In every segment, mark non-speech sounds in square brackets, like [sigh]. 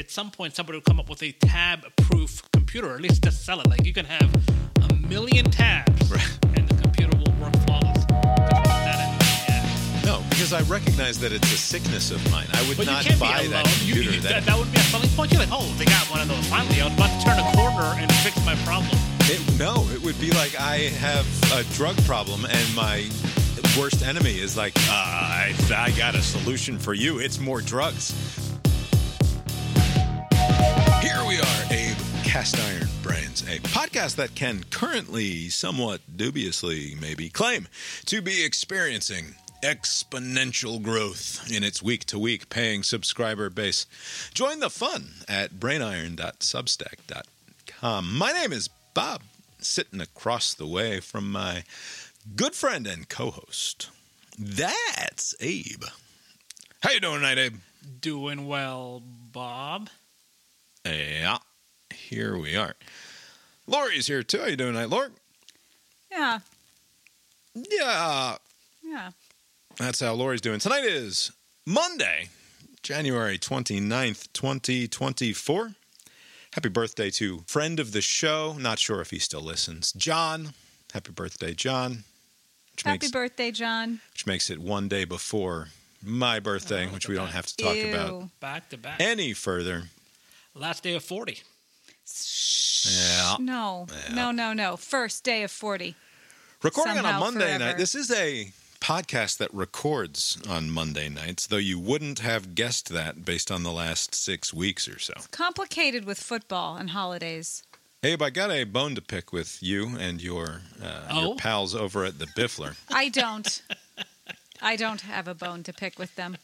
at some point somebody will come up with a tab-proof computer, or at least just sell it. Like you can have a million tabs, and the computer will work flawless. Just put that in, yeah. No, because I recognize that it's a sickness of mine. I would But not buy that. You- computer. you- that, that, that would be a selling point. You're like, oh, they got one of those. Finally, I was about to turn a corner and fix my problem. it, no, it would be like I have a drug problem and my worst enemy is like, uh, I, I got a solution for you. It's more drugs. We are, Abe Cast Iron Brains, a podcast that can currently, somewhat dubiously, maybe claim to be experiencing exponential growth in its week to week paying subscriber base. Join the fun at brainiron.substack.com. My name is Bob, sitting across the way from my good friend and co-host. That's Abe. How you doing tonight, Abe? Doing well, Bob. Yeah, here we are. Lori's here too. How are you doing tonight, Lori? Yeah, Yeah, yeah. that's how Lori's doing. Tonight is Monday, January 29th, 2024. Happy birthday to friend of the show. Not sure if he still listens. John. Happy birthday, John. Which Happy makes, birthday, John. which makes it one day before my birthday, oh, which we don't have to talk Ew. about Back to back. any further. Last day of 40. Yeah. No, no, no, no. First day of 40. Recording on a Monday forever. night. This is a podcast that records on Monday nights, though you wouldn't have guessed that based on the last six weeks or so. Complicated with football and holidays. Abe, I got a bone to pick with you and your uh, your Oh? pals over at the Biffler. [laughs] I don't. I don't have a bone to pick with them.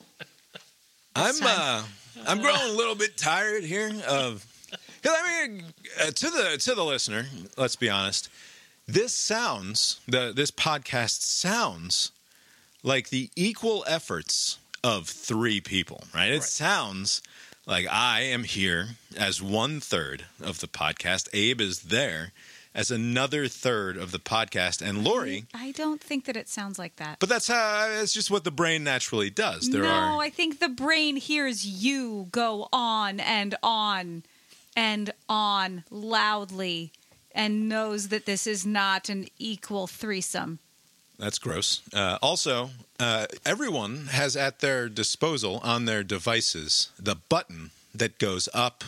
I'm uh, time. I'm growing a little bit tired here of. 'cause I mean, uh, to the to the listener, let's be honest. This sounds the this podcast sounds like the equal efforts of three people, right? It Right. sounds like I am here as one third of the podcast. Abe is there as another third of the podcast, and Lori. I don't think that it sounds like that. But that's how it's just what the brain naturally does. There no, are I think the brain hears you go on and on and on loudly and knows that this is not an equal threesome. That's gross. Uh, also, uh, everyone has at their disposal on their devices the button that goes up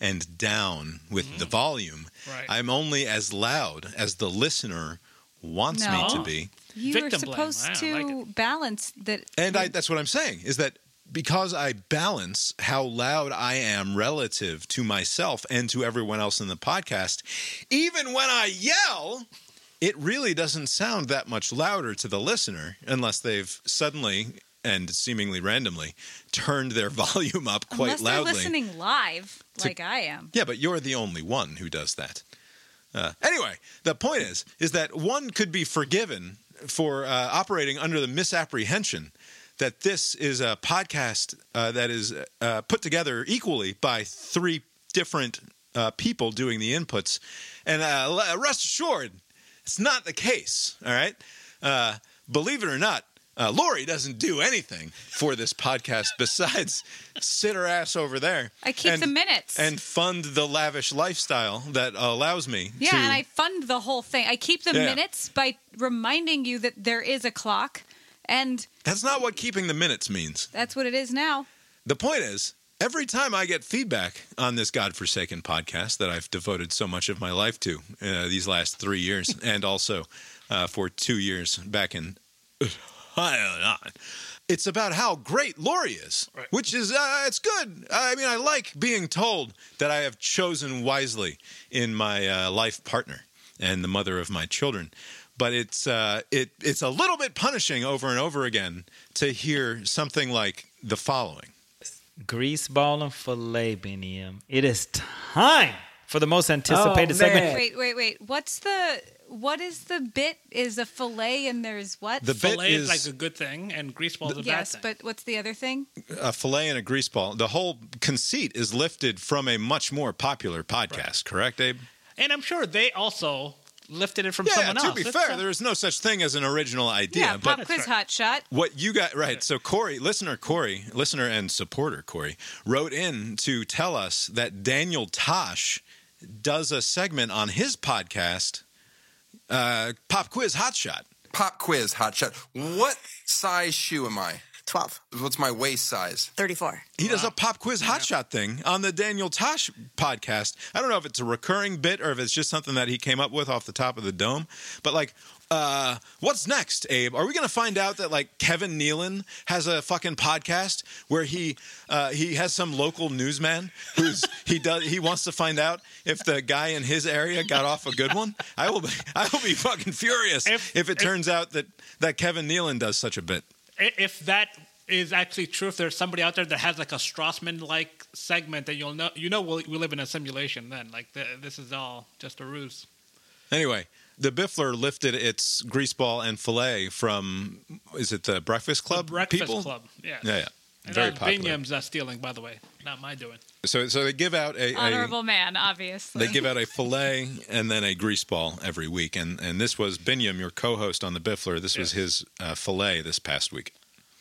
and down with the mm. volume. Right. I'm only as loud as the listener wants me to be. You Victim are supposed I to like balance that. And I, that's what I'm saying is that because I balance how loud I am relative to myself and to everyone else in the podcast, even when I yell, it really doesn't sound that much louder to the listener unless they've suddenly and seemingly randomly turned their [laughs] volume up quite unless loudly. they're listening live, To- like I am. Yeah, but you're the only one who does that. Uh, anyway, the point is, is that one could be forgiven for uh, operating under the misapprehension that this is a podcast uh, that is uh, put together equally by three different uh, people doing the inputs, and uh, rest assured, it's not the case. All right, uh, believe it or not. Uh, Lori doesn't do anything for this podcast besides sit her ass over there. I keep and- the minutes. and fund the lavish lifestyle that allows me yeah, to and I fund the whole thing. I keep the Yeah. minutes by reminding you that there is a clock, and that's not what keeping the minutes means that's what it is now. the point is every time i get feedback on this godforsaken podcast that i've devoted so much of my life to uh, these last three years [laughs] and also uh, for two years back in it's about how great Lori is, Right. which is uh, it's good. I mean, I like being told that I have chosen wisely in my uh, life partner and the mother of my children. But it's uh, it it's a little bit punishing over and over again to hear something like the following. Greaseball and filet Binyam. It is time for the most anticipated Oh, segment. Wait, wait, wait. What's the what is the bit? Is a fillet and there's what? The bit Filet is is like a good thing, and greaseball is a yes, bad thing. but what's the other thing? a fillet and a grease ball. The whole conceit is lifted from a much more popular podcast, correct, Abe? And I'm sure they also lifted it from Yeah, someone to else. be It's, fair, uh, there is no such thing as an original idea. Yeah, but pop quiz hot shot. what you got right so corey listener corey listener and supporter corey wrote in to tell us that daniel tosh does a segment on his podcast uh, pop quiz hot shot Pop quiz, hot shot. What size shoe am I? 12, What's my waist size? 34. he does a pop quiz hot shot thing on the daniel tosh podcast i don't know if it's a recurring bit or if it's just something that he came up with off the top of the dome but like uh, what's next, Abe? Are we going to find out that like Kevin Nealon has a fucking podcast where he uh, he has some local newsman who's he does he wants to find out if the guy in his area got off a good one? I will be I will be fucking furious if, If- it if- turns out that that Kevin Nealon does such a bit. if that is actually true, if there's somebody out there that has like a Strassman-like segment, then you'll know. You know, we we live in a simulation. Then, like the, this is all just a ruse. Anyway, the Biffler lifted its greaseball and fillet from is it the Breakfast Club The Breakfast people? Club. Yeah. Yeah, yeah. And Very popular. Binyam's uh, stealing, by the way, not my doing. So so they give out a, a Honorable man, obviously. They give out a fillet and then a grease ball every week, and and this was Binyam, your co-host on the Biffler. This was his uh, fillet this past week.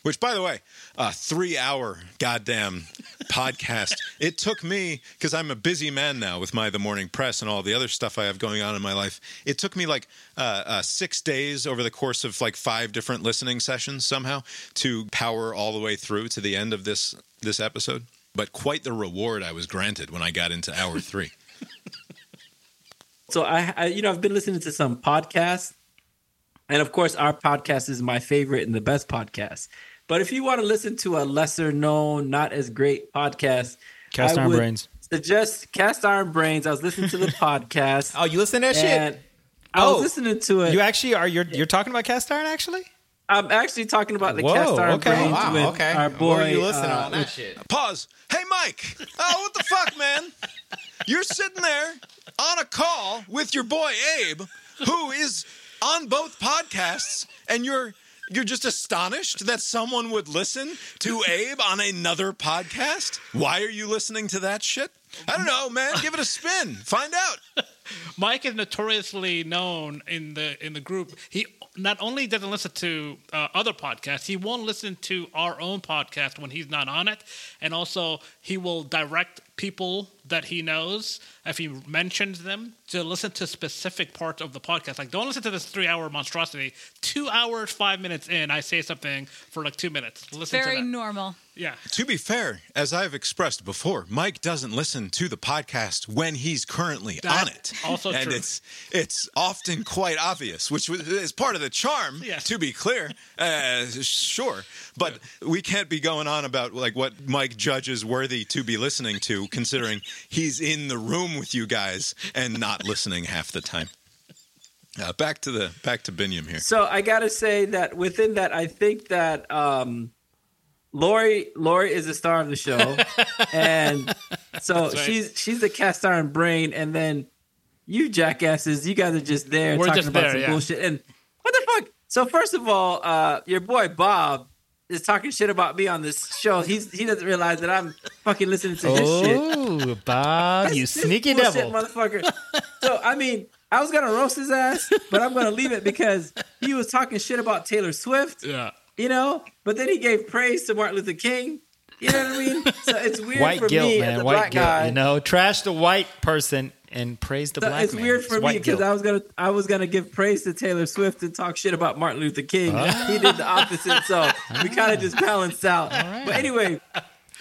Which, by the way, a three-hour goddamn podcast. [laughs] It took me because I'm a busy man now with my The Morning Press and all the other stuff I have going on in my life. It took me like uh, uh, six days over the course of like five different listening sessions somehow to power all the way through to the end of this this episode. But quite the reward I was granted when I got into hour [laughs] three. So I, I, you know, I've been listening to some podcasts, and of course, our podcast is my favorite and the best podcast. But if you want to listen to a lesser known, not as great podcast, Cast I Iron would Brains. Suggest Cast Iron Brains. I was listening to the [laughs] podcast. Oh, you listen to that shit? I Oh. was listening to it. You actually are you're you're talking about cast iron actually? I'm actually talking about the Whoa, Cast Iron okay. Brains Wow, with okay. our boy. Where are you listening uh, on that shit? Pause. Hey, Mike. Oh, what the fuck, man? You're sitting there on a call with your boy Abe, who is on both podcasts, and you're you're just astonished that someone would listen to Abe on another podcast. Why are you listening to that shit? I don't know, man. Give it a spin. Find out. [laughs] Mike is notoriously known in the in the group. He not only doesn't listen to uh, other podcasts, he won't listen to our own podcast when he's not on it, and also he will direct people that he knows if he mentions them to listen to specific parts of the podcast. Like, don't listen to this three-hour monstrosity. Two hours, five minutes in, I say something for like two minutes. Listen Very to that. normal. Yeah. To be fair, as I've expressed before, Mike doesn't listen to the podcast when he's currently That on it. also and true. it's it's often quite obvious, which is part of the charm. Yes. To be clear, uh, sure, but we can't be going on about like what Mike judges worthy to be listening to, considering he's in the room with you guys and not listening half the time. Uh, back to the back to Binyam here. So I gotta say that within that, I think that um, Lori Lori is the star of the show, [laughs] and so right. she's she's the cast iron brain, and then you jackasses, you guys are just there We're talking just about there, some yeah. bullshit. And what the fuck? So first of all, uh, your boy Bob is talking shit about me on this show. He's he doesn't realize that I'm fucking listening to his shit. Oh, Bob, you sneaky bullshit devil. motherfucker. [laughs] so I mean, I was gonna roast his ass, but I'm gonna leave it because he was talking shit about Taylor Swift, Yeah. You know. But then he gave praise to Martin Luther King. You know what I mean? So it's weird White for guilt, me man. as a White black guilt. guy. You know, trash the white person and praise the So black it's man. weird for It's me because. I was gonna I was gonna give praise to Taylor Swift and talk shit about Martin Luther King. He did the opposite, so we kind of just balanced out. But anyway,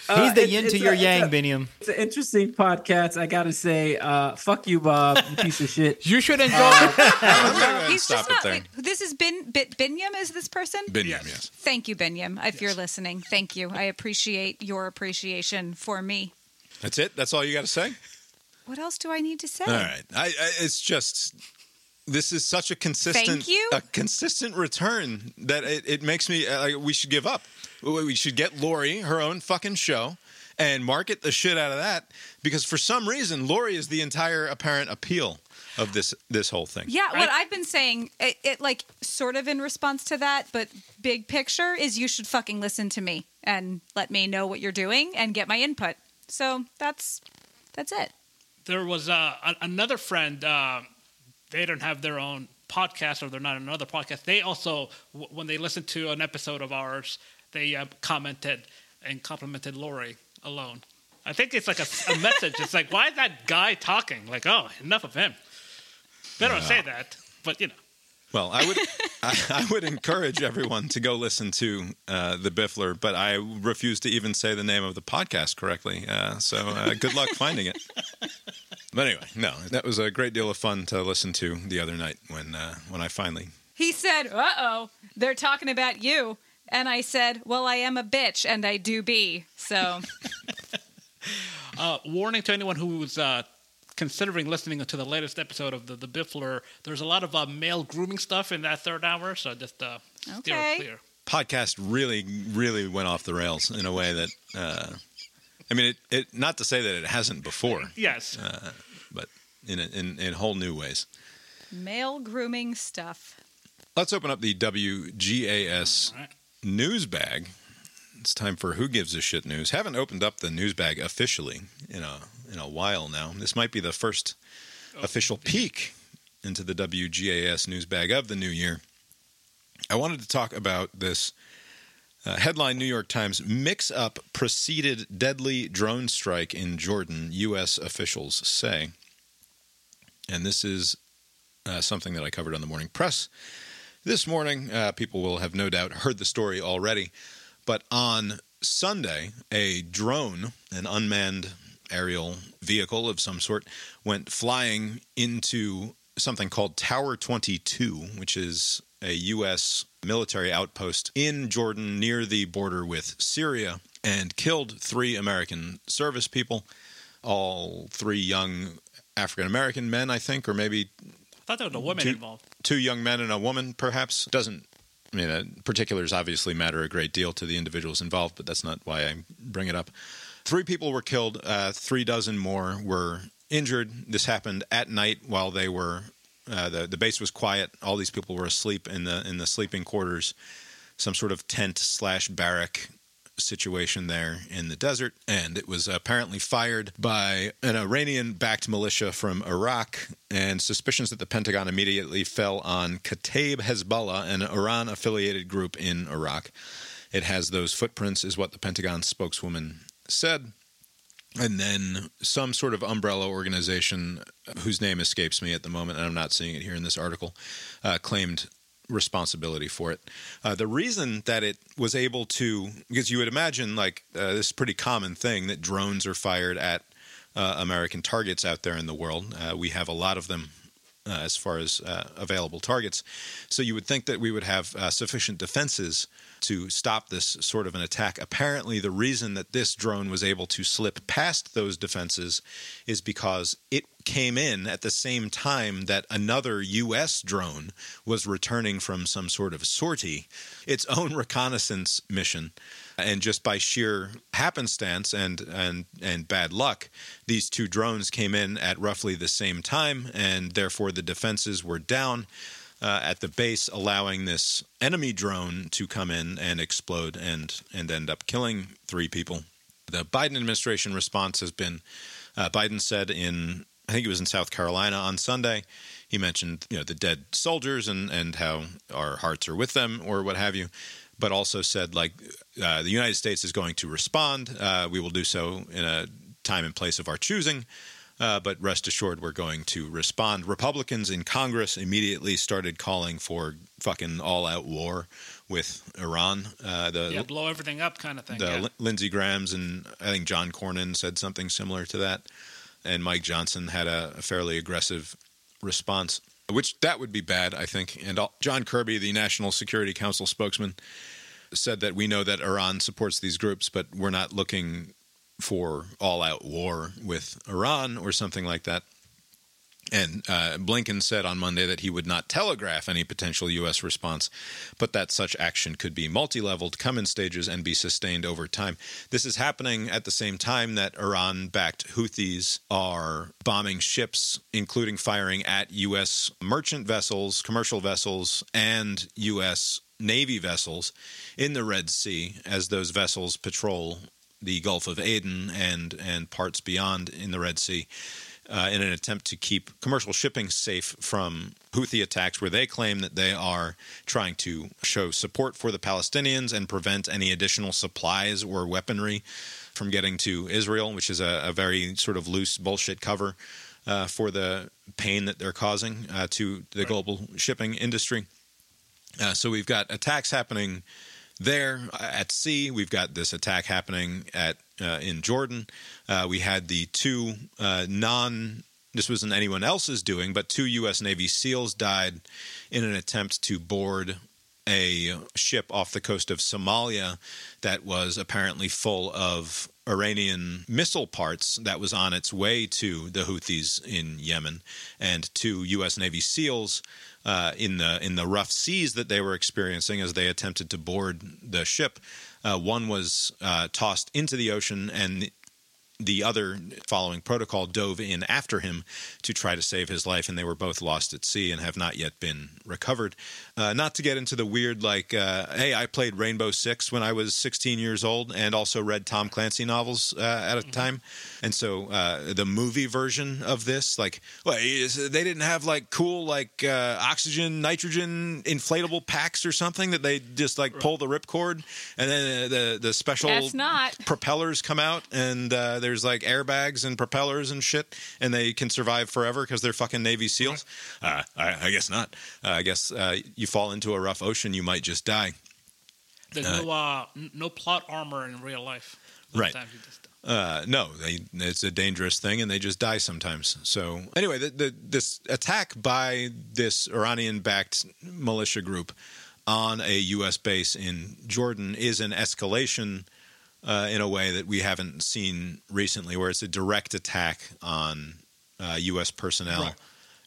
uh, He's the it's- yin to your it's a- yang, Binyam. It's an interesting podcast. I gotta say, uh, fuck you, Bob, you piece of shit. You should enjoy. I'm gonna go He's stop just it not. there. Wait, this is Bin, Bin Binyam. Is this person? Binyam, Yes. yes. Thank you, Binyam. If you're listening, thank you. I appreciate your appreciation for me. That's it. That's all you got to say. What else do I need to say? All right. I, I it's just this is such a consistent Thank you. a consistent return that it, it makes me uh, like we should give up. We we should get Lori her own fucking show and market the shit out of that because for some reason Lori is the entire apparent appeal of this this whole thing. Yeah, what I've been saying, it, it like sort of in response to that, but big picture is you should fucking listen to me and let me know what you're doing and get my input. So that's that's it. there was uh, a, another friend, uh, they don't have their own podcast or they're not on another podcast, they also, w- when they listened to an episode of ours, they uh, commented and complimented Lori alone. I think it's like a, a message. It's like, why is that guy talking? Like, oh, enough of him. They don't say that, but you know. Well, I would [laughs] I, I would encourage everyone to go listen to uh, the Biffler, but I refuse to even say the name of the podcast correctly. Uh, so uh, good luck [laughs] finding it. But anyway, no, that was a great deal of fun to listen to the other night when uh, when I finally. He said, "Uh oh, they're talking about you," and I said, "Well, I am a bitch, and I do be." So [laughs] Uh, warning to anyone who's uh, considering listening to the latest episode of the, the Biffler, there's a lot of uh, male grooming stuff in that third hour, so just uh, steer Okay. clear. podcast really, really went off the rails in a way that, uh, I mean, it, it. Not to say that it hasn't before, Yes. but in a, in in whole new ways. male grooming stuff. Let's open up the WGAS All right. News bag. It's time for Who Gives a Shit news. Haven't opened up the news bag officially in a in a while now. This might be the first official peek into the WGAS news bag of the new year. I wanted to talk about this uh, headline New York Times mix up preceded deadly drone strike in Jordan, U.S. officials say. And this is uh, something that I covered on the morning press this morning. Uh, people will have no doubt heard the story already. But on Sunday, a drone, an unmanned aerial vehicle of some sort, went flying into something called Tower 22, which is a U.S. military outpost in Jordan near the border with Syria, and killed three American service people, all three young African American men, I think, or maybe thought there was a woman Two- involved. two young men and a woman, perhaps. Doesn't, I mean, uh, particulars obviously matter a great deal to the individuals involved, but that's not why I bring it up. Three people were killed, uh, three dozen more were injured. This happened at night while they were, uh, the, the base was quiet. All these people were asleep in the, in the sleeping quarters, some sort of tent slash barrack situation there in the desert, and it was apparently fired by an Iranian backed militia from Iraq. And suspicions that the Pentagon immediately fell on Kataib Hezbollah, an Iran affiliated group in Iraq. It has those footprints, is what the Pentagon spokeswoman said. And then some sort of umbrella organization whose name escapes me at the moment, and I'm not seeing it here in this article, uh, claimed responsibility for it. Uh, the reason that it was able to, because you would imagine like uh, this pretty common thing that drones are fired at uh, American targets out there in the world. Uh, we have a lot of them uh, as far as uh, available targets. So you would think that we would have sufficient defenses to stop this sort of an attack. Apparently, the reason that this drone was able to slip past those defenses is because it came in at the same time that another U.S. drone was returning from some sort of sortie, its own reconnaissance mission. And just by sheer happenstance and, and, and bad luck, these two drones came in at roughly the same time, and therefore the defenses were down uh, at the base, allowing this enemy drone to come in and explode and and end up killing three people. The Biden administration response has been uh, Biden said in I think it was in South Carolina on Sunday. He mentioned you know the dead soldiers and and how our hearts are with them or what have you, but also said like uh, the United States is going to respond. Uh, we will do so in a time and place of our choosing. Uh, but rest assured, we're going to respond. Republicans in Congress immediately started calling for fucking all-out war with Iran. Uh, the Yeah, blow everything up kind of thing. the yeah. Lin- Lindsey Graham's and I think John Cornyn said something similar to that, and Mike Johnson had a, a fairly aggressive response, which that would be bad, I think. And all, John Kirby, the National Security Council spokesman, said that we know that Iran supports these groups, but we're not looking for all-out war with Iran or something like that. And uh, Blinken said on Monday that he would not telegraph any potential U.S. response, but that such action could be multi leveled, come in stages, and be sustained over time. This is happening at the same time that Iran backed Houthis are bombing ships, including firing at U.S. merchant vessels, commercial vessels, and U.S. Navy vessels in the Red Sea as those vessels patrol the Gulf of Aden and, and parts beyond in the Red Sea uh, in an attempt to keep commercial shipping safe from Houthi attacks, where they claim that they are trying to show support for the Palestinians and prevent any additional supplies or weaponry from getting to Israel, which is a, a very sort of loose bullshit cover uh, for the pain that they're causing uh, to the global shipping industry. Uh, so we've got attacks happening there uh, at sea. We've got this attack happening at uh, in Jordan. Uh, we had the two uh, non. This wasn't anyone else's doing, but two U.S. Navy SEALs died in an attempt to board a ship off the coast of Somalia that was apparently full of Iranian missile parts that was on its way to the Houthis in Yemen, and two U.S. Navy SEALs uh, in the in the rough seas that they were experiencing as they attempted to board the ship. Uh, one was uh, tossed into the ocean, and the other, following protocol, dove in after him to try to save his life, and they were both lost at sea and have not yet been recovered. Uh, not to get into the weird, like, uh, hey, I played Rainbow Six when I was 16 years old and also read Tom Clancy novels uh, at a Mm-hmm. time. And so uh, the movie version of this, like, well, they didn't have like cool, like, uh, oxygen, nitrogen inflatable packs or something that they just like pull the ripcord and then uh, the, the special not. propellers come out and uh, there's like airbags and propellers and shit and they can survive forever because they're fucking navy seals uh, I, I guess not uh, i guess uh, you fall into a rough ocean you might just die There's no uh, no plot armor in real life. Right. Uh, no they, it's a dangerous thing and they just die sometimes so anyway the, the, this attack by this iranian backed militia group on a u.s base in jordan is an escalation uh, in a way that we haven't seen recently, where it's a direct attack on uh, U.S. personnel. Right.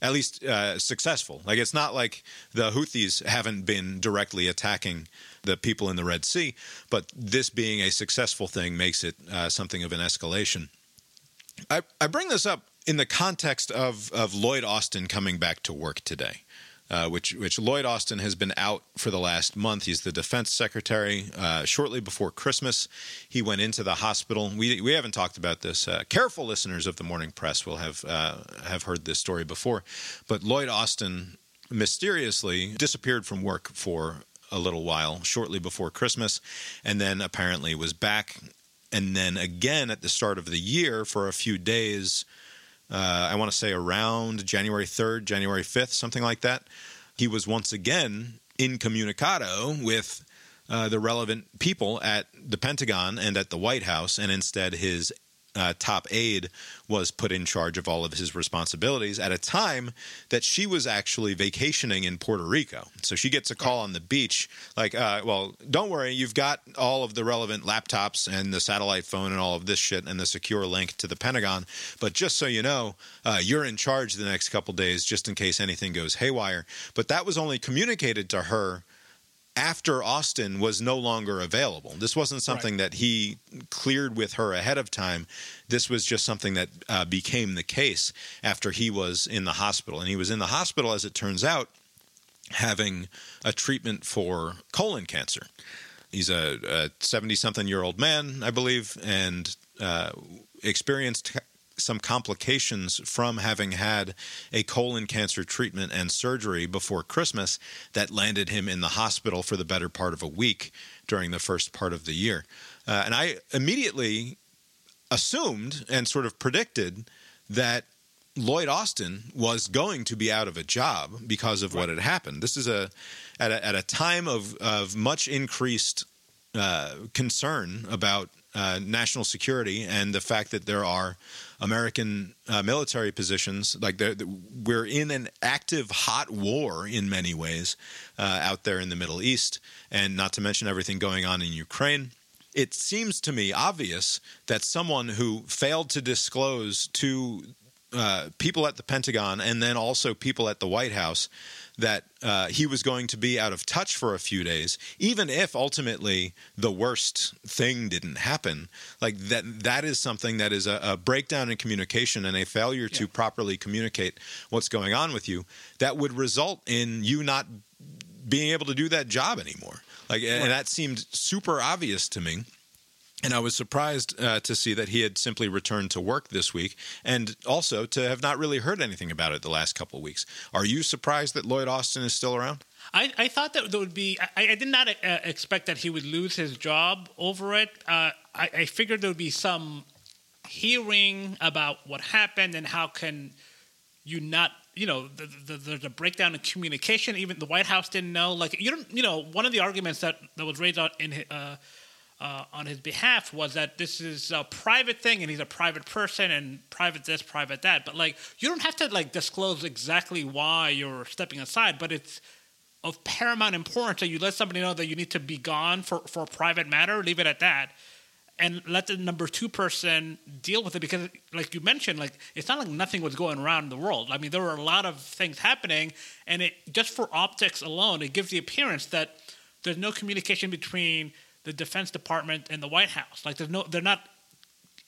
At least uh, successful. Like it's not like the Houthis haven't been directly attacking the people in the Red Sea, but this being a successful thing makes it uh, something of an escalation. I, I bring this up in the context of, of Lloyd Austin coming back to work today, uh, which which Lloyd Austin has been out for the last month. He's the defense secretary. Uh, shortly before Christmas, he went into the hospital. We we haven't talked about this. Uh, careful listeners of the Morning Press will have uh, have heard this story before, but Lloyd Austin mysteriously disappeared from work for a little while shortly before Christmas, and then apparently was back and then again at the start of the year for a few days. Uh, I want to say around January 3rd, January 5th, something like that. He was once again incommunicado with uh, the relevant people at the Pentagon and at the White House, and instead his uh, top aide was put in charge of all of his responsibilities at a time that she was actually vacationing in Puerto Rico. So she gets a call on the beach, like, uh, well, don't worry, you've got all of the relevant laptops and the satellite phone and all of this shit and the secure link to the Pentagon. But just so you know, uh, you're in charge the next couple days just in case anything goes haywire. But that was only communicated to her after Austin was no longer available. This wasn't something that he cleared with her ahead of time. This was just something that uh, became the case after he was in the hospital. And he was in the hospital, as it turns out, having a treatment for colon cancer. He's a 70 something year old man, I believe, and uh, experienced some complications from having had a colon cancer treatment and surgery before Christmas that landed him in the hospital for the better part of a week during the first part of the year. Uh, and I immediately assumed and sort of predicted that Lloyd Austin was going to be out of a job because of what had happened. This is a at a, at a time of of much increased uh, concern about uh, national security and the fact that there are American uh, military positions like we're in an active hot war in many ways uh, out there in the Middle East, and not to mention everything going on in Ukraine. It seems to me obvious that someone who failed to disclose to uh, people at the Pentagon and then also people at the White House that uh, he was going to be out of touch for a few days, even if ultimately the worst thing didn't happen, like that that is something that is a, a breakdown in communication and a failure to properly communicate what's going on with you that would result in you not being able to do that job anymore. Like, and that seemed super obvious to me. And I was surprised uh, to see that he had simply returned to work this week, and also to have not really heard anything about it the last couple of weeks. Are you surprised that Lloyd Austin is still around? I, I thought that there would be. I, I did not uh, expect that he would lose his job over it. Uh, I, I figured there would be some hearing about what happened and how can you not. You know, the, the, there's a breakdown in communication. Even the White House didn't know. Like you don't. You know, one of the arguments that, that was raised in uh, uh, on his behalf was that this is a private thing and he's a private person and private this, private that. But like, you don't have to like disclose exactly why you're stepping aside. But it's of paramount importance that you let somebody know that you need to be gone for, for a private matter, leave it at that, and let the number two person deal with it because, like you mentioned, like it's not like nothing was going around in the world. I mean, there were a lot of things happening, and it just for optics alone, it gives the appearance that there's no communication between the Defense Department and the White House. Like, there's no, they're not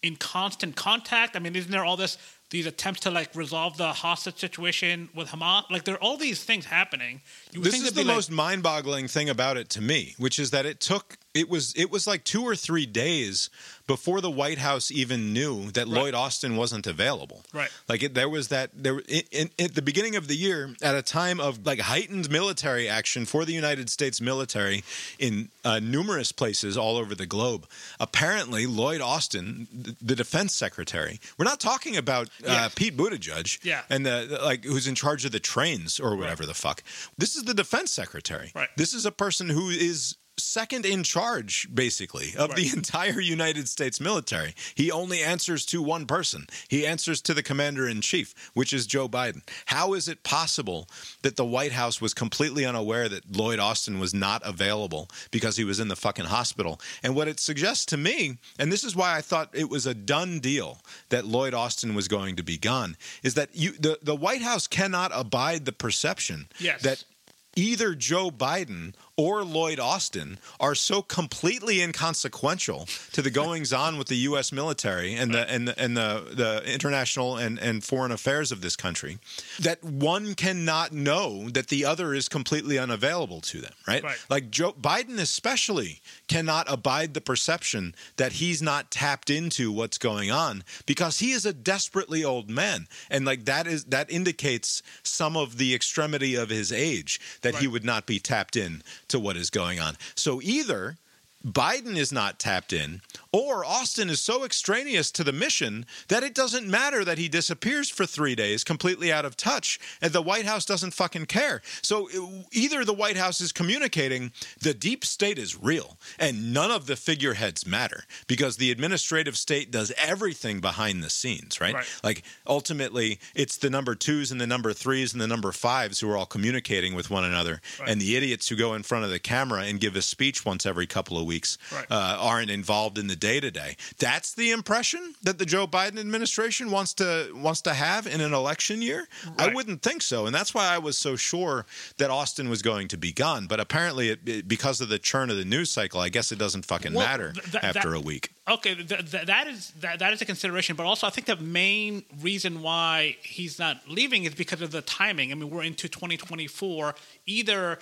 in constant contact. I mean, isn't there all this these attempts to like resolve the hostage situation with Hamas? Like, there are all these things happening. This is the like- most mind-boggling thing about it to me, which is that it took it was it was like two or three days before the White House even knew that Lloyd Austin wasn't available. Right. Like it, there was that there in, in, at the beginning of the year, at a time of like heightened military action for the United States military in uh, numerous places all over the globe. Apparently, Lloyd Austin, th- the defense secretary, we're not talking about uh, Yeah. Pete Buttigieg, Yeah. and the, the- like who's in charge of the trains or whatever the fuck. This is the defense secretary. Right. This is a person who is second in charge basically of the entire United States military. He only answers to one person. He answers to the commander in chief, which is Joe Biden. How is it possible that the White House was completely unaware that Lloyd Austin was not available because he was in the fucking hospital? And what it suggests to me, and this is why I thought it was a done deal that Lloyd Austin was going to be gone, is that you the, the White House cannot abide the perception Yes. that either Joe Biden or Lloyd Austin are so completely inconsequential to the goings on with the U.S. military and the and the, and the, the international and, and foreign affairs of this country that one cannot know that the other is completely unavailable to them. Right? Right. Like Joe Biden especially cannot abide the perception that he's not tapped into what's going on because he is a desperately old man and like that is that indicates some of the extremity of his age that he would not be tapped in to what is going on. So either Biden is not tapped in, or Austin is so extraneous to the mission that it doesn't matter that he disappears for three days completely out of touch, and the White House doesn't fucking care. So uh, either the White House is communicating the deep state is real, and none of the figureheads matter because the administrative state does everything behind the scenes, right? Right. Like ultimately, it's the number twos and the number threes and the number fives who are all communicating with one another, Right. and the idiots who go in front of the camera and give a speech once every couple of weeks Right. uh, aren't involved in the day to day. That's the impression that the Joe Biden administration wants to wants to have in an election year. I wouldn't think so, and that's why I was so sure that Austin was going to be gone. But apparently, it, it, because of the churn of the news cycle, I guess it doesn't fucking Well, matter th- th- after that- a week. Okay, th- that is that, that is a consideration, but also I think the main reason why he's not leaving is because of the timing. I mean, we're into 2024. Either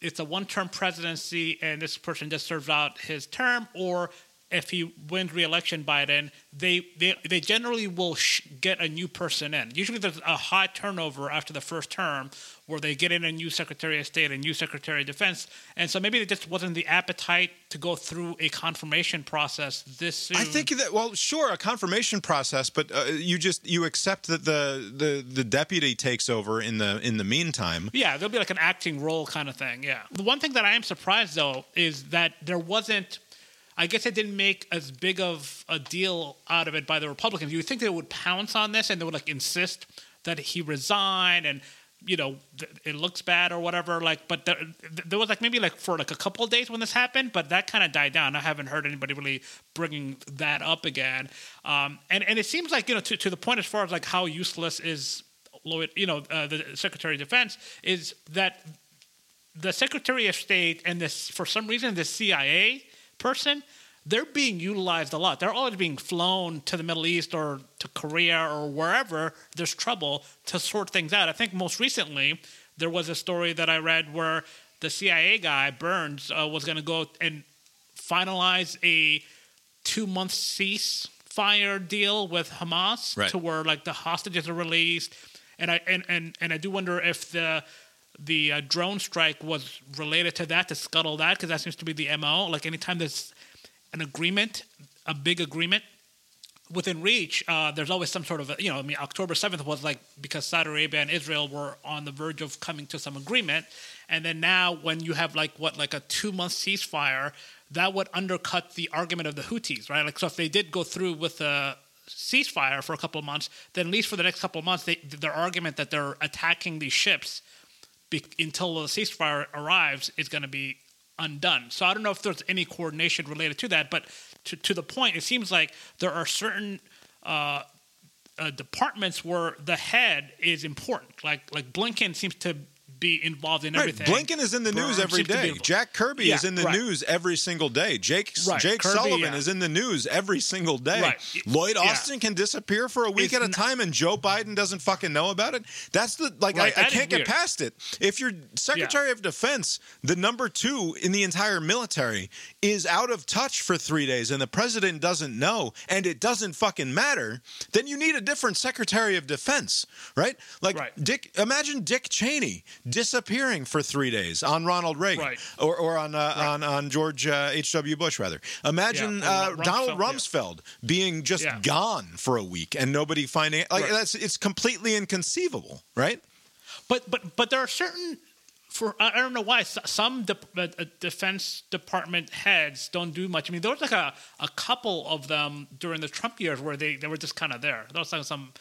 it's a one-term presidency and this person just serves out his term, or if he wins re-election by then, they they, they generally will sh- get a new person in. Usually, there's a high turnover after the first term, where they get in a new Secretary of State, a new Secretary of Defense, and so maybe there just wasn't the appetite to go through a confirmation process this soon. I think that well, sure, a confirmation process, but uh, you just you accept that the, the the deputy takes over in the in the meantime. Yeah, there'll be like an acting role kind of thing. Yeah. The one thing that I am surprised though is that there wasn't. I guess they didn't make as big of a deal out of it by the Republicans. You would think they would pounce on this and they would like insist that he resign and you know th- it looks bad or whatever. Like, but there, there was like maybe like for like a couple of days when this happened, but that kind of died down. I haven't heard anybody really bringing that up again. Um, and and it seems like you know to to the point as far as like how useless is Lloyd, you know, uh, the Secretary of Defense is that the Secretary of State and this, for some reason, the CIA person, they're being utilized a lot. They're always being flown to the Middle East or to Korea or wherever there's trouble to sort things out. I think most recently there was a story that I read where the CIA guy Burns uh, was going to go and finalize a two month ceasefire deal with Hamas Right. to where like the hostages are released, and I and and, and I do wonder if the the uh, drone strike was related to that to scuttle that because that seems to be the mo. Like anytime there's an agreement, a big agreement within reach, uh, there's always some sort of, you know, I mean, October 7th was like because Saudi Arabia and Israel were on the verge of coming to some agreement. And then now, when you have like what, like a two month ceasefire, that would undercut the argument of the Houthis, right? Like, so if they did go through with a ceasefire for a couple of months, then at least for the next couple of months, they, their argument that they're attacking these ships be, until the ceasefire arrives is going to be undone. So I don't know if there's any coordination related to that, but to, to the point, it seems like there are certain uh, uh, departments where the head is important. Like like Blinken seems to be involved in Right. everything. Blinken is in the news every seems to be day. Jack Kirby Yeah, is in the right. news every single day. Jake Right. Jake Kirby, Sullivan yeah. is in the news every single day. Lloyd Yeah. Austin can disappear for a week It's at a time, and Joe Biden doesn't fucking know about it. That's the like I, I can't get weird. past it. If your Secretary of Defense, the number two in the entire military, is out of touch for three days, and the president doesn't know, and it doesn't fucking matter, then you need a different Secretary of Defense, right? Like. Dick. Imagine Dick Cheney disappearing for three days on Ronald Reagan, Right. or, or on uh, on on George uh, H. W. Bush, rather. Imagine Yeah, uh, Rumsfeld, Donald yeah. Rumsfeld being just Yeah. gone for a week and nobody finding like Right. that's it's completely inconceivable, right? But but but there are certain for I don't know why some de- uh, uh, defense department heads don't do much. I mean, there was like a, a couple of them during the Trump years where they, they were just kind of there. There was like some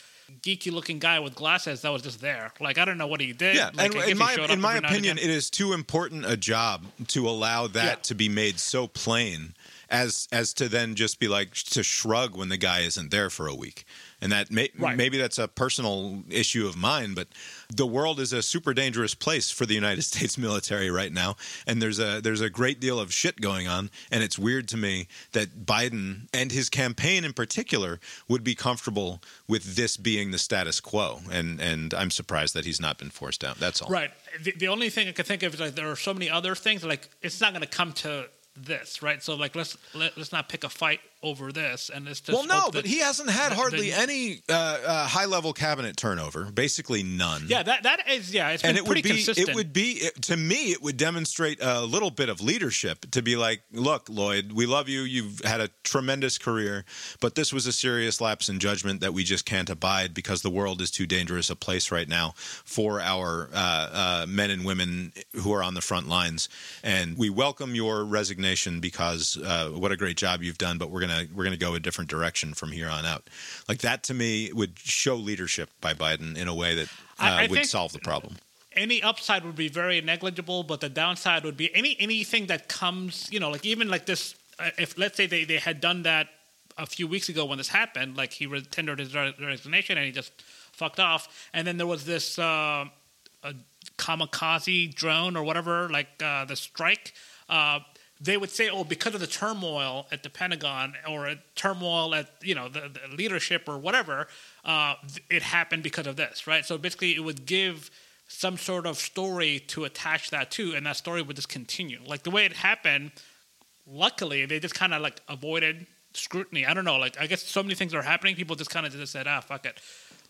geeky looking guy with glasses that was just there. Like I don't know what he did. Yeah, like, and in my in my every now and opinion, it is too important a job to allow that Yeah. to be made so plain as as to then just be like to shrug when the guy isn't there for a week. And that may, Right. maybe that's a personal issue of mine, but the world is a super dangerous place for the United [laughs] States military right now, and there's a there's a great deal of shit going on, and it's weird to me that Biden and his campaign in particular would be comfortable with this being the status quo, and and I'm surprised that he's not been forced out. That's all. Right. The, the only thing I can think of is like there are so many other things. Like it's not going to come to this, right? So like let's let, let's not pick a fight over this, and let's just Well, no, hope but he hasn't had hardly any uh, uh, high-level cabinet turnover. Basically, none. Yeah, that that is yeah. It's and it would be it would be it, to me it would demonstrate a little bit of leadership to be like look lloyd we love you you've had a tremendous career but this was a serious lapse in judgment that we just can't abide because the world is too dangerous a place right now for our uh, uh, men and women who are on the front lines and we welcome your resignation because uh, what a great job you've done but we're gonna we're gonna go a different direction from here on out like that to me would show leadership by biden in a way that uh, I- I would solve the problem any upside would be very negligible, but the downside would be any anything that comes, you know, like even like this. Uh, if let's say they, they had done that a few weeks ago when this happened, like he re- tendered his re- resignation and he just fucked off, and then there was this uh, a kamikaze drone or whatever, like uh, the strike. Uh, they would say, "Oh, because of the turmoil at the Pentagon or turmoil at you know the, the leadership or whatever, uh, it happened because of this." Right. So basically, it would give some sort of story to attach that to, and that story would just continue. Like the way it happened, luckily they just kind of like avoided scrutiny. I don't know. Like I guess so many things are happening. People just kind of just said, "Ah, fuck it."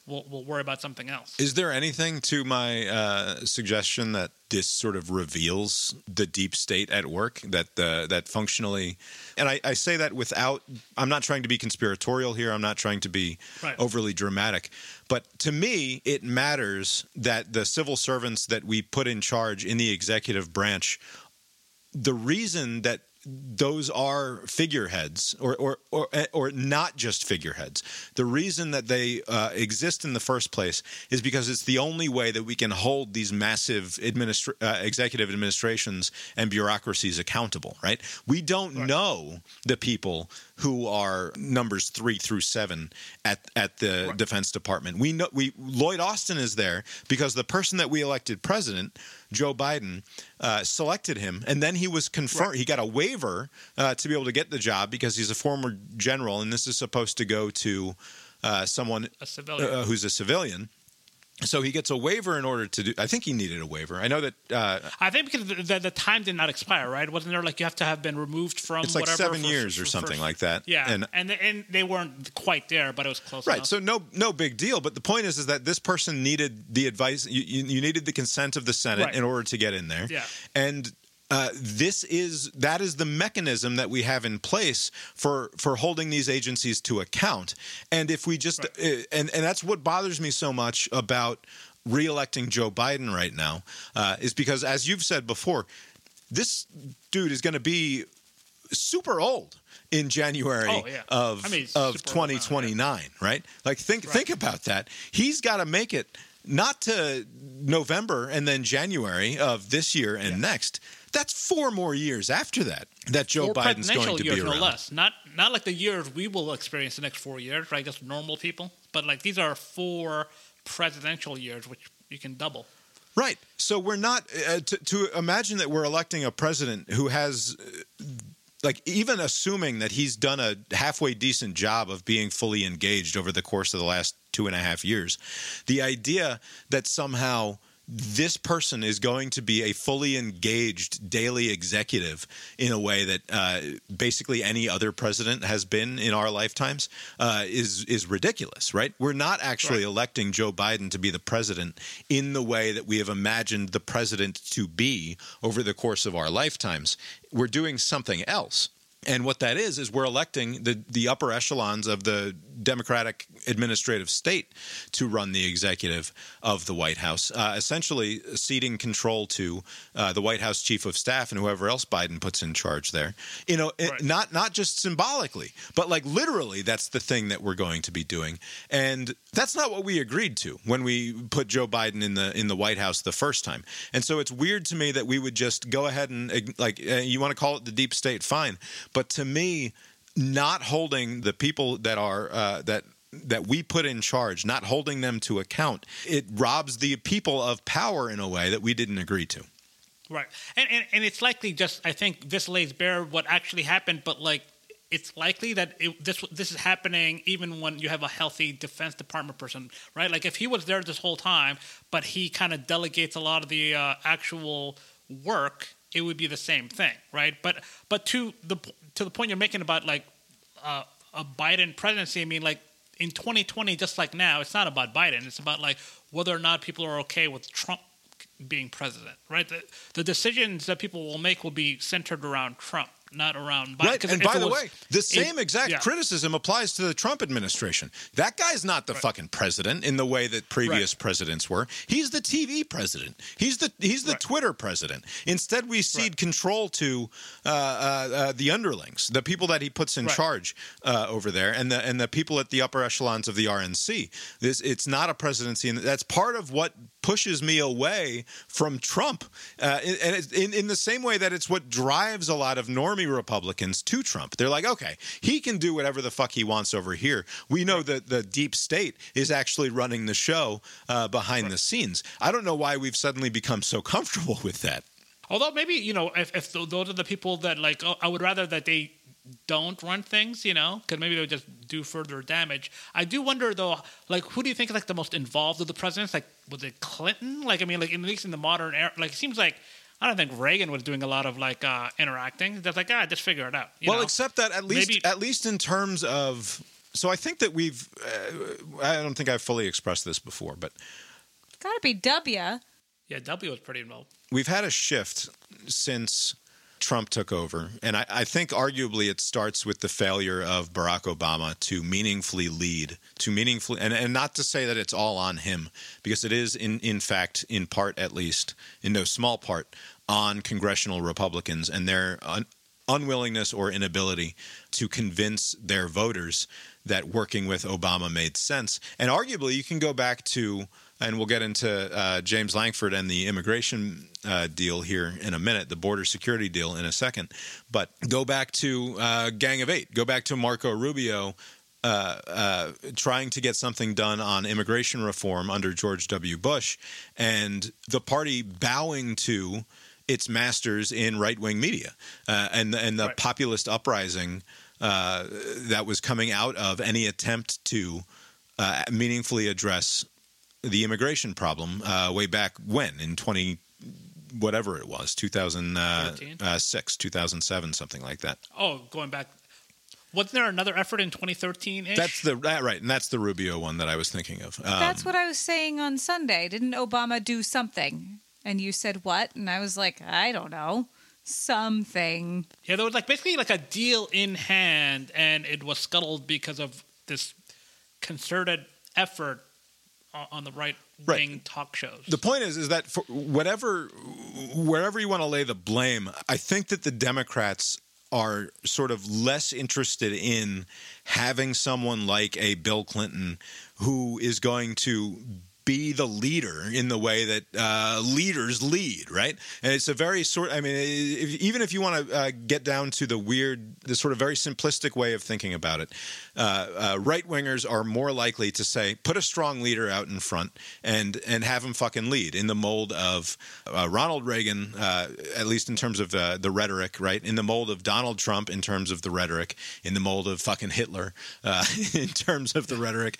We'll, we'll worry about something else. Is there anything to my uh, suggestion that this sort of reveals the deep state at work that uh, that functionally, and I, I say that without I'm not trying to be conspiratorial here. I'm not trying to be Right. overly dramatic, but to me, it matters that the civil servants that we put in charge in the executive branch, the reason that those are figureheads or, or or or not just figureheads. The reason that they uh, exist in the first place is because it's the only way that we can hold these massive administra- uh, executive administrations and bureaucracies accountable. Right? We don't know the people who are numbers three through seven at at the Defense Department. We know we Lloyd Austin is there because the person that we elected president, Joe Biden, uh, selected him, and then he was confirmed. He got a waiver uh, to be able to get the job because he's a former general, and this is supposed to go to uh, someone A civilian. uh, who's a civilian. So he gets a waiver in order to do. I think he needed a waiver. I know that uh, I think because the, the, the time did not expire, right? Wasn't there like you have to have been removed from it's like whatever seven for- years or something for- like that. Yeah, and and and they weren't quite there, but it was close. Right. enough. So no no big deal. But the point is is that this person needed the advice. You, you, you needed the consent of the Senate Right. in order to get in there. Yeah. And uh, this is that is the mechanism that we have in place for for holding these agencies to account. And if we just uh, and and that's what bothers me so much about reelecting Joe Biden right now uh, is because as you've said before, this dude is going to be super old in January Oh, yeah. of I mean, of super old now, yeah. 2029, right? Like think think about that. He's got to make it not to November and then January of this year and next. That's four more years after that that Joe Or Biden's going to years, be around. no less. Not not like the years we will experience the next four years, right? Just normal people, but like these are four presidential years, which you can double. Right. So we're not uh, to, to imagine that we're electing a president who has. Uh, like even assuming that he's done a halfway decent job of being fully engaged over the course of the last two and a half years, the idea that somehow this person is going to be a fully engaged daily executive in a way that uh, basically any other president has been in our lifetimes uh, is is ridiculous, right? We're not actually Right. electing Joe Biden to be the president in the way that we have imagined the president to be over the course of our lifetimes. We're doing something else. And what that is is we're electing the the upper echelons of the Democratic administrative state to run the executive of the White House, uh, essentially ceding control to uh, the White House chief of staff and whoever else Biden puts in charge there. You know, it- Right. not not just symbolically, but like literally, that's the thing that we're going to be doing, and that's not what we agreed to when we put Joe Biden in the in the White House the first time. And so it's weird to me that we would just go ahead and like uh, you want to call it the deep state, fine, but to me, not holding the people that are uh, that that we put in charge, not holding them to account, it robs the people of power in a way that we didn't agree to. Right, and, and and it's likely just I think this lays bare what actually happened, but like it's likely that it, this this is happening even when you have a healthy Defense Department person, right? Like if he was there this whole time, but he kind of delegates a lot of the uh, actual work, it would be the same thing, right? But but to the to the point you're making about like uh, a Biden presidency, I mean like. In 2020, just like now, it's not about Biden. It's about like whether or not people are okay with Trump being president, right? The, the decisions that people will make will be centered around Trump, not around Biden. Right. And by the was- way, the it- same exact yeah. criticism applies to the Trump administration. That guy's not the fucking president in the way that previous presidents were. He's the TV president. He's the he's the Right. Twitter president. Instead, we cede control to uh, uh, uh, the underlings, the people that he puts in Right. charge uh, over there, and the and the people at the upper echelons of the RNC. This it's not a presidency, and that's part of what pushes me away from Trump. Uh, and in, in the same way that it's what drives a lot of normie Republicans to Trump. They're like, okay, he can do whatever the fuck he wants over here. We know that the deep state is actually running the show uh, behind the scenes. I don't know why we've suddenly become so comfortable [laughs] with that. Although maybe you know, if, if those are the people that like, oh, I would rather that they don't run things, you know, because maybe they'll just do further damage. I do wonder though, like, who do you think is like the most involved of the presidents? Like, was it Clinton? Like, I mean, like at least in the modern era, like, it seems like. I don't think Reagan was doing a lot of like uh, interacting. Just like, ah, just figure it out. you well, know? except that at least Maybe- at least in terms of so I think that we've uh, I don't think I've fully expressed this before, but Gotta be W. yeah, W was pretty involved. we've had a shift since Trump took over. And I, I think arguably it starts with the failure of Barack Obama to meaningfully lead, to meaningfully, and, and not to say that it's all on him, because it is, in, in fact, in part at least, in no small part, on congressional Republicans and their un, unwillingness or inability to convince their voters that working with Obama made sense. And arguably, you can go back to, and we'll get into uh, James Lankford and the immigration uh, deal here in a minute, the border security deal in a second. But go back to uh, Gang of Eight, go back to Marco Rubio. Uh, uh, trying to get something done on immigration reform under George W. Bush, and the party bowing to its masters in right wing media uh, and and the Right. populist uprising uh, that was coming out of any attempt to uh, meaningfully address the immigration problem uh, way back when in 20 whatever it was 2006 2007 something like that Oh, going back. Wasn't there another effort in 2013? that's the that, right and that's the rubio one that i was thinking of um, That's what I was saying on Sunday. Didn't Obama do something? And you said what? And I was like, I don't know. Something. Yeah, there was like basically like a deal in hand, and it was scuttled because of this concerted effort o- on the right wing Right. talk shows. the point is is that for whatever wherever you want to lay the blame i think that the democrats are sort of less interested in having someone like a bill clinton who is going to be the leader in the way that uh, leaders lead, right? And it's a very sort. I mean, if, even if you want to uh, get down to the weird, the sort of very simplistic way of thinking about it, uh, uh, right wingers are more likely to say, put a strong leader out in front and and have him fucking lead in the mold of uh, Ronald Reagan, uh, at least in terms of the rhetoric, right? In the mold of Donald Trump, in terms of the rhetoric, in the mold of fucking Hitler, [laughs] in terms of the rhetoric.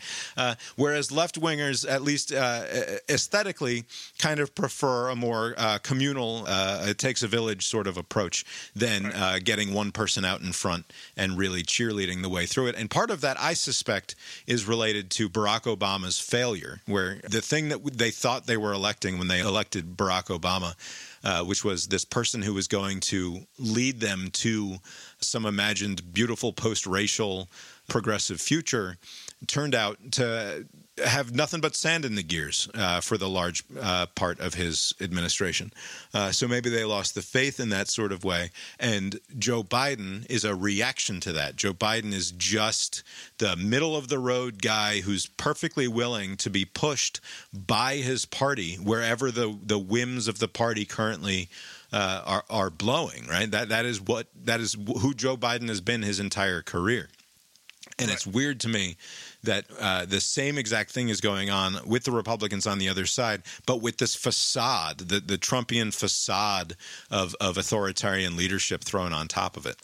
Whereas left wingers, at least uh, aesthetically, kind of prefer a more uh, communal, uh, it takes a village sort of approach than uh, getting one person out in front and really cheerleading the way through it. And part of that, I suspect, is related to Barack Obama's failure, where the thing that they thought they were electing when they elected Barack Obama. Uh, which was this person who was going to lead them to some imagined beautiful post-racial progressive future turned out to have nothing but sand in the gears uh, for the large uh, part of his administration. Uh, so maybe they lost the faith in that sort of way. And Joe Biden is a reaction to that. Joe Biden is just the middle of the road guy who's perfectly willing to be pushed by his party wherever the, the whims of the party currently uh, are, are blowing, right? That, that is what, that is who Joe Biden has been his entire career. And it's weird to me that uh, the same exact thing is going on with the Republicans on the other side, but with this facade, the, the Trumpian facade of, of authoritarian leadership thrown on top of it.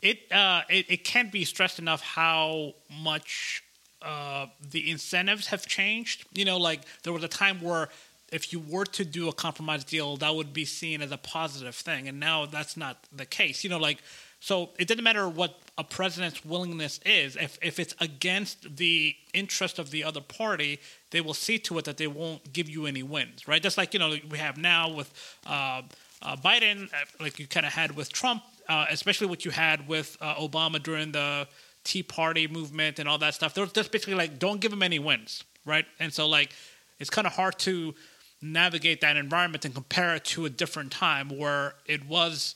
it uh, it, it can't be stressed enough how much uh, the incentives have changed. You know, like there was a time where if you were to do a compromise deal, that would be seen as a positive thing, and now that's not the case. You know, like so it doesn't matter what a president's willingness is. If if it's against the interest of the other party, they will see to it that they won't give you any wins. Right? Just like you know we have now with. Uh, uh, Biden, uh, like you kind of had with Trump, uh, especially what you had with uh, Obama during the Tea Party movement and all that stuff. They're just basically like, don't give him any wins, right? And so, like, it's kind of hard to navigate that environment and compare it to a different time where it was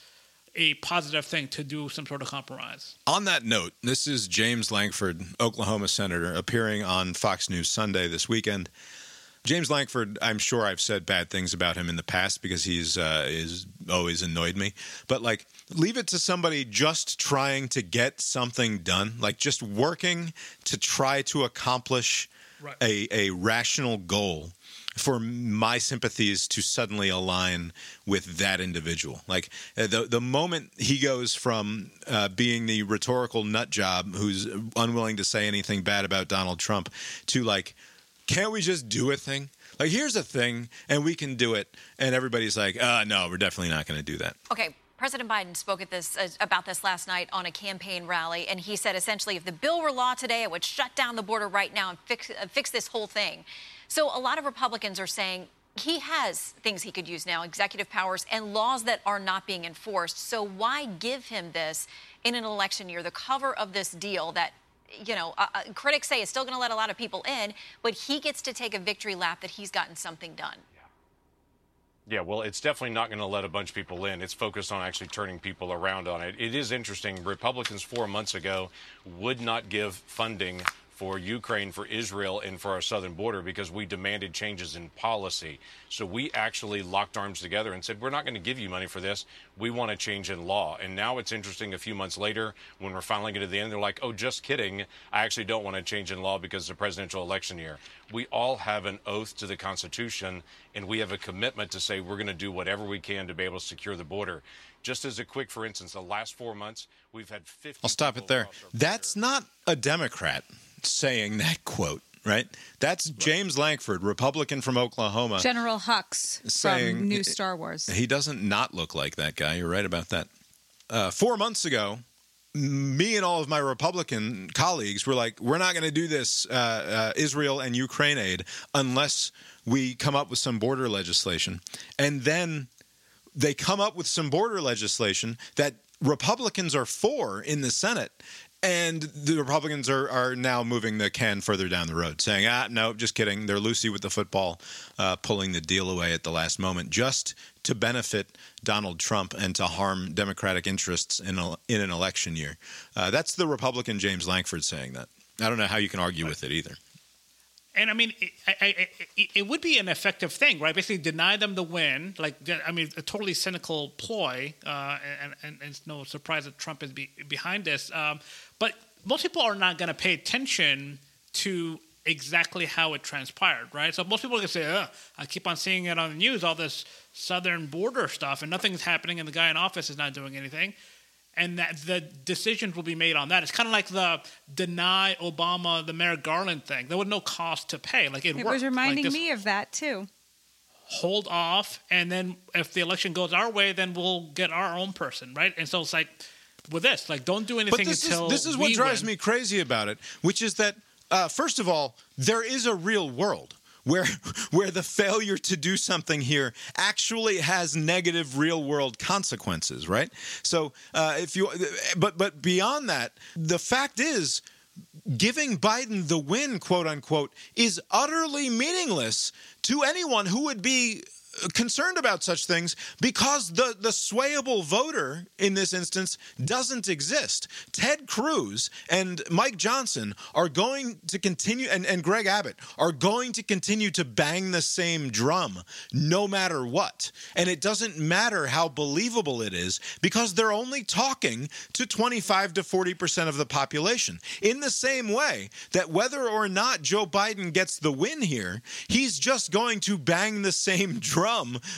a positive thing to do some sort of compromise. On that note, this is James Lankford, Oklahoma senator, appearing on Fox News Sunday this weekend. James Lankford, I'm sure I've said bad things about him in the past because he's uh, is always annoyed me. But like, leave it to somebody just trying to get something done, like just working to try to accomplish Right. a a rational goal. For my sympathies to suddenly align with that individual, like uh, the the moment he goes from uh, being the rhetorical nut job who's unwilling to say anything bad about Donald Trump to like can't we just do a thing? Like, here's a thing, and we can do it. And everybody's like, uh, no, we're definitely not going to do that. Okay, President Biden spoke at this uh, about this last night on a campaign rally, and he said essentially, if the bill were law today, it would shut down the border right now and fix uh, fix this whole thing. So a lot of Republicans are saying he has things he could use now, executive powers and laws that are not being enforced. So why give him this in an election year, the cover of this deal that? You know, uh, uh, critics say is still going to let a lot of people in, but he gets to take a victory lap that he's gotten something done. Yeah, well, it's definitely not going to let a bunch of people in. It's focused on actually turning people around on it. It is interesting. Republicans four months ago would not give funding for Ukraine, for Israel, and for our southern border because we demanded changes in policy. So we actually locked arms together and said, we're not going to give you money for this. We want a change in law. And now it's interesting a few months later when we're finally getting to the end, they're like, oh, just kidding. I actually don't want a change in law because it's a presidential election year. We all have an oath to the Constitution and we have a commitment to say we're going to do whatever we can to be able to secure the border. Just as a quick, for instance, the last four months, we've had 50. I'll stop it there. That's border. not a Democrat saying that quote. right? That's James Lankford, Republican from Oklahoma. General Hux Saying- from New Star Wars. He doesn't not look like that guy. You're right about that. Uh, four months ago, me and all of my Republican colleagues were like, we're not going to do this uh, uh, Israel and Ukraine aid unless we come up with some border legislation. And then they come up with some border legislation that Republicans are for in the Senate. And the Republicans are, are now moving the can further down the road, saying, ah, no, just kidding. They're loosey with the football, uh, pulling the deal away at the last moment just to benefit Donald Trump and to harm Democratic interests in, a, in an election year. Uh, that's the Republican James Lankford saying that. I don't know how you can argue with it either. And I mean, it, I, it, would be an effective thing, right? Basically, deny them the win. Like, I mean, a totally cynical ploy, uh, and, and, and it's no surprise that Trump is be, behind this. Um, but most people are not going to pay attention to exactly how it transpired, right? So most people to say, Ugh, I keep on seeing it on the news, all this southern border stuff, and nothing's happening, and the guy in office is not doing anything and that the decisions will be made on that. It's kind of like the deny Obama the Merrick Garland thing. There was no cost to pay. Like it, It worked. was Like, reminding this me of that too. hold off, and then if the election goes our way, then we'll get our own person, right? And so it's like with this, like don't do anything But this until is this is what drives win. me crazy about it, which is that uh, first of all, there is a real world where where the failure to do something here actually has negative real world consequences, right? So uh, if you, but but beyond that, the fact is. Giving Biden the win, quote unquote, is utterly meaningless to anyone who would be concerned about such things because the, the swayable voter in this instance doesn't exist. Ted Cruz and Mike Johnson are going to continue, and, and Greg Abbott are going to continue to bang the same drum no matter what. And it doesn't matter how believable it is because they're only talking to 25 to 40% of the population. In the same way that whether or not Joe Biden gets the win here, he's just going to bang the same [laughs] drum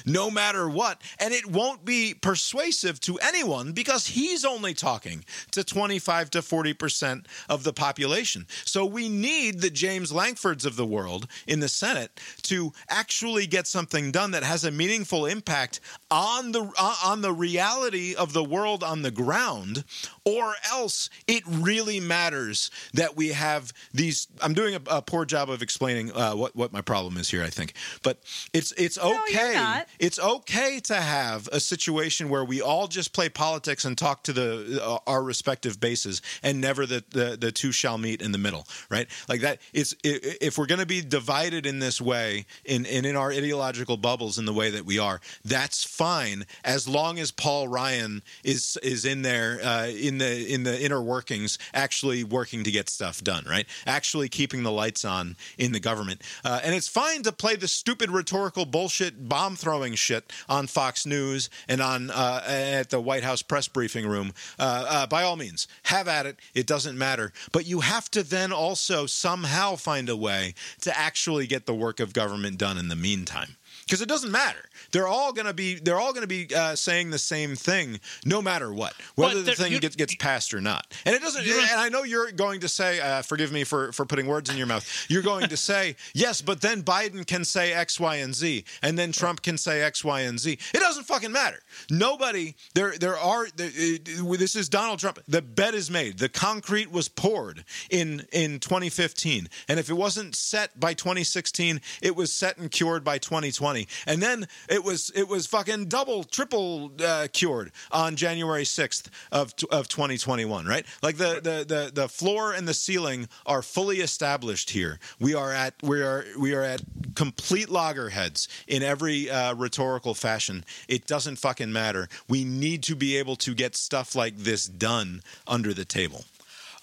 no matter what. And it won't be persuasive to anyone because he's only talking to 25 to 40% of the population. So we need the James Lankfords of the world in the Senate to actually get something done that has a meaningful impact on the on the reality of the world on the ground or else it really matters that we have these i'm doing a, a poor job of explaining uh, what, what my problem is here i think. But it's it's okay. not. it's okay to have a situation where we all just play politics and talk to the uh, our respective bases and never the, the the two shall meet in the middle right? Like that it's if we're going to be divided in this way in, in in our ideological bubbles in the way that we are that's fine as long as paul ryan is is in there uh, in the in the inner workings actually working to get stuff done right? Actually keeping the lights on in the government. Uh, and it's fine to play the stupid rhetorical bullshit bomb throwing shit on fox news and on uh, at the white house press briefing room. Uh, uh, by all means have at it. It doesn't matter. But you have to then also somehow find a way to actually get the work of government done in the meantime because it doesn't matter. They're all going to be they're all going to be uh, saying the same thing no matter what, whether the thing gets gets passed or not. And it doesn't. And I know you're going to say, uh, forgive me for for putting words in your mouth. You're going to say [laughs] yes, but then Biden can say X, Y, and Z, and then Trump can say X, Y, and Z. It doesn't fucking matter. Nobody there there are. There, uh, this is Donald Trump. The bet is made. The concrete was poured in in 2015, and if it wasn't set by 2016, it was set and cured by 2020, and then it was it was fucking double, triple uh, cured on January 6th of of 2021. Right? Like the the the the floor and the ceiling are fully established here. We are at we are we are at complete loggerheads in every uh, rhetorical fashion. It doesn't fucking matter. We need to be able to get stuff like this done under the table.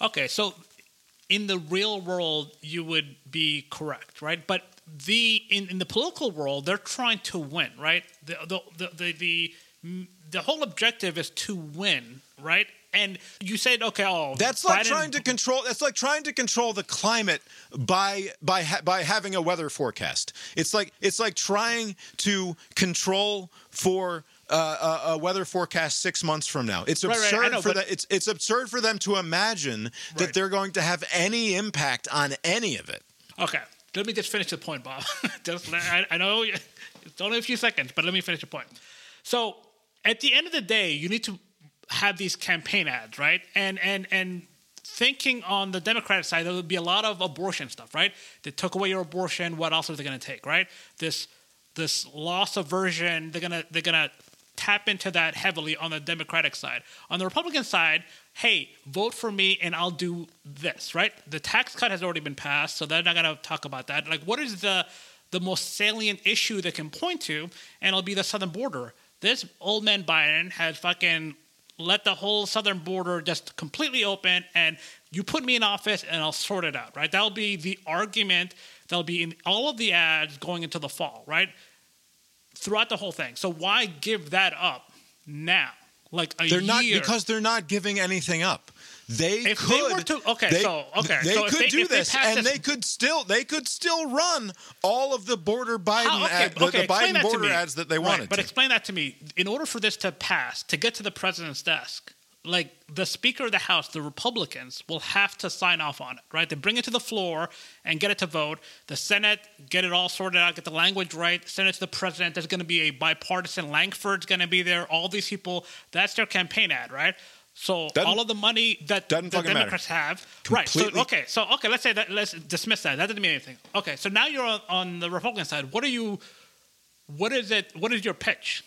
Okay, so in the real world, you would be correct, right? But the in, in the political world, they're trying to win, right? The the the the, the, the whole objective is to win, right? And you said, okay, oh, That's like Biden- trying to control. That's like trying to control the climate by by ha- by having a weather forecast. It's like it's like trying to control for. Uh, a, a weather forecast six months from now. It's Right, right, absurd know, for that. It's it's absurd for them to imagine that Right. they're going to have any impact on any of it. Okay, let me just finish the point, Bob. [laughs] just let- I, I know it's only a few seconds, but let me finish the point. So at the end of the day, you need to have these campaign ads, right? And and and thinking on the Democratic side, there would be a lot of abortion stuff, right? They took away your abortion. What else are they going to take, right? This this loss aversion. They're gonna they're gonna tap into that heavily on the Democratic side. On the Republican side, hey, vote for me and I'll do this, right? The tax cut has already been passed, so they're not going to talk about that. Like, what is the the most salient issue they can point to? And it'll be the southern border. This old man Biden has fucking let the whole southern border just completely open and you put me in office and I'll sort it out, right? That'll be the argument that'll be in all of the ads going into the fall, right? Throughout the whole thing. So why give that up now? Like a They're not because they're not giving anything up. They If they could. were to- okay, they, so- okay, they so could they- do this, and this- they could still they could still run all of the border Biden How- okay, ad, the, okay, the Biden border ads that they Right, wanted. But to. explain that to me. In order for this to pass, to get to the president's desk, like the Speaker of the House, the Republicans will have to sign off on it, right? They bring it to the floor and get it to vote. The Senate get it all sorted out, get the language right. Send it to the president. There's going to be a bipartisan. Lankford's going to be there. All these people. That's their campaign ad, right? So Doesn't- all of the money that the doesn't matter. Democrats have, right? So okay, so okay, let's say that. Let's dismiss that. That doesn't mean anything. Okay, so now you're on, on the Republican side. What are you? What is it? What is your pitch?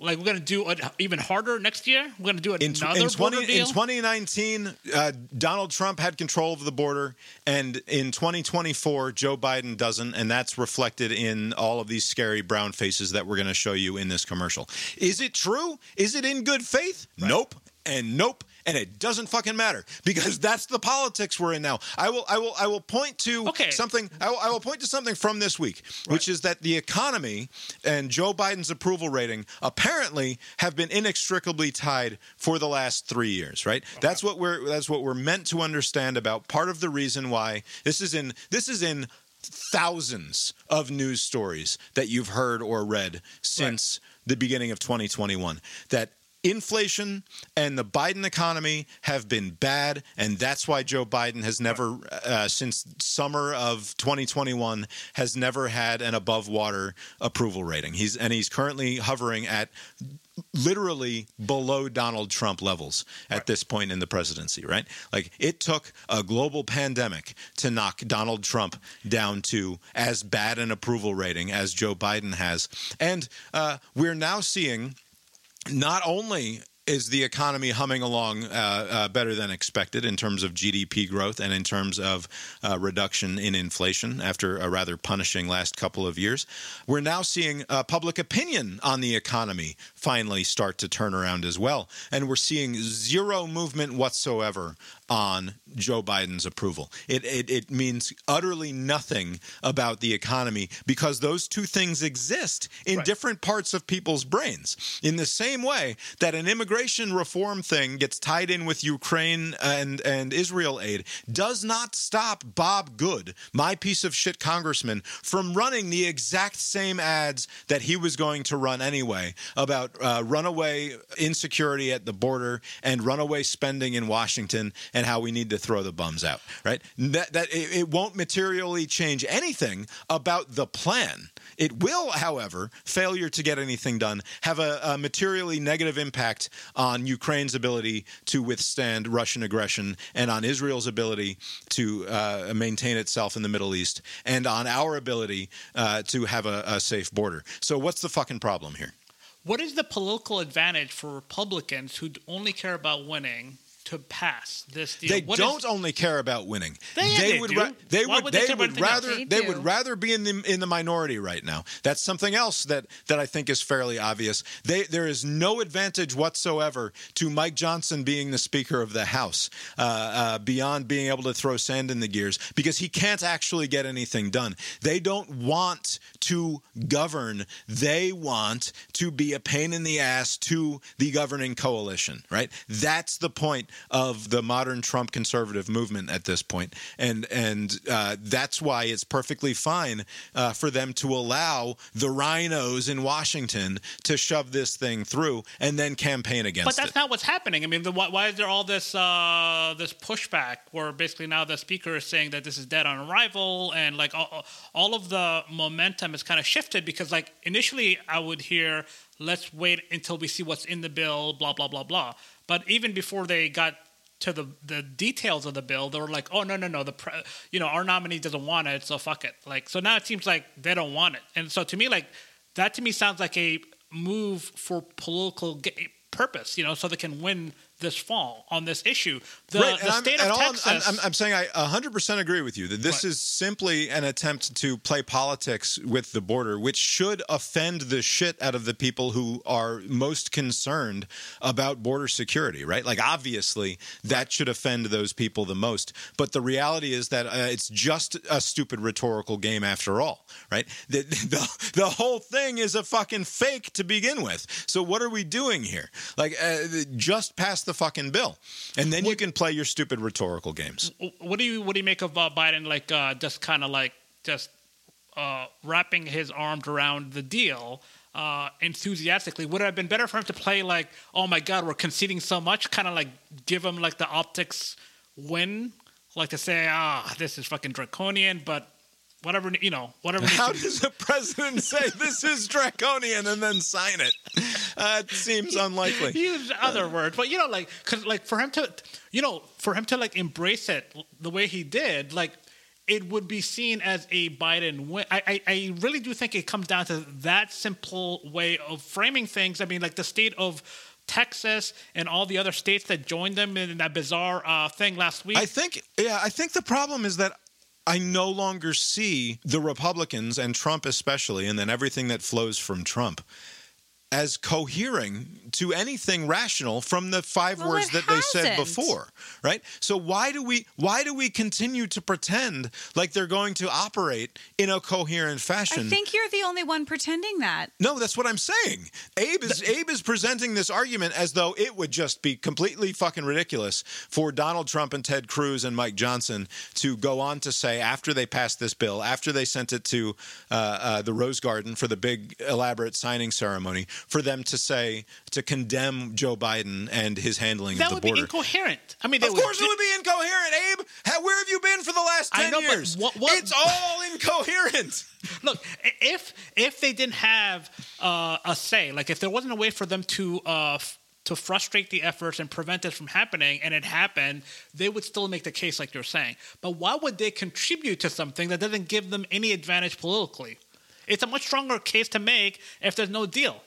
Like we're gonna do it even harder next year. We're gonna do in, another in, border deal. in 2019, uh, Donald Trump had control of the border, and in 2024, Joe Biden doesn't, and that's reflected in all of these scary brown faces that we're going to show you in this commercial. Is it true? Is it in good faith? Nope, and nope. And it doesn't fucking matter because [laughs] that's the politics we're in now. I will, I will, I will point to Okay. something. I will, I will point to something from this week, which is that the economy and Joe Biden's approval rating apparently have been inextricably tied for the last three years. Right? That's what we're that's what we're meant to understand about. Part of the reason why this is in this is in thousands of news stories that you've heard or read since the beginning of 2021 that inflation and the Biden economy have been bad, and that's why Joe Biden has never, uh, since summer of 2021, has never had an above water approval rating. He's and he's currently hovering at literally below Donald Trump levels at this point in the presidency, right? Like it took a global pandemic to knock Donald Trump down to as bad an approval rating as Joe Biden has. And uh, we're now seeing not only is the economy humming along uh, uh, better than expected in terms of GDP growth and in terms of uh, reduction in inflation after a rather punishing last couple of years. We're now seeing public opinion on the economy finally start to turn around as well. And we're seeing zero movement whatsoever on Joe Biden's approval. It, it, it means utterly nothing about the economy because those two things exist in different parts of people's brains. In the same way that an immigration reform thing gets tied in with Ukraine and, and Israel aid does not stop Bob Good, my piece of shit congressman, from running the exact same ads that he was going to run anyway about uh, runaway insecurity at the border and runaway spending in Washington and how we need to throw the bums out. Right? That that it, it won't materially change anything about the plan. It will, however, failure to get anything done have a, a materially negative impact on Ukraine's ability to withstand Russian aggression and on Israel's ability to uh, maintain itself in the Middle East and on our ability uh, to have a, a safe border. So, what's the fucking problem here? What is the political advantage for Republicans who only care about winning to pass this deal? They What don't is- only care about winning. They- yeah, they would do. they Why would would they they would rather They they would rather be in the in the minority right now. That's something else that that I think is fairly obvious. They there is no advantage whatsoever to Mike Johnson being the Speaker of the House uh, uh, beyond being able to throw sand in the gears because he can't actually get anything done. They don't want to govern. They want to be a pain in the ass to the governing coalition. Right. That's the point of the modern Trump conservative movement at this point, and and uh, that's why it's perfectly fine uh, for them to allow the RINOs in Washington to shove this thing through and then campaign against it. But that's it. not what's happening. I mean, the, why, why is there all this uh, this pushback where basically now the speaker is saying that this is dead on arrival, and like all, all of the momentum is kind of shifted because like initially I would hear let's wait until we see what's in the bill, blah blah blah blah. But even before they got to the the details of the bill, they were like, oh no no no, the pre- you know our nominee doesn't want it, so fuck it. Like so now it seems like they don't want it, and so to me like that to me sounds like a move for political purpose, you know, so they can win this fall on this issue. The, Right, the I'm- state and of Texas. I'm, I'm, I'm saying I 100% agree with you that this Right. is simply an attempt to play politics with the border, which should offend the shit out of the people who are most concerned about border security, right? Like, obviously, that should offend those people the most. But the reality is that uh, it's just a stupid rhetorical game after all, right? The, [laughs] the, the whole thing is a fucking fake to begin with. So, what are we doing here? Like, uh, just pass the fucking bill, and then you can play your stupid rhetorical games. what do you what do you make of uh, Biden like uh, just kind of like just uh, wrapping his arms around the deal uh, enthusiastically? Would it have been better for him to play like, oh my god, we're conceding so much, kind of like give him like the optics win, like to say, ah, this is fucking draconian, but whatever you know, whatever. How does the president [laughs] say this is draconian and then sign it? [laughs] Uh, it seems unlikely. use other words, but you know, like, cause like for him to, you know, for him to like embrace it the way he did, like, it would be seen as a Biden win. I, I, I really do think it comes down to that simple way of framing things. I mean, like the state of Texas and all the other states that joined them in that bizarre uh, thing last week. I think, yeah, I think the problem is that I no longer see the Republicans and Trump especially, and then everything that flows from Trump. As cohering to anything rational from the five Well, words that they said before, right? So why do we why do we continue to pretend like they're going to operate in a coherent fashion? I think you're the only one pretending that. No, that's what I'm saying. Abe is Abe is presenting this argument as though it would just be completely fucking ridiculous for Donald Trump and Ted Cruz and Mike Johnson to go on to say after they passed this bill, after they sent it to uh, uh, the Rose Garden for the big elaborate signing ceremony, for them to say to condemn Joe Biden and his handling that of the would border. be incoherent. I mean, Of course, it would be incoherent, Abe. How, where have you been for the last ten know, years? what- what- It's all incoherent. [laughs] Look, if if they didn't have uh, a say, like if there wasn't a way for them to uh, f- to frustrate the efforts and prevent this from happening, and it happened, they would still make the case like you're saying. But why would they contribute to something that doesn't give them any advantage politically? It's a much stronger case to make if there's no deal.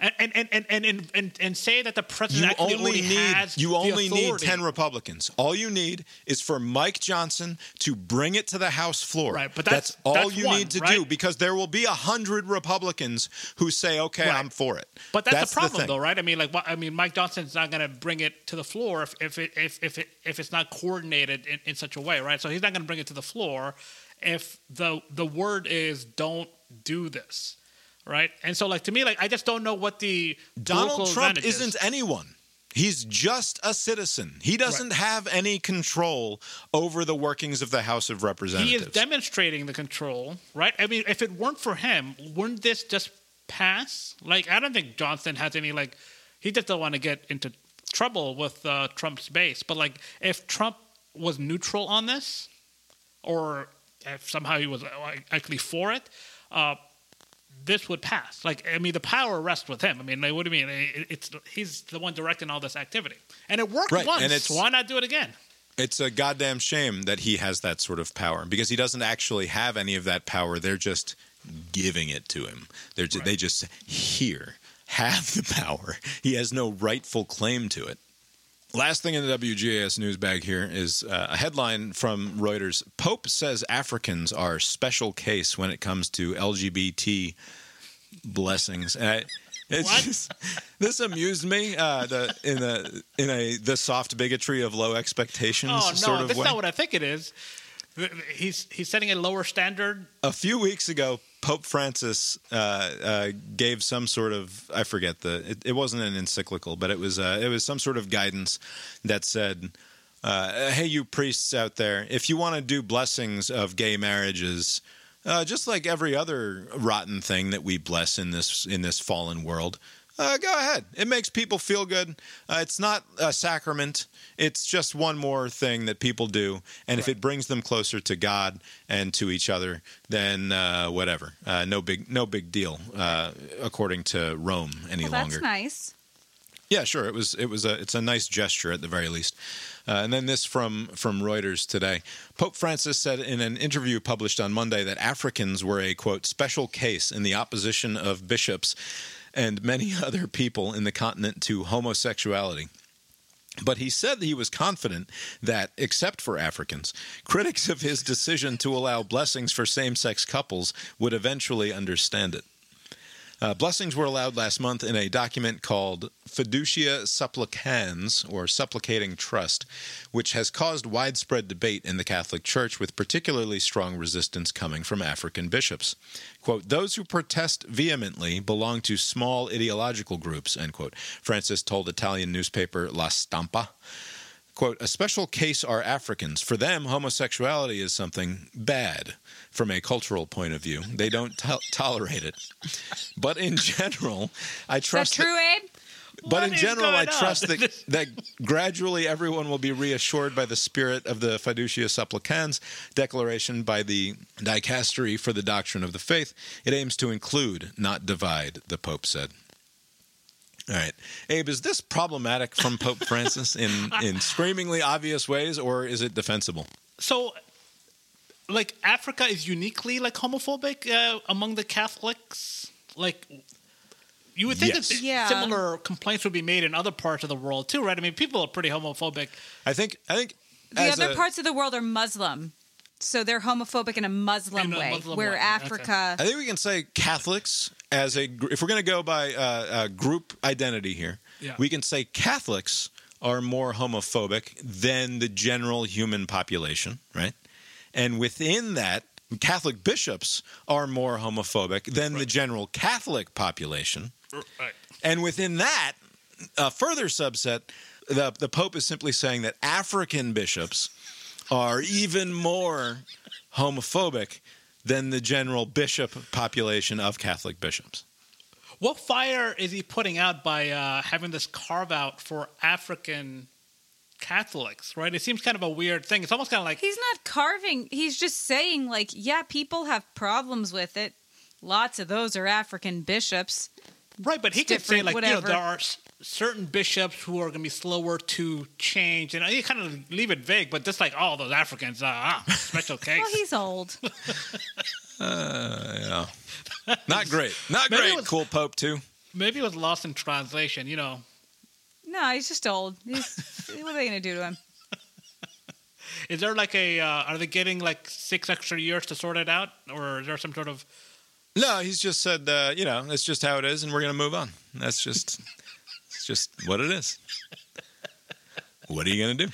And and, and, and, and, and, and, say that the president You actually only already need has you only need ten Republicans. All you need is for Mike Johnson to bring it to the House floor. Right, but that's- all that's you one, need to do because there will be a hundred Republicans who say, "Okay, Right. I'm for it." But that's, the problem, thing. though, right? I mean, like, I mean, Mike Johnson's not going to bring it to the floor if if it if if, it, if it's not coordinated in, in such a way, right? So he's not going to bring it to the floor if the the word is don't do this, right? And so, like to me, like I just don't know what the Donald Trump advantage is. isn't anyone. He's just a citizen. He doesn't have any control over the workings of the House of Representatives. He is demonstrating the control, right? I mean, if it weren't for him, wouldn't this just pass? Like, I don't think Johnson has any like. He just don't want to get into trouble with uh, Trump's base. But like, if Trump was neutral on this, or if somehow he was uh, actually for it, uh, this would pass. Like, I mean, the power rests with him. I mean, like, what do you mean? It- It's he's the one directing all this activity, and it worked Right, once. and it's- Why not do it again? It's a goddamn shame that he has that sort of power because he doesn't actually have any of that power. They're just giving it to him. They're ju- they just here have the power. He has no rightful claim to it. Last thing in the WGAS news bag here is uh, a headline from Reuters. Pope says Africans are special case when it comes to LGBT blessings. And I- just- this amused me uh, the, in a in a the soft bigotry of low expectations Oh no, sort of that's way. not what I think it is. He's he's setting a lower standard. a few weeks ago, Pope Francis uh, uh, gave some sort of I forget the it, it wasn't an encyclical, but it was uh, it was some sort of guidance that said, uh, "Hey, you priests out there, if you want to do blessings of gay marriages." Uh, just like every other rotten thing that we bless in this in this fallen world, uh, go ahead. It makes people feel good. Uh, it's not a sacrament. It's just one more thing that people do, and if it brings them closer to God and to each other, then uh, whatever. Uh, no big, no big deal, uh, according to Rome any Well, longer. that's nice. Yeah, sure. It was. It was a. It's a nice gesture at the very least. Uh, and then this from from Reuters today. Pope Francis said in an interview published on Monday that Africans were a quote special case in the opposition of bishops and many [laughs] other people in the continent to homosexuality. But he said he was confident that, except for Africans, critics of his decision to allow blessings for same sex couples would eventually understand it. Uh, blessings were allowed last month in a document called Fiducia Supplicans, or Supplicating Trust, which has caused widespread debate in the Catholic Church, with particularly strong resistance coming from African bishops. Quote, those who protest vehemently belong to small ideological groups, end quote, Francis told Italian newspaper La Stampa. Quote, a special case are Africans. For them, homosexuality is something bad from a cultural point of view. They don't to- tolerate it. But in general, I Is that trust true, Abe? but What in general, I on? trust that, that gradually everyone will be reassured by the spirit of the Fiducia Supplicans declaration by the Dicastery for the Doctrine of the Faith. It aims to include, not divide, the Pope said. All right. Abe, is this problematic from Pope Francis in, in screamingly obvious ways, or is it defensible? So, like Africa is uniquely like homophobic uh, among the Catholics. Like, you would think Yes. that Yeah. similar complaints would be made in other parts of the world too, right? I mean, people are pretty homophobic. I think I think The other a- parts of the world are Muslim. So they're homophobic in a Muslim In a way, Muslim where way, okay. Africa. I think we can say Catholics as a if we're going to go by uh, uh, group identity here, Yeah. we can say Catholics are more homophobic than the general human population, right? And within that, Catholic bishops are more homophobic than the general Catholic population. Right. And within that, a further subset, the, the Pope is simply saying that African bishops are even more homophobic than the general bishop population of Catholic bishops. What fire is he putting out by uh, having this carve out for African Catholics? Right. It seems kind of a weird thing. It's almost kind of like He's not carving. He's just saying, like, yeah, people have problems with it. Lots of those are African bishops. Right, but he It's could say different, like you know whatever. there are s- certain bishops who are going to be slower to change, and you kind of leave it vague. But just like all those Africans, uh, ah, special [laughs] case. Well, he's old. [laughs] Uh, yeah. [laughs] Not great. Not Maybe great. was- cool Pope, too. Maybe it was lost in translation. You know, No, he's just old. He's, what are they going to do to him? is there like a? Uh, are they getting like six extra years to sort it out, or is there some sort of? No, he's just said, uh, you know, it's just how it is, and we're going to move on. That's just, it's just what it is. What are you going to do?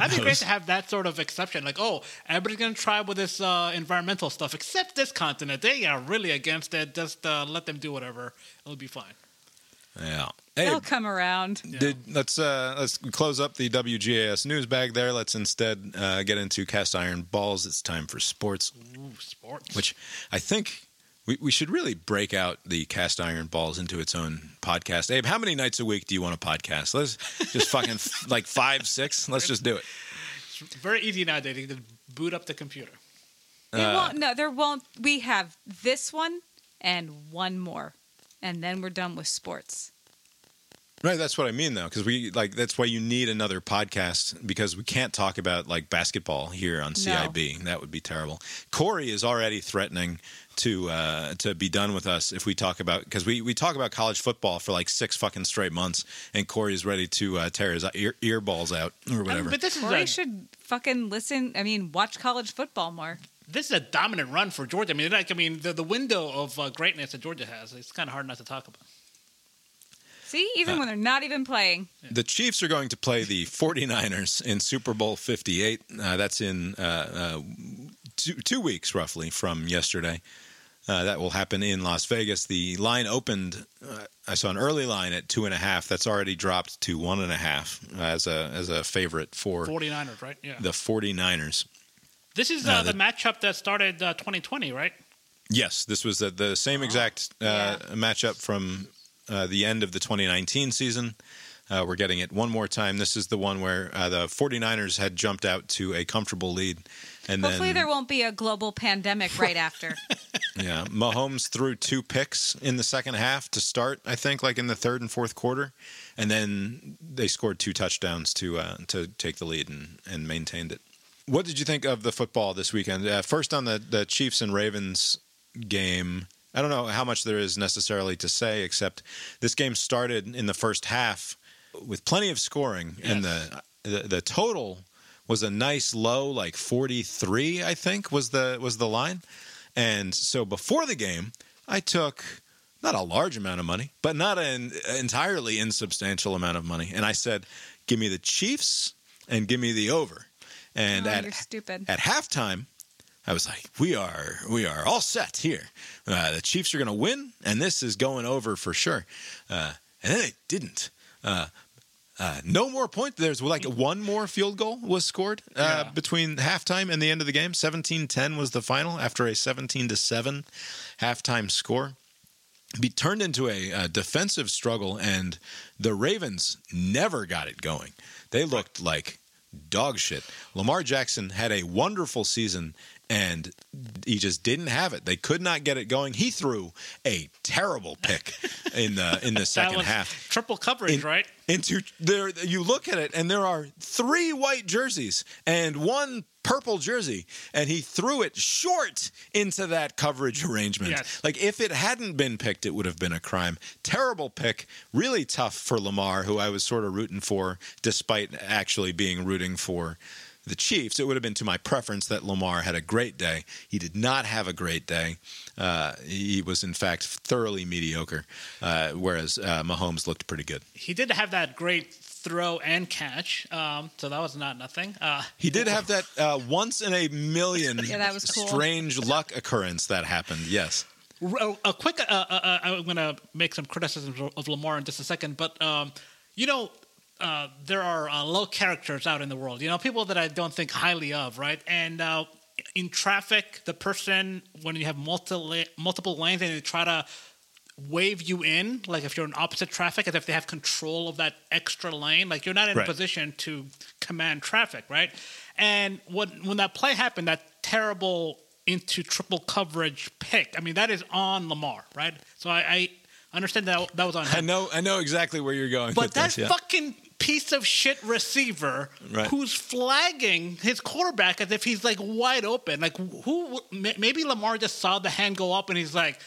I'd be great to have that sort of exception. Like, oh, everybody's going to try with this uh, environmental stuff, except this continent. They are really against it. Just uh, let them do whatever. It'll be fine. Yeah. Hey, He'll come around. Did, let's uh, let's close up the WGAS news bag there. Let's instead uh, get into cast iron balls. It's time for sports, Ooh, sports. which I think we, we should really break out the cast iron balls into its own podcast. Abe, how many nights a week do you want a podcast? Let's just fucking f- [laughs] like five, six. Let's just do it. It's very easy nowadays. You can boot up the computer. There Uh, won't, no, there won't. We have this one and one more, and then we're done with sports. Right, that's what I mean though, because we like that's why you need another podcast because we can't talk about like basketball here on CIB. That would be terrible. Corey is already threatening to uh, to be done with us if we talk about because we, we talk about college football for like six fucking straight months, and Corey is ready to uh, tear his ear, ear balls out or I mean, whatever. but this is Corey a, should fucking listen. I mean, watch college football more. this is a dominant run for Georgia. I mean, like I mean, the, the window of uh, greatness that Georgia has. It's kind of hard not to talk about. See, even when they're not even playing. The Chiefs are going to play the 49ers in Super Bowl 58. Uh, that's in uh, uh, two, two weeks roughly from yesterday. Uh, that will happen in Las Vegas. The line opened. Uh, I saw an early line at two and a half. That's already dropped to one and a half as a as a favorite for 49ers, right? Yeah. the 49ers. This is uh, the- the matchup that started uh, 2020, right? Yes, this was the, the same exact uh, Yeah. matchup from uh, the end of the 2019 season. Uh, we're getting it one more time. This is the one where uh, the 49ers had jumped out to a comfortable lead. And Hopefully, then, there won't be a global pandemic right after. [laughs] yeah, Mahomes threw two picks in the second half to start, I think, like in the third and fourth quarter. And then they scored two touchdowns to uh, to take the lead and, and maintained it. What did you think of the football this weekend? Uh, first on the, the Chiefs and Ravens game. I don't know how much there is necessarily to say, except this game started in the first half with plenty of scoring, and the, the the total was a nice low, like forty three. I think was the was the line, and so before the game, I took not a large amount of money, but not an entirely insubstantial amount of money, and I said, "Give me the Chiefs and give me the over." And Oh, at you're stupid. at halftime, I was like, "We are, we are all set here. Uh, the Chiefs are going to win, and this is going over for sure." Uh, and then it didn't. Uh, uh, no more point. There's like one more field goal was scored uh, Yeah. between halftime and the end of the game. 17-10 was the final after a 17 to seven halftime score. Be turned into a, uh defensive struggle, and the Ravens never got it going. They looked like dog shit. Lamar Jackson had a wonderful season and he just didn't have it. They could not get it going. He threw a terrible pick [laughs] in the in the second half. triple coverage, In- right? Into there you look at it and there are three white jerseys and one purple jersey and he threw it short into that coverage arrangement. Yes. Like if it hadn't been picked it would have been a crime. Terrible pick, really tough for Lamar who I was sort of rooting for despite actually being rooting for the Chiefs, it would have been to my preference that Lamar had a great day. He did not have a great day. Uh, he was, in fact, thoroughly mediocre, uh, whereas uh, Mahomes looked pretty good. He did have that great throw and catch, um, so that was not nothing. Uh, He did have that uh, once in a million [laughs] Yeah, that was cool. strange luck occurrence that happened. Yes. a, a quick, uh, I'm going to make some criticisms of, of Lamar in just a second, but um, you know, uh, there are uh, low characters out in the world. You know, people that I don't think highly of, right? And uh, in traffic, the person when you have multiple multiple lanes and they try to wave you in, like if you're in opposite traffic, as if they have control of that extra lane, like you're not in Right. a position to command traffic, right? And when when that play happened, that terrible into triple coverage pick, I mean that is on Lamar, right? So I, I understand that that was on [laughs] I him. know. I know exactly where you're going. But with that this, yeah. fucking piece of shit receiver Right. who's flagging his quarterback as if he's like wide open. Like who? Maybe Lamar just saw the hand go up and he's like,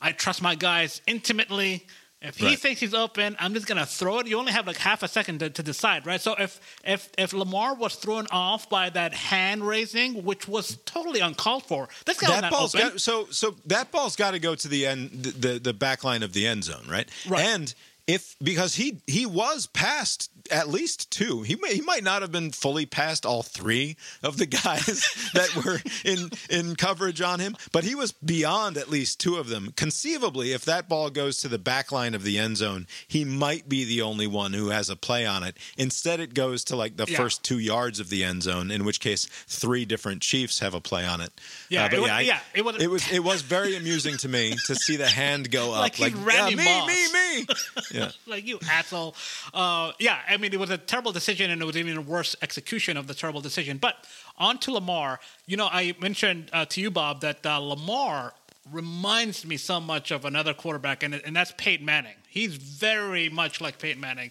"I trust my guys intimately." If he Right. thinks he's open, I'm just gonna throw it. You only have like half a second to, to decide, right? So if if if Lamar was thrown off by that hand raising, which was totally uncalled for, this guy that ball's open. got so so that ball's got to go to the end the, the the back line of the end zone right Right. and if because he he was past at least two he may, he might not have been fully past all three of the [laughs] guys that were in in coverage on him but he was beyond at least two of them conceivably if that ball goes to the back line of the end zone he might be the only one who has a play on it instead it goes to like the Yeah. first two yards of the end zone in which case three different chiefs have a play on it Yeah, Uh, but it was- I- yeah, it was- it was it was very amusing to me to see the hand go [laughs] up Like he's Randy yeah, Moss. me me me [laughs] yeah like you asshole. Uh, yeah, I mean it was a terrible decision, and it was even a worse execution of the terrible decision. But on to Lamar. You know, I mentioned uh, to you, Bob, that uh, Lamar reminds me so much of another quarterback, and and that's Peyton Manning. He's very much like Peyton Manning.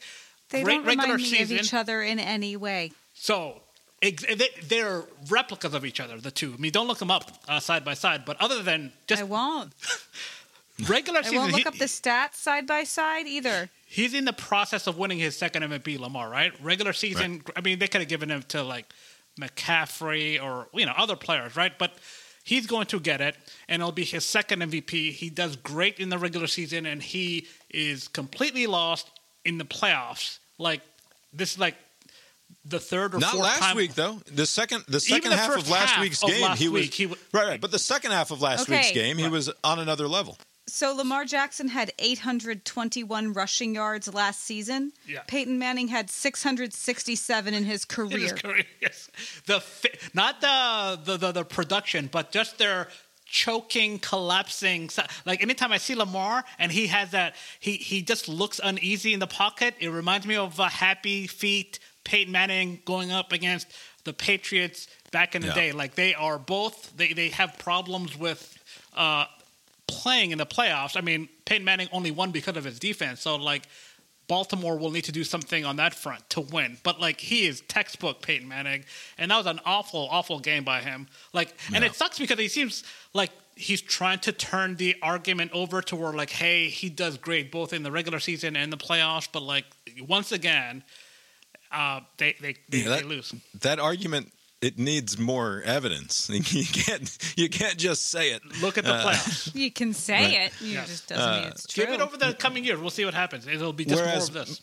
They Great don't regular remind me season. of each other in any way. So they, they're replicas of each other, the two. I mean, don't look them up uh, side by side. But other than just I won't. [laughs] regular season. I won't look he- up the stats side by side either. He's in the process of winning his second MVP, Lamar, right? Regular season, I mean, they could have given him to like McCaffrey or, you know, other players, right? But he's going to get it, and it'll be his second MVP. He does great in the regular season, and he is completely lost in the playoffs. Like, this, like, the third or Not fourth last time. week though. The second the second the half of last half week's of game, last he was week, he w- right, right. But the second half of last week's Okay. game, he was on another level. So Lamar Jackson had 821 rushing yards last season. Yeah. Peyton Manning had 667 in his career. in career. his [laughs] career. Yes. The fi- not the, the the the production, but just their choking, collapsing. Like anytime I see Lamar and he has that, he he just looks uneasy in the pocket. It reminds me of a Happy Feet, Peyton Manning going up against the Patriots back in the Yeah. day. Like they are both. They they have problems with. Uh, playing in the playoffs. I mean, Peyton Manning only won because of his defense. So like Baltimore will need to do something on that front to win. But like he is textbook Peyton Manning, and that was an awful, awful game by him. Like, and it sucks because he seems like he's trying to turn the argument over to where like, hey, he does great both in the regular season and the playoffs. But like once again, uh, they they they, Yeah, that- they lose. That argument it needs more evidence. [laughs] You can't you can't just say it. Look at the playoffs. [laughs] You can say Right. it. You Yes. just doesn't mean it's true. Give it over the coming year. We'll see what happens. It'll be just Whereas- more of this.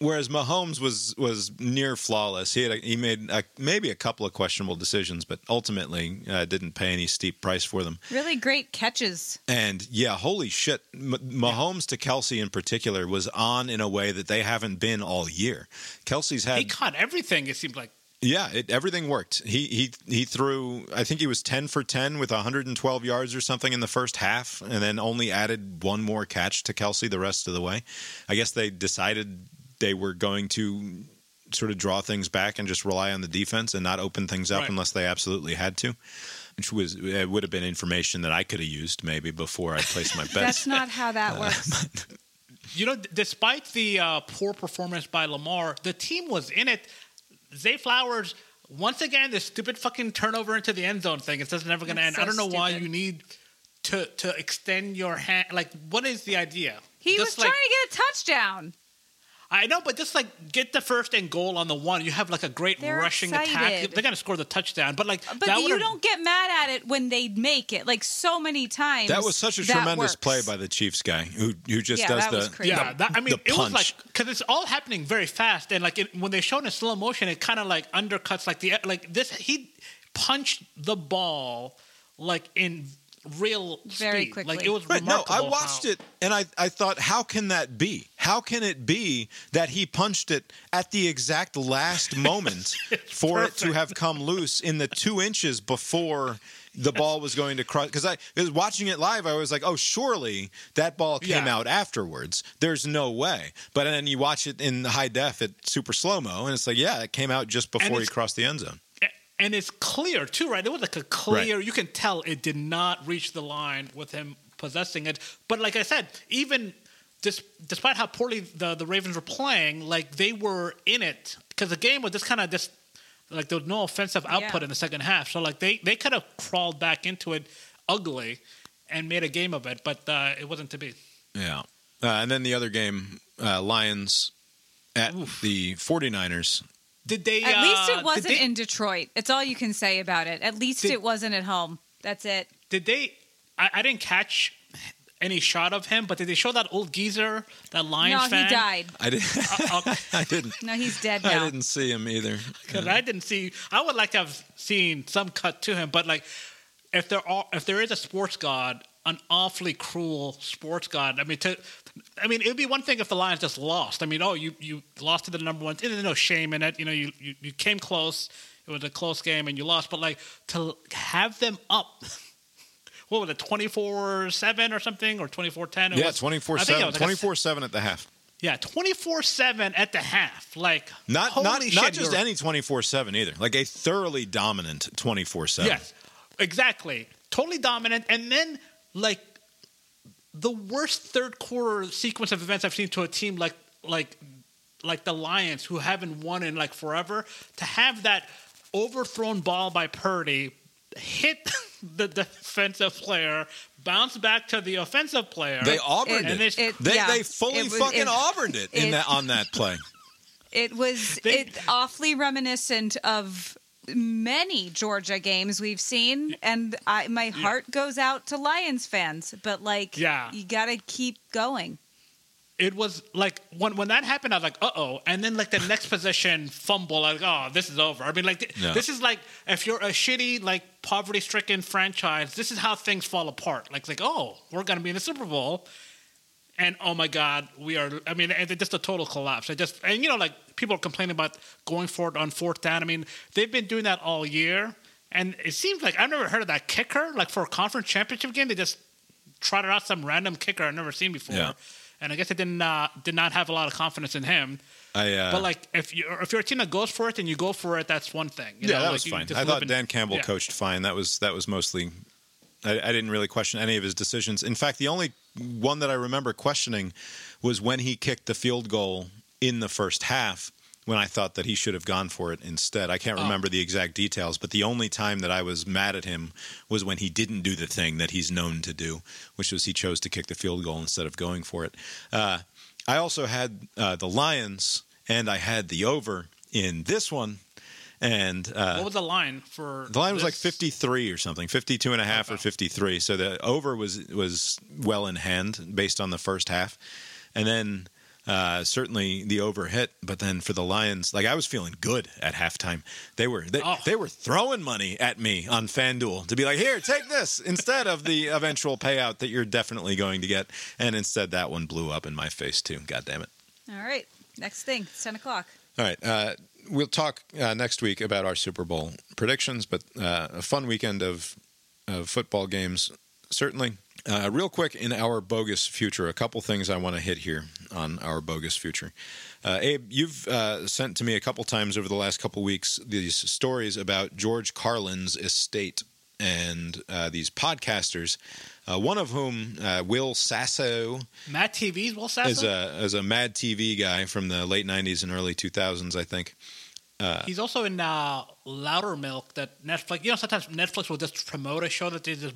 Whereas Mahomes was was near flawless. He had a, he made a, maybe a couple of questionable decisions, but ultimately uh, didn't pay any steep price for them. Really great catches. And yeah, holy shit, M- Mahomes to Kelsey in particular was on in a way that they haven't been all year. Kelsey's had He caught everything. It seemed like. Yeah, it, everything worked. He he he threw. I think he was ten for ten with 112 yards or something in the first half, and then only added one more catch to Kelsey the rest of the way. I guess they decided they were going to sort of draw things back and just rely on the defense and not open things up Right. unless they absolutely had to. Which was it would have been information that I could have used maybe before I placed my [laughs] bets. That's not how Uh, that works. [laughs] You know, despite the uh, poor performance by Lamar, the team was in it. Zay Flowers, once again, this stupid fucking turnover into the end zone thing. It's just never going to end. That's I don't so know why you need to to extend your hand. Like, what is the idea? He Just was like, trying to get a touchdown. I know, but just like get the first and goal on the one. You have like a great They're rushing attack. They're going to score the touchdown, but like But that you don't get mad at it when they make it. Like so many times. that was such a tremendous works. play by the Chiefs guy who who just Yeah, does that the was crazy. Yeah, that, I mean, the it was like because it's all happening very fast, and like it, when they showed in slow motion, it kind of like undercuts like the like this. He punched the ball like in real Very speed. quickly. Like it was Right, no, I watched how- it and I, I thought, how can that be? How can it be that he punched it at the exact last [laughs] moment for it to have come loose in the two inches before the ball was going to cross? Because I was watching it live, I was like, oh, surely that ball came Yeah. out afterwards. There's no way. But then you watch it in high def at super slow mo, and it's like, yeah, it came out just before he crossed the end zone. And it's clear too, right? It was like a clear. You can tell it did not reach the line with him possessing it. But like I said, even dis- despite how poorly the the Ravens were playing, like they were in it because the game was just kind of just like there was no offensive output Yeah. in the second half. So like they they could have crawled back into it ugly and made a game of it, but uh, it wasn't to be. Yeah. Uh, and then the other game, uh, Lions at the 49ers. Did they? At uh, least it wasn't they- in Detroit. It's all you can say about it. At least Did- it wasn't at home. That's it. Did they? I, I didn't catch any shot of him, but did they show that old geezer, that Lions no, fan? he died. I didn't. Uh, [laughs] I didn't. No, he's dead I didn't see him either. Because I didn't see. I would like to have seen some cut to him, but like, if there are, if there is a sports god, an awfully cruel sports god. I mean, to, I mean, it would be one thing if the Lions just lost. I mean, oh, you you lost to the number one. There's no shame in it. You know, you you, you came close. It was a close game and you lost, but like to have them up. [laughs] What was it, 24 7 or something, or 24 10? Yeah, 24 7. 24 7 at the half. Yeah, 24 7 at the half. Like, Not not shit, not just any 24 7 either. Like a thoroughly dominant 24 7. Yes, exactly. Totally dominant. And then, like, the worst third quarter sequence of events I've seen to a team like like like the Lions, who haven't won in like forever, to have that overthrown ball by Purdy hit [laughs] the defensive player, bounce back to the offensive player. They auburned And it. they- They, yeah, they fully it was- fucking it- auburned it, in that on that play. [laughs] It was They- it awfully reminiscent of many Georgia games we've seen, and I, my heart goes out to Lions fans. But like, Yeah. you got to keep going. it was like when when that happened, I was like, uh oh. And then like the next possession fumble, like, oh, this is over. I mean, like th- Yeah. this is like if you're a shitty, like poverty stricken franchise, this is how things fall apart. Like like, oh, we're gonna be in the Super Bowl. And oh my God, we are. I mean, and it's just a total collapse. I just and you know, like people are complaining about going for it on fourth down. I mean, they've been doing that all year, and it seems like I've never heard of that kicker. Like for a conference championship game, they just trotted out some random kicker I've never seen before. Yeah. And I guess they didn't uh, did not have a lot of confidence in him. I uh, But like, if you if you're a team that goes for it and you go for it, that's one thing. You yeah, know, that like, was fine. I thought Dan Campbell yeah. coached fine. That was that was mostly. I, I didn't really question any of his decisions. In fact, the only one that I remember questioning was when he kicked the field goal in the first half. When I thought that he should have gone for it instead, I can't Oh. remember the exact details, but the only time that I was mad at him was when he didn't do the thing that he's known to do, which was he chose to kick the field goal instead of going for it. Uh, I also had uh, the Lions, and I had the over in this one, and uh, What was the line for the line was like 53 or something, 52 and a half or 53. So the over was was well in hand based on the first half. And then uh, certainly the over hit, but then for the Lions, like I was feeling good at halftime. They were they, Oh. they were throwing money at me on FanDuel to be like, "Here, take this" instead of the eventual payout that you're definitely going to get. And instead that one blew up in my face too. God damn it. All right. Next thing. It's 10 o'clock. All right. Uh, we'll talk uh, next week about our Super Bowl predictions, but uh, a fun weekend of, of football games, certainly. Uh, real quick, in our bogus future, a couple things I want to hit here on our bogus future. Uh, Abe, you've uh, sent to me a couple times over the last couple weeks these stories about George Carlin's estate and uh, these podcasters, uh, one of whom, uh, Will Sasso, Mad TV's Will Sasso. is a, is a Mad TV guy from the late 90s and early 2000s, I think. He's also in uh, Loudermilk that Netflix. You know, sometimes Netflix will just promote a show that they just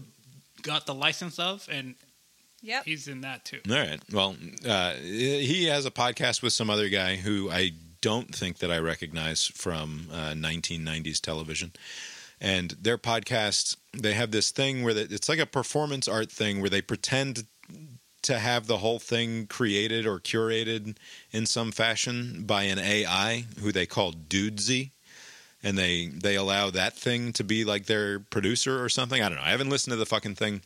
got the license of, and Yep. he's in that too. All right. Well, uh, he has a podcast with some other guy who I don't think that I recognize from uh, 1990s television. And their podcast, they have this thing where it's like a performance art thing where they pretend to have the whole thing created or curated in some fashion by an AI who they call Dudesy. And they they allow that thing to be like their producer or something. I don't know. I haven't listened to the fucking thing.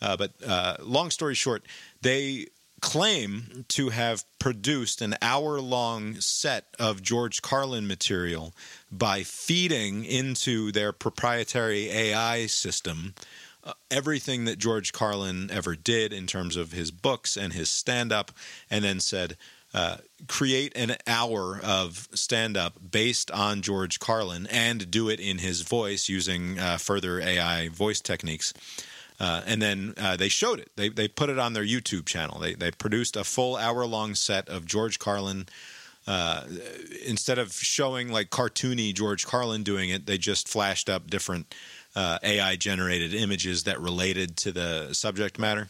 Uh, but uh, long story short, they claim to have produced an hour long set of George Carlin material by feeding into their proprietary AI system uh, everything that George Carlin ever did in terms of his books and his stand up, and then said, uh, create an hour of stand up based on George Carlin and do it in his voice using uh, further AI voice techniques. Uh, and then uh, they showed it. They they put it on their YouTube channel. They they produced a full hour long set of George Carlin. Uh, instead of showing like cartoony George Carlin doing it, they just flashed up different uh, AI generated images that related to the subject matter.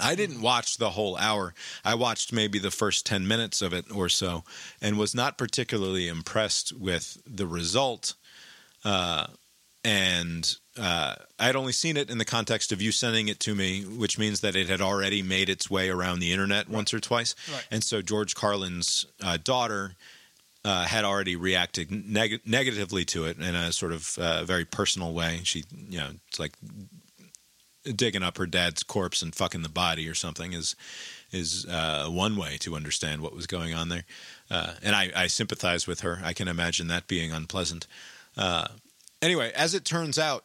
I didn't watch the whole hour. I watched maybe the first 10 minutes of it or so and was not particularly impressed with the result. Uh, and uh, I had only seen it in the context of you sending it to me, which means that it had already made its way around the internet once or twice. Right. And so George Carlin's uh, daughter uh, had already reacted neg- negatively to it in a sort of uh, very personal way. She, you know, it's like digging up her dad's corpse and fucking the body or something is is uh, one way to understand what was going on there. Uh, and I, I sympathize with her. I can imagine that being unpleasant. Anyway, as it turns out,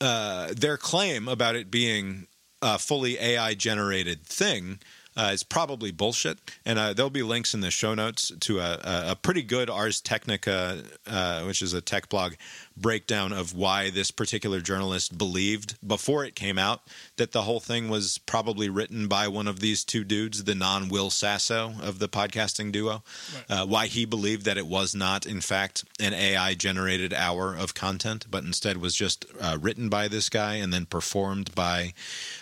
uh, their claim about it being a fully AI generated thing uh, is probably bullshit. And uh, there'll be links in the show notes to a, a, a pretty good Ars Technica, uh, which is a tech blog, breakdown of why this particular journalist believed before it came out that the whole thing was probably written by one of these two dudes, the non Will Sasso of the podcasting duo. Uh, why he believed that it was not, in fact, an AI generated hour of content, but instead was just uh, written by this guy and then performed by,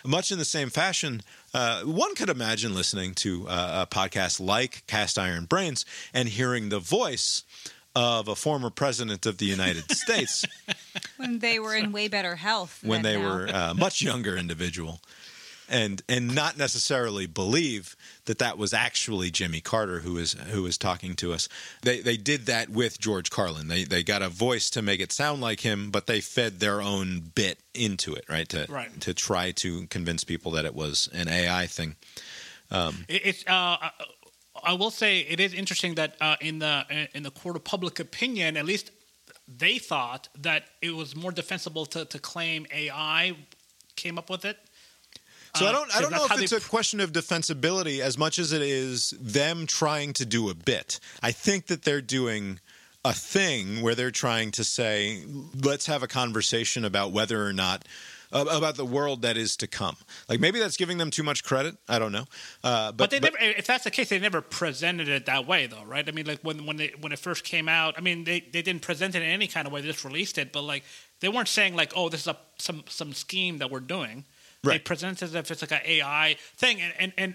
much in the same fashion. Uh, one could imagine listening to uh, a podcast like Cast Iron Brains and hearing the voice of a former president of the United [laughs] States When they were in way better health. when than they now. were a much younger individual. and and not necessarily believe that that was actually Jimmy Carter who was who was talking to us. They they did that with George Carlin. They they got a voice to make it sound like him, but they fed their own bit into it, right? To Right. to try to convince people that it was an AI thing. Um, it, it's. Uh, uh I will say it is interesting that uh, in the in the court of public opinion, at least they thought that it was more defensible to, to claim AI came up with it. So I Uh, don't I don't know if it's a question of defensibility as much as it is them trying to do a bit. I think that they're doing a thing where they're trying to say let's have a conversation about whether or not uh, about the world that is to come. Like maybe that's giving them too much credit. I don't know. Uh, but, But, they never. If that's the case, they never presented it that way, though, right? I mean, like when when they when it first came out, I mean, they, they didn't present it in any kind of way. They just released it, but like they weren't saying like, oh, this is a some some scheme that we're doing. They Right. present it as if it's like an AI thing, and and, and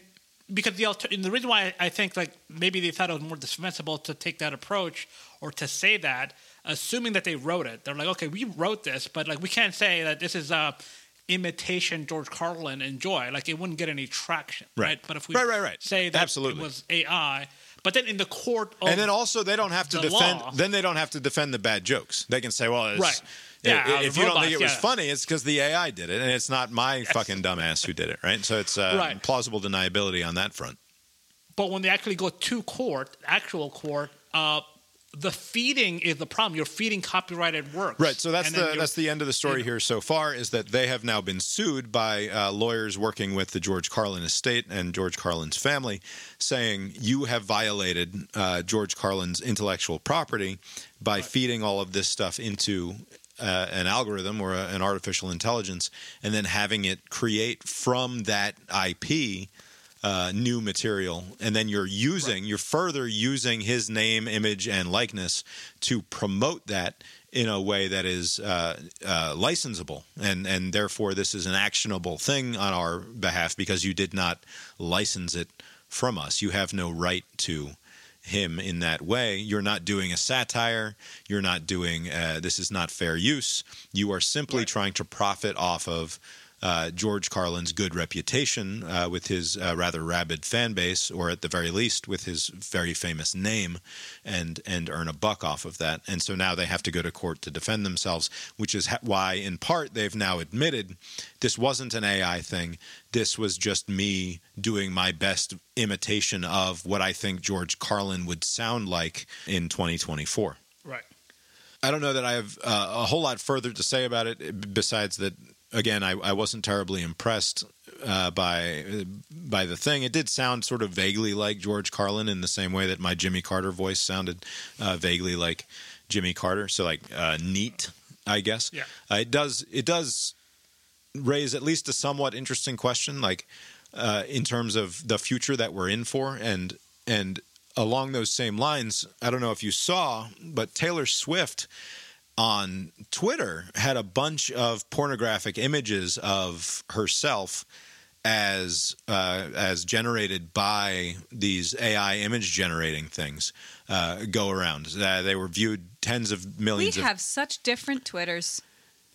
because the alter- and the reason why I think like maybe they thought it was more defensible to take that approach or to say that, assuming that they wrote it, they're like, okay, we wrote this, but like we can't say that this is a imitation George Carlin enjoy. Like it wouldn't get any traction, Right. right? But if we Right, right, right. say that Absolutely. it was AI, but then in the court, of and then also they don't have to the defend. law- Then they don't have to defend the bad jokes. They can say, "Well, it's, Right. i- Yeah, uh, if you don't think it was yeah. funny, it's because the AI did it, and it's not my fucking dumbass who did it." Right. So it's uh, Right. plausible deniability on that front. But when they actually go to court, actual court, uh, the feeding is the problem. You're feeding copyrighted works. Right. So that's the that's the end of the story here so far is that they have now been sued by uh, lawyers working with the George Carlin estate and George Carlin's family, saying you have violated uh, George Carlin's intellectual property by feeding all of this stuff into. Uh, an algorithm or a, an artificial intelligence, and then having it create from that IP uh, new material, and then you're using, you're further using his name, image, and likeness to promote that in a way that is uh, uh, licensable, and and therefore this is an actionable thing on our behalf because you did not license it from us. You have no right to him in that way. You're not doing a satire. You're not doing uh, this is not fair use. You are simply trying to profit off of uh, George Carlin's good reputation uh, with his uh, rather rabid fan base, or at the very least with his very famous name, and and earn a buck off of that. And so now they have to go to court to defend themselves, which is ha- why, in part, they've now admitted this wasn't an AI thing. This was just me doing my best imitation of what I think George Carlin would sound like in 2024. right. I don't know that I have uh, a whole lot further to say about it besides that. Again, I, I wasn't terribly impressed uh, by by the thing. It did sound sort of vaguely like George Carlin in the same way that my Jimmy Carter voice sounded uh, vaguely like Jimmy Carter. So like uh, neat, I guess. Yeah. Uh, it does. It does raise at least a somewhat interesting question, like uh, in terms of the future that we're in for, and and along those same lines, I don't know if you saw, but Taylor Swift on Twitter had a bunch of pornographic images of herself as uh, as generated by these AI image generating things uh, go around. Uh, they were viewed tens of We millions of have such different Twitters.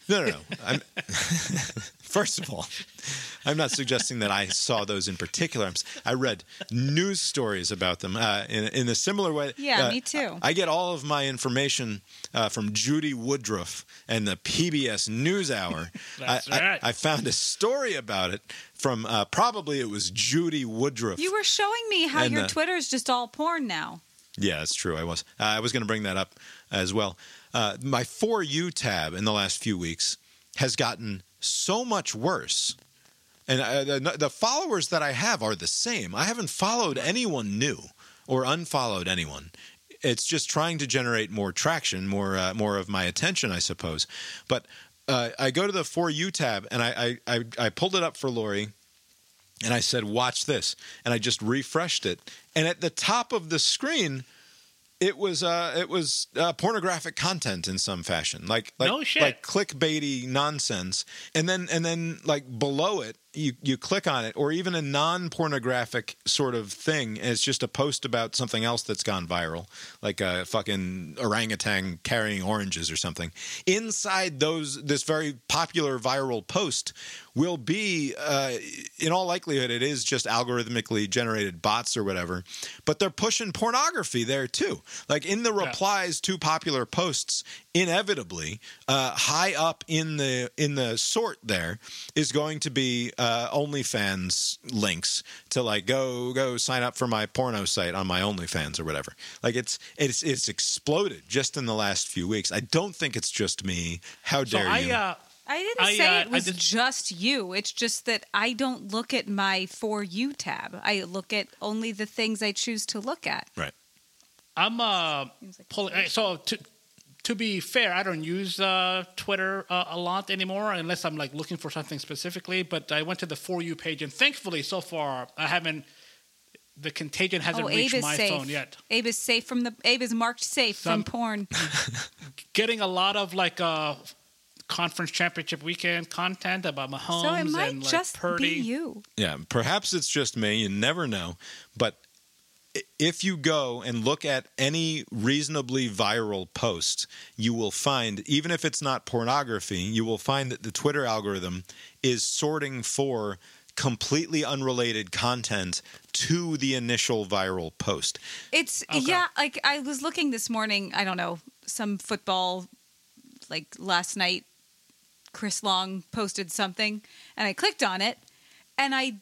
No, no, no. I'm, [laughs] first of all, I'm not suggesting that I saw those in particular. I'm, s- I read news stories about them uh, in, in a similar way. Yeah, Uh, me too. I get all of my information uh, from Judy Woodruff and the PBS NewsHour. [laughs] That's I, I- right. I, found a story about it from uh, probably it was Judy Woodruff. You were showing me how And, your uh, Twitter's just all porn now. Yeah, that's true. I was. Uh, I was going to bring that up as well. Uh, my For You tab in the last few weeks has gotten so much worse. And uh, the, the followers that I have are the same. I haven't followed anyone new or unfollowed anyone. It's just trying to generate more traction, more uh, more of my attention, I suppose. But uh, I go to the For You tab and I, I, I, I pulled it up for Lori and I said, "Watch this," and I just refreshed it, and at the top of the screen, it was uh, it was uh, pornographic content in some fashion, like like No like clickbaity nonsense, and then and then like below it, you you click on it, or even a non pornographic sort of thing, as just a post about something else that's gone viral, like a fucking orangutan carrying oranges or something. Inside those this very popular viral post will be, uh, in all likelihood, it is just algorithmically generated bots or whatever, but they're pushing pornography there too. Like in the replies to popular posts, inevitably, uh, high up in the in the sort there is going to be uh, OnlyFans links to like go go sign up for my porno site on my OnlyFans or whatever. Like it's it's it's exploded just in the last few weeks. I don't think it's just me. How So dare I you? uh, I didn't I, say uh, it was did- just you. It's just that I don't look at my For You tab. I look at only the things I choose to look at. right. I'm uh pulling. uh, So to to be fair, I don't use uh, Twitter uh, a lot anymore unless I'm like looking for something specifically. But I went to the for you page, and thankfully, so far, I haven't. The contagion hasn't oh, reached my safe. phone yet. Abe is safe from the. Abe is marked safe Some- from porn. [laughs] Getting a lot of like uh, conference championship weekend content about Mahomes so it might and like just Purdy. be you. Yeah, perhaps it's just me. You never know. But i- if you go and look at any reasonably viral post, you will find, even if it's not pornography, you will find that the Twitter algorithm is sorting for completely unrelated content to the initial viral post. It's yeah. Like I was looking this morning. I don't know some football. Like last night, Chris Long posted something, and I clicked on it, and I.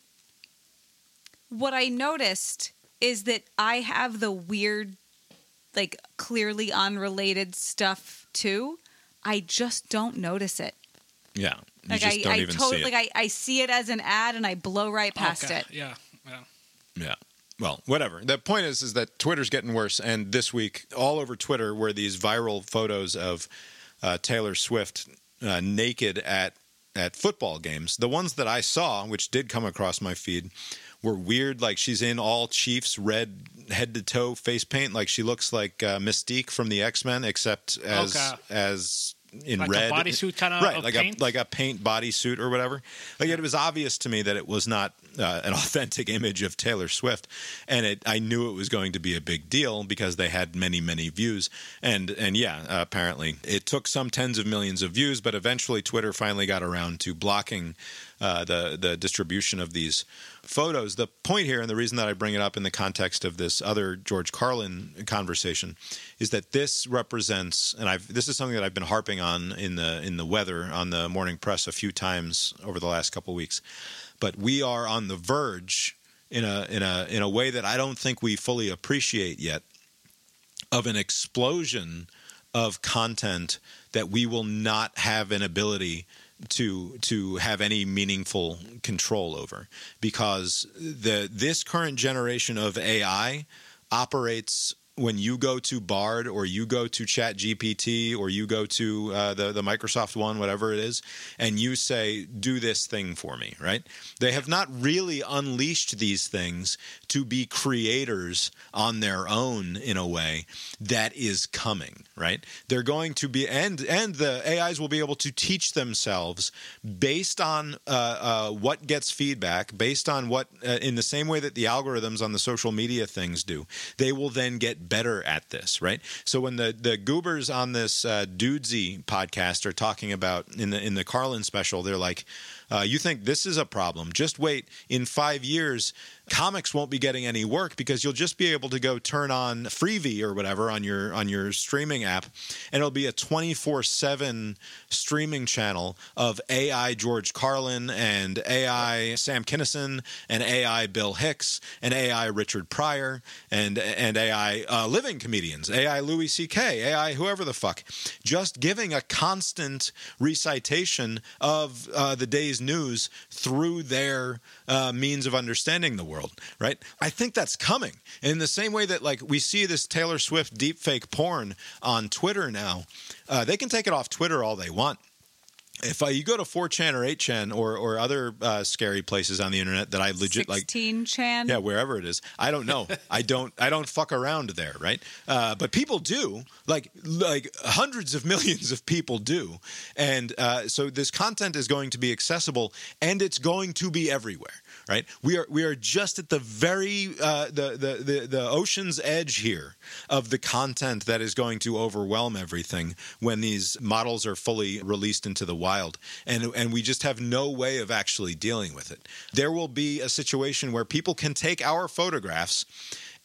What I noticed is that I have the weird, like clearly unrelated stuff too. I just don't notice it. Yeah. You Like just I, don't I even totally see it. like I, I see it as an ad and I blow right past Okay, it. Yeah, yeah. Yeah. Well, whatever. The point is, is that Twitter's getting worse, and this week, all over Twitter, were these viral photos of uh, Taylor Swift uh, naked at at football games. The ones that I saw, which did come across my feed, were weird. Like she's in all Chiefs red head to toe face paint, like she looks like uh, Mystique from the X Men, except as Okay. as in Like a red bodysuit right, of like paint? a like a paint bodysuit or whatever. Like it was obvious to me that it was not uh, an [laughs] authentic image of Taylor Swift, and it I knew it was going to be a big deal because they had many many views, and and yeah, uh, apparently it took some tens of millions of views, but eventually Twitter finally got around to blocking uh, the the distribution of these photos. The point here, and the reason that I bring it up in the context of this other George Carlin conversation, is that this represents, and I've this is something that I've been harping on in the in the weather on the morning press a few times over the last couple of weeks, but we are on the verge in a in a in a way that I don't think we fully appreciate yet of an explosion of content that we will not have an ability to to have any meaningful control over because the this current generation of AI operates when you go to Bard or you go to Chat GPT or you go to uh, the the Microsoft one, whatever it is, and you say, "Do this thing for me," right? They have not really unleashed these things to be creators on their own in a way that is coming, right? They're going to be, and and the AIs will be able to teach themselves based on uh, uh, what gets feedback, based on what, uh, in the same way that the algorithms on the social media things do. They will then get better at this, right? So when the the goobers on this uh, Dudesy podcast are talking about in the in the Carlin special, they're like, uh, "You think this is a problem? Just wait. In five years, comics won't be getting any work because you'll just be able to go turn on Freevee or whatever on your on your streaming app, and it'll be a twenty four seven streaming channel of AI George Carlin and AI Sam Kinison and AI Bill Hicks and AI Richard Pryor and and AI uh, living comedians, AI Louis C.K., AI whoever the fuck, just giving a constant recitation of uh, the day's news through their uh, means of understanding the world, right? I think that's coming in the same way that like we see this Taylor Swift deepfake porn on Twitter now. Uh, they can take it off Twitter all they want. if you go to 4chan or 8chan or or other uh, scary places on the internet that I legit like 16 Chan. yeah, wherever it is. I don't know. [laughs] I don't. I don't fuck around there, right? Uh, but people do. Like like hundreds of millions of people do, and uh, so this content is going to be accessible, and it's going to be everywhere. Right? We are we are just at the very uh, the, the the the ocean's edge here of the content that is going to overwhelm everything when these models are fully released into the wild, and and we just have no way of actually dealing with it. There will be a situation where people can take our photographs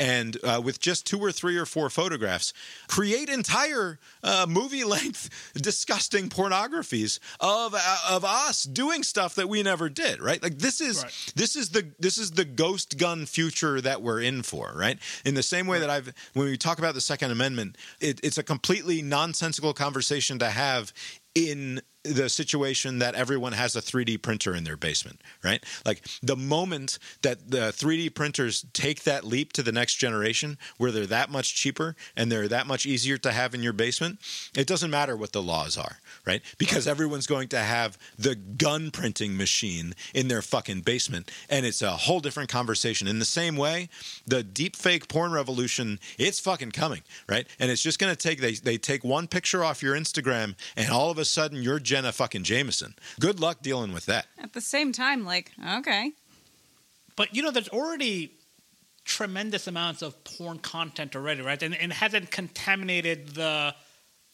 and uh, with just two or three or four photographs, create entire uh, movie length [laughs] disgusting pornographies of uh, of us doing stuff that we never did. Right? Like this is Right. this is the this is the ghost gun future that we're in for. Right? In the same way that I've when we talk about the Second Amendment, it, it's a completely nonsensical conversation to have in the situation that everyone has a 3D printer in their basement, right? Like the moment that the 3D printers take that leap to the next generation where they're that much cheaper and they're that much easier to have in your basement, it doesn't matter what the laws are, right? Because everyone's going to have the gun printing machine in their fucking basement and it's a whole different conversation. In the same way, the deep fake porn revolution, it's fucking coming, right? And it's just going to take they they take one picture off your Instagram and all of a sudden you're Jenna fucking Jameson. Good luck dealing with that. At the same time, like, okay. But you know, there's already tremendous amounts of porn content already, right? And, and it hasn't contaminated the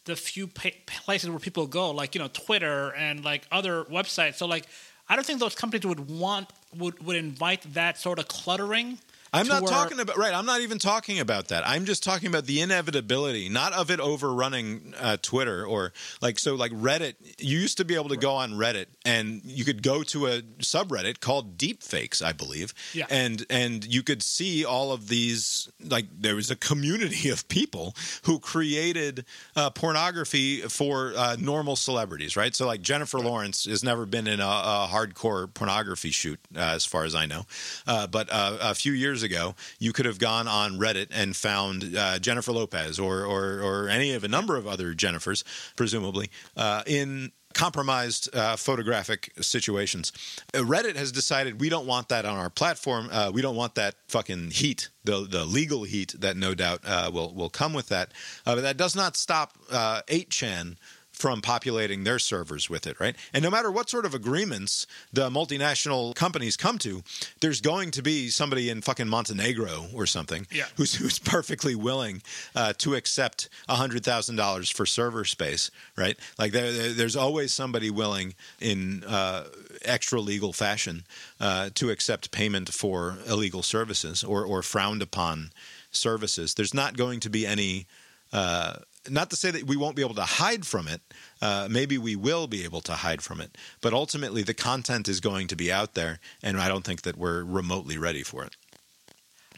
the few pa- places where people go, like you know, Twitter and like other websites. So like, I don't think those companies would want would would invite that sort of cluttering. I'm not where- talking about right. I'm not even talking about that. I'm just talking about the inevitability, not of it overrunning uh, Twitter or like so. Like Reddit, you used to be able to go on Reddit and you could go to a subreddit called Deepfakes, I believe, Yeah. and and you could see all of these. Like there was a community of people who created uh, pornography for uh, normal celebrities, right? So like Jennifer Lawrence has never been in a, a hardcore pornography shoot, uh, as far as I know, uh, but uh, a few years ago, you could have gone on Reddit and found uh, Jennifer Lopez or, or or any of a number of other Jennifers, presumably, uh, in compromised uh, photographic situations. Uh, Reddit has decided we don't want that on our platform. Uh, we don't want that fucking heat, the the legal heat that no doubt uh, will will come with that. Uh, but that does not stop uh, 8chan from populating their servers with it, right? And no matter what sort of agreements the multinational companies come to, there's going to be somebody in fucking Montenegro or something Yeah. who's who's perfectly willing uh, to accept hundred thousand dollars for server space, right? Like there, there- there's always somebody willing in uh, extra legal fashion uh, to accept payment for illegal services or or frowned upon services. There's not going to be any. Uh, not to say that we won't be able to hide from it. Uh, maybe we will be able to hide from it. But ultimately, the content is going to be out there, and I don't think that we're remotely ready for it.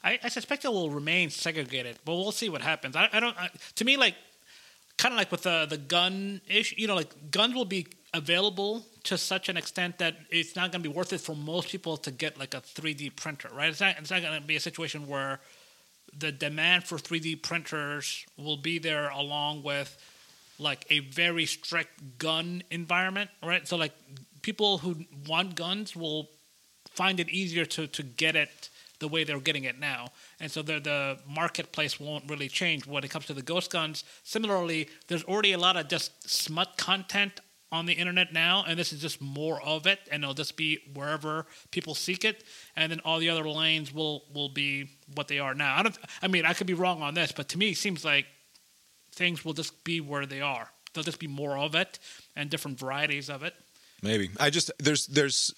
I, I suspect it will remain segregated, but we'll see what happens. I, I don't. I, to me, like kind of like with the the gun issue, you know, like guns will be available to such an extent that it's not going to be worth it for most people to get like a 3D printer, right? It's not. It's not going to be a situation where the demand for 3D printers will be there along with like a very strict gun environment, right? So like people who want guns will find it easier to to get it the way they're getting it now, and so the the marketplace won't really change when it comes to the ghost guns. Similarly, there's already a lot of just smut content on the internet now, and this is just more of it, and it'll just be wherever people seek it, and then all the other lanes will will be what they are now. I don't. I mean, I could be wrong on this, but to me, it seems like things will just be where they are. There'll just be more of it and different varieties of it. Maybe I just there's there's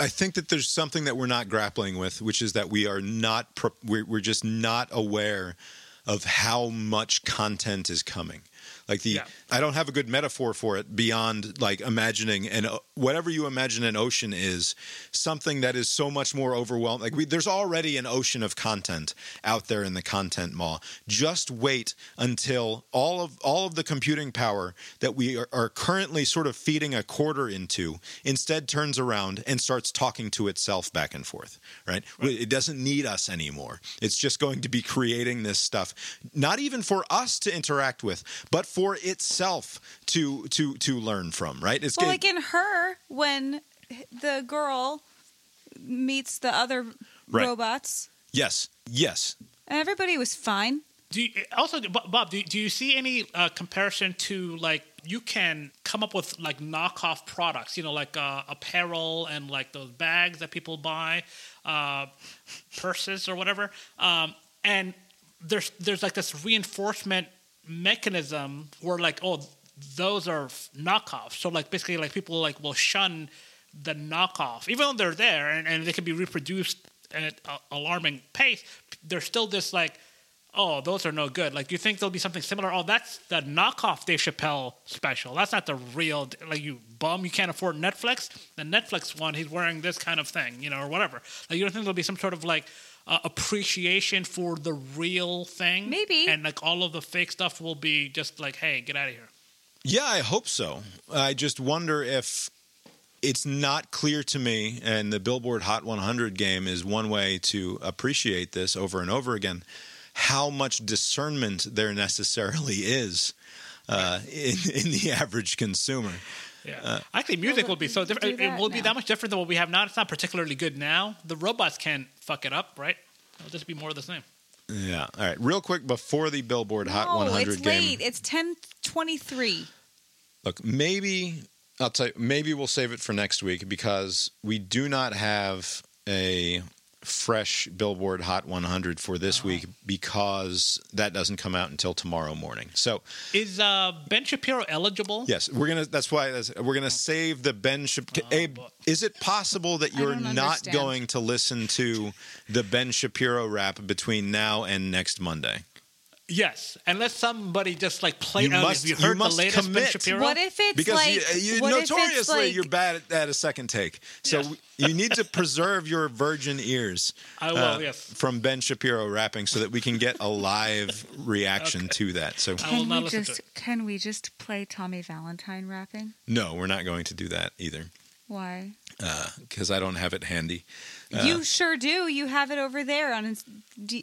I think that there's something that we're not grappling with, which is that we are not we're just not aware of how much content is coming. Like the Yeah. I don't have a good metaphor for it beyond like imagining and whatever you imagine an ocean is something that is so much more overwhelming. Like we, there's already an ocean of content out there in the content maw. Just wait until all of all of the computing power that we are, are currently sort of feeding a quarter into instead turns around and starts talking to itself back and forth. Right? It doesn't need us anymore. It's just going to be creating this stuff, not even for us to interact with, but for itself to to to learn from, right? It's Well, get- like in her, when the girl meets the other Right. robots, yes, yes. and everybody was fine. Do you, also, Bob? Do, do you see any uh, comparison to like you can come up with like knockoff products? You know, like uh, apparel and like those bags that people buy, uh, purses or whatever. Um, and there's there's like this reinforcement mechanism where like oh those are knockoffs. So like basically like people like will shun the knockoff even though they're there and, and they can be reproduced at an alarming pace. There's still this like oh, those are no good. Like, you think there'll be something similar? Oh, that's the knockoff Dave Chappelle special. That's not the real, like, you bum, you can't afford Netflix. The Netflix one, he's wearing this kind of thing, you know, or whatever. Like, you don't think there'll be some sort of, like, uh, appreciation for the real thing? Maybe. And, like, all of the fake stuff will be just like, hey, get out of here. Yeah, I hope so. I just wonder if it's not clear to me, and the Billboard Hot 100 game is one way to appreciate this over and over again, how much discernment there necessarily is uh, in, in the average consumer. Yeah. Actually, music will be so different. It, it that will be that much different than what we have now. It's not particularly good now. The robots can't fuck it up, right? It'll just be more of the same. Yeah. All right. Real quick before the Billboard Hot no, 100 it's game. late. It's ten twenty three. Look, maybe I'll tell you, maybe we'll save it for next week because we do not have a fresh Billboard Hot 100 for this week because that doesn't come out until tomorrow morning. So, Is uh, Ben Shapiro eligible? yes, we're to that's why that's- we're going to save the Ben Shapiro Abe, boy. is it possible that you're not understand. going to listen to the Ben Shapiro rap between now and next Monday? Yes, unless somebody just like play. You uh, must- have you you heard must the latest Ben commit. Shapiro? What if it's because like you, you what if it's notoriously like- you're bad at, at a second take. So Yes. you need to preserve your virgin ears. uh, I will, yes. From Ben Shapiro rapping, so that we can get a live [laughs] reaction to that. So I will Can not we listen just to it. can we just play Tommy Valentine rapping? no, we're not going to do that either Why? Because I don't have it handy. you sure do. You have it over there on its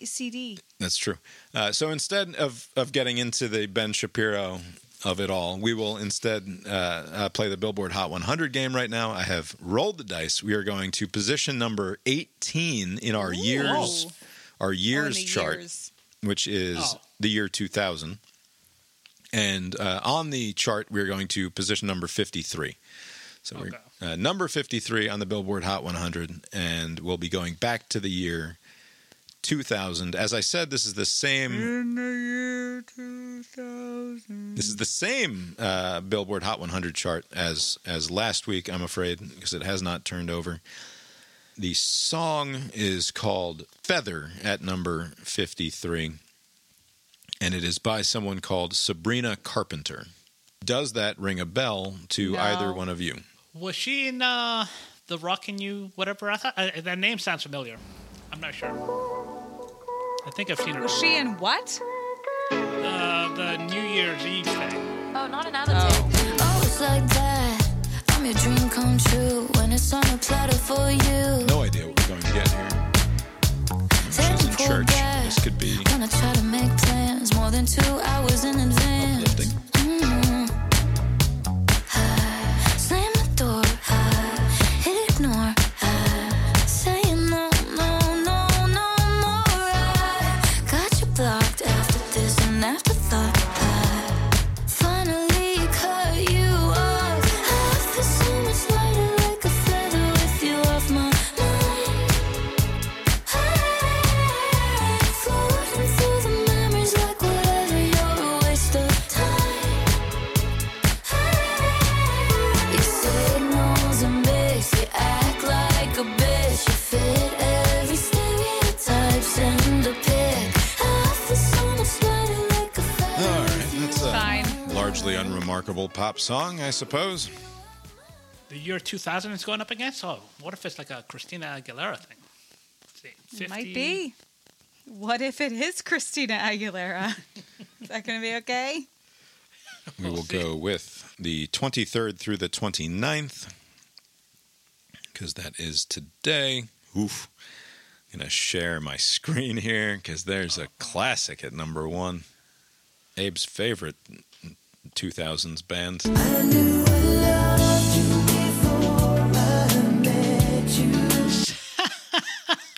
CD. That's true. Uh, so instead of of getting into the Ben Shapiro of it all, we will instead uh, uh, play the Billboard Hot 100 game right now. I have rolled the dice. We are going to position number 18 in our years our years chart, years. which is Oh. the year 2000. And uh, on the chart, we're going to position number 53. So Okay. we're uh, number 53 on the Billboard Hot 100, and we'll be going back to the year 2000. As I said, this is the same. In the year 2000. This is the same uh, Billboard Hot 100 chart as as last week. I'm afraid because it has not turned over. The song is called Feather at number 53, and it is by someone called Sabrina Carpenter. Does that ring a bell to No. either one of you? Was she in uh, the Rockin' Eve whatever? I thought uh, that name sounds familiar. I'm not sure. I think I've seen her. Was she in what? uh, the New Year's Eve thing? Oh, not an attitude. Oh, it's like that. I'm your dream come true when it's on a platter for you. No idea what we're going to get here. She's in church. back. This could be Gonna try to make plans more than two hours in advance. uplifting. Mm. Largely unremarkable pop song, I suppose. The year 2000 is going up against. Oh, what if it's like a Christina Aguilera thing? See, 50, It might be. What if it is Christina Aguilera? is that going to be okay? We will go with the 23rd through the 29th because that is today. Oof. going to share my screen here because there's a classic at number one. Abe's favorite 2000s band.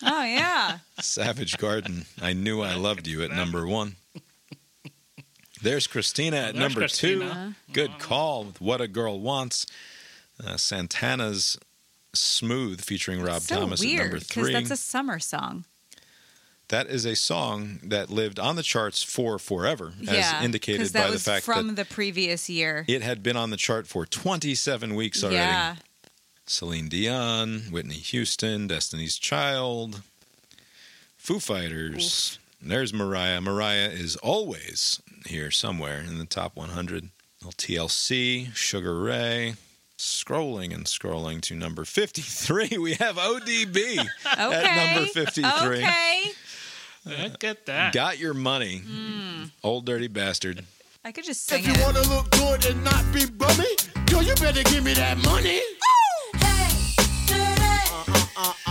Oh yeah. Savage Garden. I knew I loved you at number one. There's Christina at There's number Christina. two. Good call with What a Girl Wants. Uh, Santana's Smooth featuring Rob so Thomas at weird number because three. that's a summer song. That is a song that lived on the charts for forever, as yeah, indicated 'cause that by the fact from that from the previous year. it had been on the chart for 27 weeks already. Yeah. Celine Dion, Whitney Houston, Destiny's Child, Foo Fighters. There's Mariah. Mariah is always here somewhere in the top 100. Little TLC, Sugar Ray. Scrolling and scrolling to number 53, [laughs] we have ODB at number 53. Okay. Look at that. Got your money, Hmm. old dirty bastard. I could just sing If you it. wanna look good and not be bummy, girl, you better give me that money. Yo,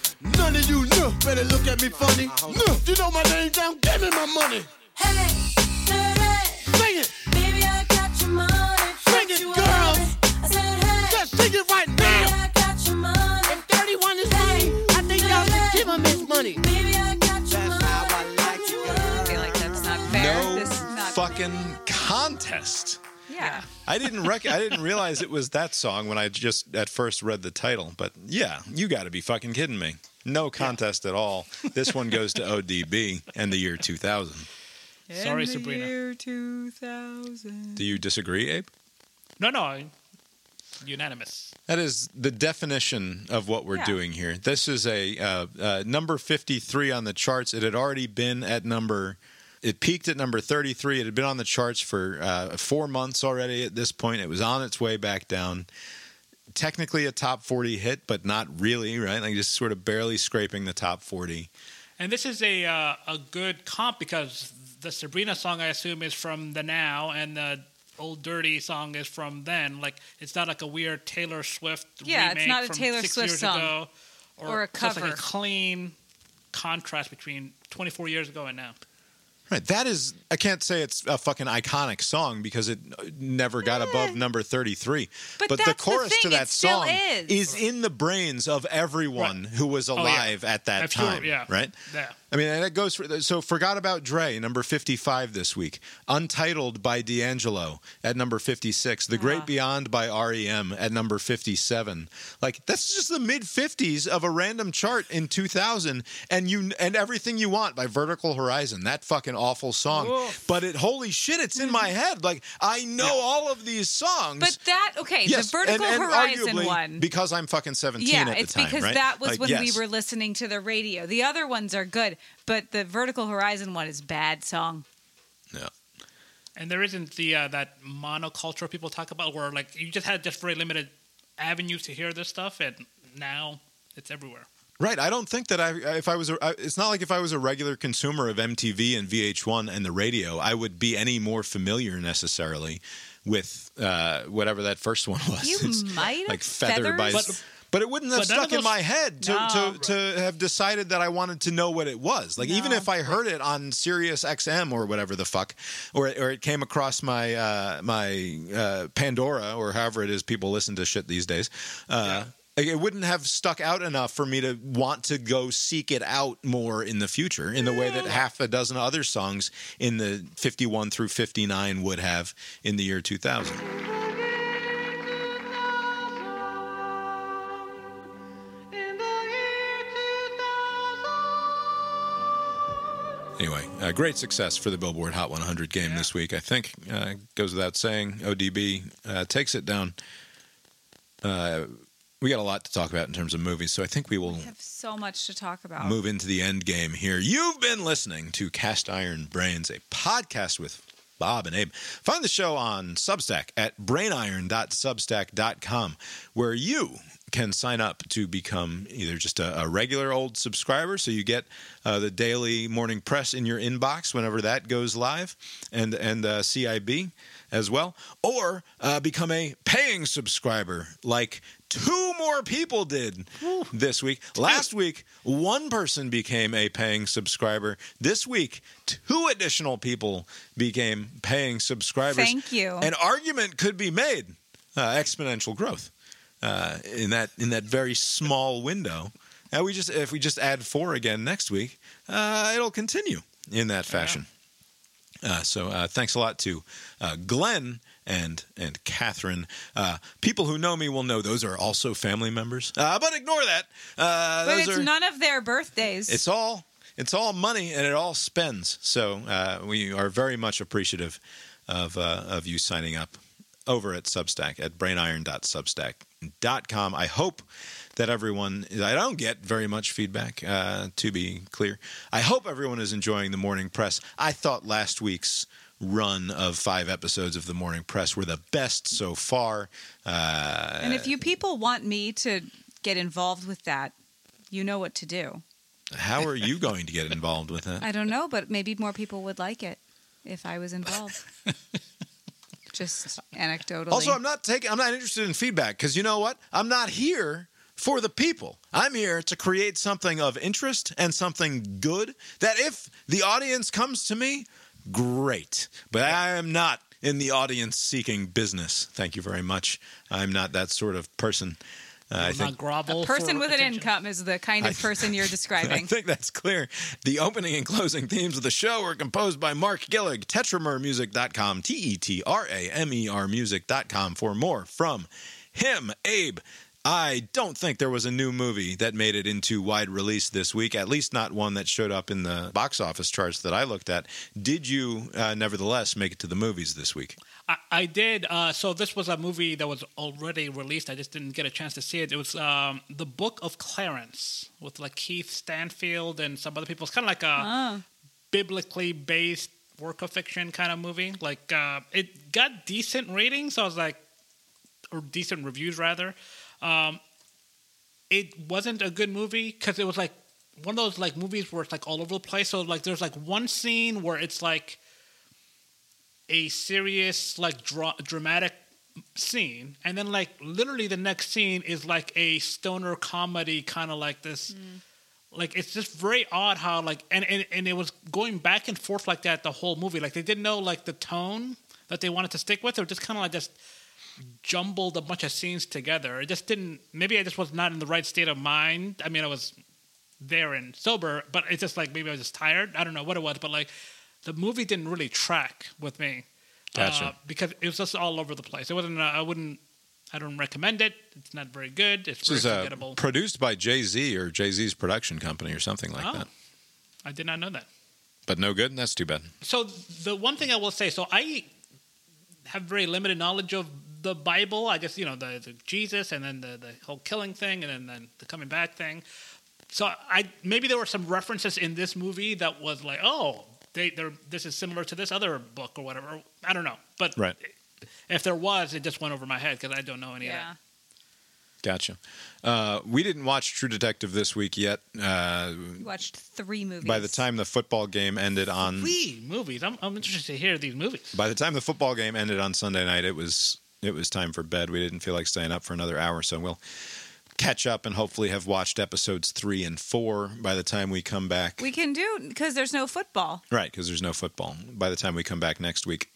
None of you know. Better look at me funny. No, you know my name down. Give me my money. Hey, hey, sing it. Maybe I got your money. Sing it, girls. Just sing it right now. If 31 is money, I think y'all should give him his money. That's how I like you, I feel like that's not fair. No This is not fucking contest. Yeah. I didn't rec- I didn't realize it was that song when I just at first read the title. But yeah, you got to be fucking kidding me. No contest at all. This one goes to ODB and the year 2000. Sorry, the Sabrina. Year 2000. Do you disagree, Abe? No, no. Unanimous. That is the definition of what we're Yeah. doing here. This is a uh, uh, number 53 on the charts. It had already been at number. It peaked at number 33. It had been on the charts for uh, four months already at this point. It was on its way back down. Technically a top 40 hit, but not really, right? Like just sort of barely scraping the top 40. And this is a uh, a good comp because the Sabrina song I assume is from the now, and the Old Dirty song is from then. Like it's not like a weird Taylor Swift Yeah, it's not a Taylor Swift song. ago, Or a so it's like a clean contrast between 24 years ago and now. Right. That is, I can't say it's a fucking iconic song because it never got above number 33. Eh. But the that's the chorus to that song is. in the brains of everyone who was Oh, yeah. alive at that If you're- time. yeah. Right? Yeah. I mean, and it goes for, so Forgot About Dre, number 55 this week. Untitled by D'Angelo at number 56. The Uh-huh. Great Beyond by REM at number 57. Like, that's just the mid 50s of a random chart in 2000. And you and Everything You Want by Vertical Horizon. That fucking awful song. Oof. But it, holy shit, it's in my head. Like, I know all of these songs. But that, okay, Yes, the Vertical and- and Horizon arguably one. Because I'm fucking 17 Yeah, at the it's because right? that was Like, when we were listening to the radio. The other ones are good, but the Vertical Horizon one is bad song. Yeah. And there isn't the uh, that monoculture people talk about where like you just had just very limited avenues to hear this stuff, and now it's everywhere. Right. I don't think that I, if I was, a, I- it's not like if I was a regular consumer of MTV and VH1 and the radio, I would be any more familiar necessarily with uh, whatever that first [laughs] one was. You It's might have like feather by. feathers. But, it wouldn't have stuck in my head to, No. to, to have decided that I wanted to know what it was. Like even if I heard it on Sirius XM or whatever the fuck, or or it came across my uh, my uh, Pandora or however it is people listen to shit these days. Uh, like, It wouldn't have stuck out enough for me to want to go seek it out more in the future, in the way that half a dozen other songs in the 51 through 59 would have in the year 2000. Anyway, uh, great success for the Billboard Hot 100 game this week. I think uh, goes without saying. ODB uh, takes it down. Uh, we got a lot to talk about in terms of movies, so I think we will I have so much to talk about. move into the end game here. You've been listening to Cast Iron Brains, a podcast with Bob and Abe. Find the show on Substack at brainiron.substack.com, where you can sign up to become either just a, a regular old subscriber, so you get uh, the daily morning press in your inbox whenever that goes live, and and uh, CIB as well, or uh, become a paying subscriber like two more people did this week. Last week, one person became a paying subscriber. This week, two additional people became paying subscribers. Thank you. An argument could be made uh, exponential growth uh, in that in that very small window. And we just if we just add four again next week, uh, it'll continue in that fashion. Uh, so uh, thanks a lot to uh, Glenn and and Catherine. Uh, people who know me will know those are also family members. Uh, but ignore that. Uh, but it's are, none of their birthdays. it's all it's all money and it all spends. So uh, we are very much appreciative of uh, of you signing up over at Substack at brainiron.substack.com. I hope that everyone I don't get very much feedback uh, to be clear. I hope everyone is enjoying the morning press. I thought last week's run of five episodes of the morning press were the best so far. Uh, and if you people want me to get involved with that, you know what to do. how are you going to get involved with it? [laughs] I don't know, but maybe more people would like it if I was involved. [laughs] Just anecdotally. Also, I'm not taking. I'm not interested in feedback because you know what? I'm not here for the people. I'm here to create something of interest and something good. That if the audience comes to me, great. But I am not in the audience seeking business. Thank you very much. I'm not that sort of person. Uh, I Will think not grovel a person for with an income is the kind of [laughs] person you're describing. I think that's clear. The opening and closing themes of the show were composed by Mark Gillig, tetramermusic.com, T E T R A M E R music.com for more from him, Abe. I don't think there was a new movie that made it into wide release this week, at least not one that showed up in the box office charts that I looked at. Did you, uh, nevertheless, make it to the movies this week? I, I did. Uh, so this was a movie that was already released. I just didn't get a chance to see it. It was um, the Book of Clarence with like Keith Stanfield and some other people. It's kind of like a Oh. biblically based work of fiction kind of movie. Like uh, it got decent ratings. I was like, or decent reviews rather. Um, it wasn't a good movie because it was like one of those like movies where it's like all over the place. So like there's like one scene where it's like a serious like dra- dramatic scene and then like literally the next scene is like a stoner comedy kind of like this. Like it's just very odd how like and, and and it was going back and forth like that the whole movie. Like they didn't know like the tone that they wanted to stick with. Or just kind of like just jumbled a bunch of scenes together it just didn't maybe i just was not in the right state of mind i mean i was there and sober but it's just like maybe i was just tired i don't know what it was but like the movie didn't really track with me Gotcha. uh, because it was just all over the place it wasn't uh, i wouldn't i don't recommend it it's not very good it's This very is uh, produced by Jay Z or Jay Z's production company or something like Oh. that. i did not know that But no good. That's too bad. so the one thing I will say, so I have very limited knowledge of the Bible. I guess you know the, the Jesus and then the, the whole killing thing and then, then the coming back thing. So I maybe there were some references in this movie that was like, oh, they they're this is similar to this other book or whatever. I don't know, but Right. if there was, it just went over my head because I don't know any of yeah. that. Gotcha. Uh, we didn't watch True Detective this week yet. Uh, We watched three movies. by the time the football game ended on, Three movies. I'm I'm interested to hear these movies. by the time the football game ended on Sunday night, it was it was time for bed. We didn't feel like staying up for another hour, so we'll catch up and hopefully have watched episodes three and four by the time we come back. we can do because there's no football. Right, because there's no football. By the time we come back next week.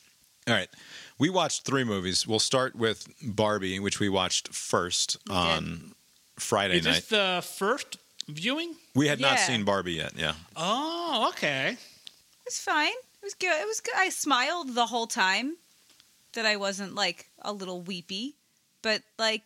All right. We watched three movies. We'll start with Barbie, which we watched first on Friday night. Is night. this the first viewing? we had not seen Barbie yet, yeah. Oh, okay. It was fine. It was good. It was good. I smiled the whole time. That I wasn't like a little weepy, but like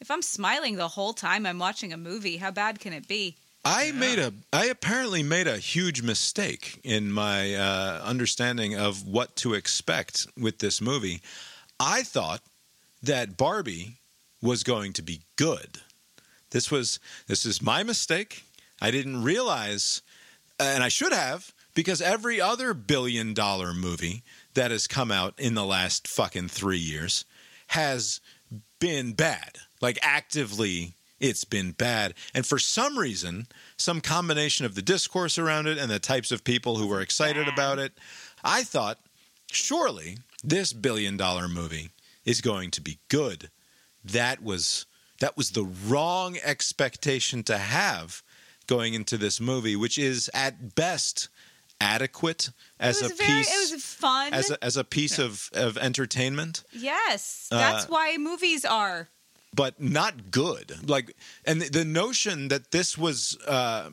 if I'm smiling the whole time I'm watching a movie, how bad can it be? I made a. I apparently made a huge mistake in my uh, understanding of what to expect with this movie. I thought that Barbie was going to be good. This was this is my mistake. I didn't realize, and I should have, because every other billion dollar movie that has come out in the last fucking three years has been bad. Like actively, it's been bad. And for some reason, some combination of the discourse around it and the types of people who were excited about it, I thought, surely this billion dollar movie is going to be good. That was that was the wrong expectation to have going into this movie, which is at best adequate as a very, piece it was fun. as a, as a piece of, of entertainment yes, Uh, that's why movies are. but not good. Like, and the- the notion that this was uh,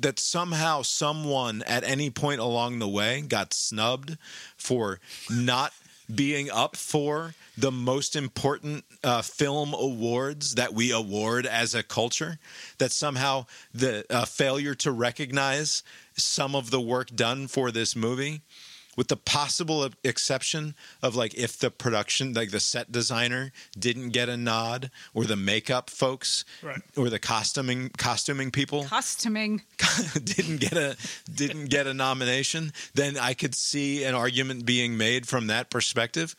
that somehow someone at any point along the way got snubbed for not being up for the most important uh, film awards that we award as a culture. That somehow the uh, failure to recognize some of the work done for this movie with the possible exception of like if the production like the set designer didn't get a nod or the makeup folks Right. or the costuming costuming people Costuming. [laughs] didn't get a didn't get a nomination then i could see an argument being made from that perspective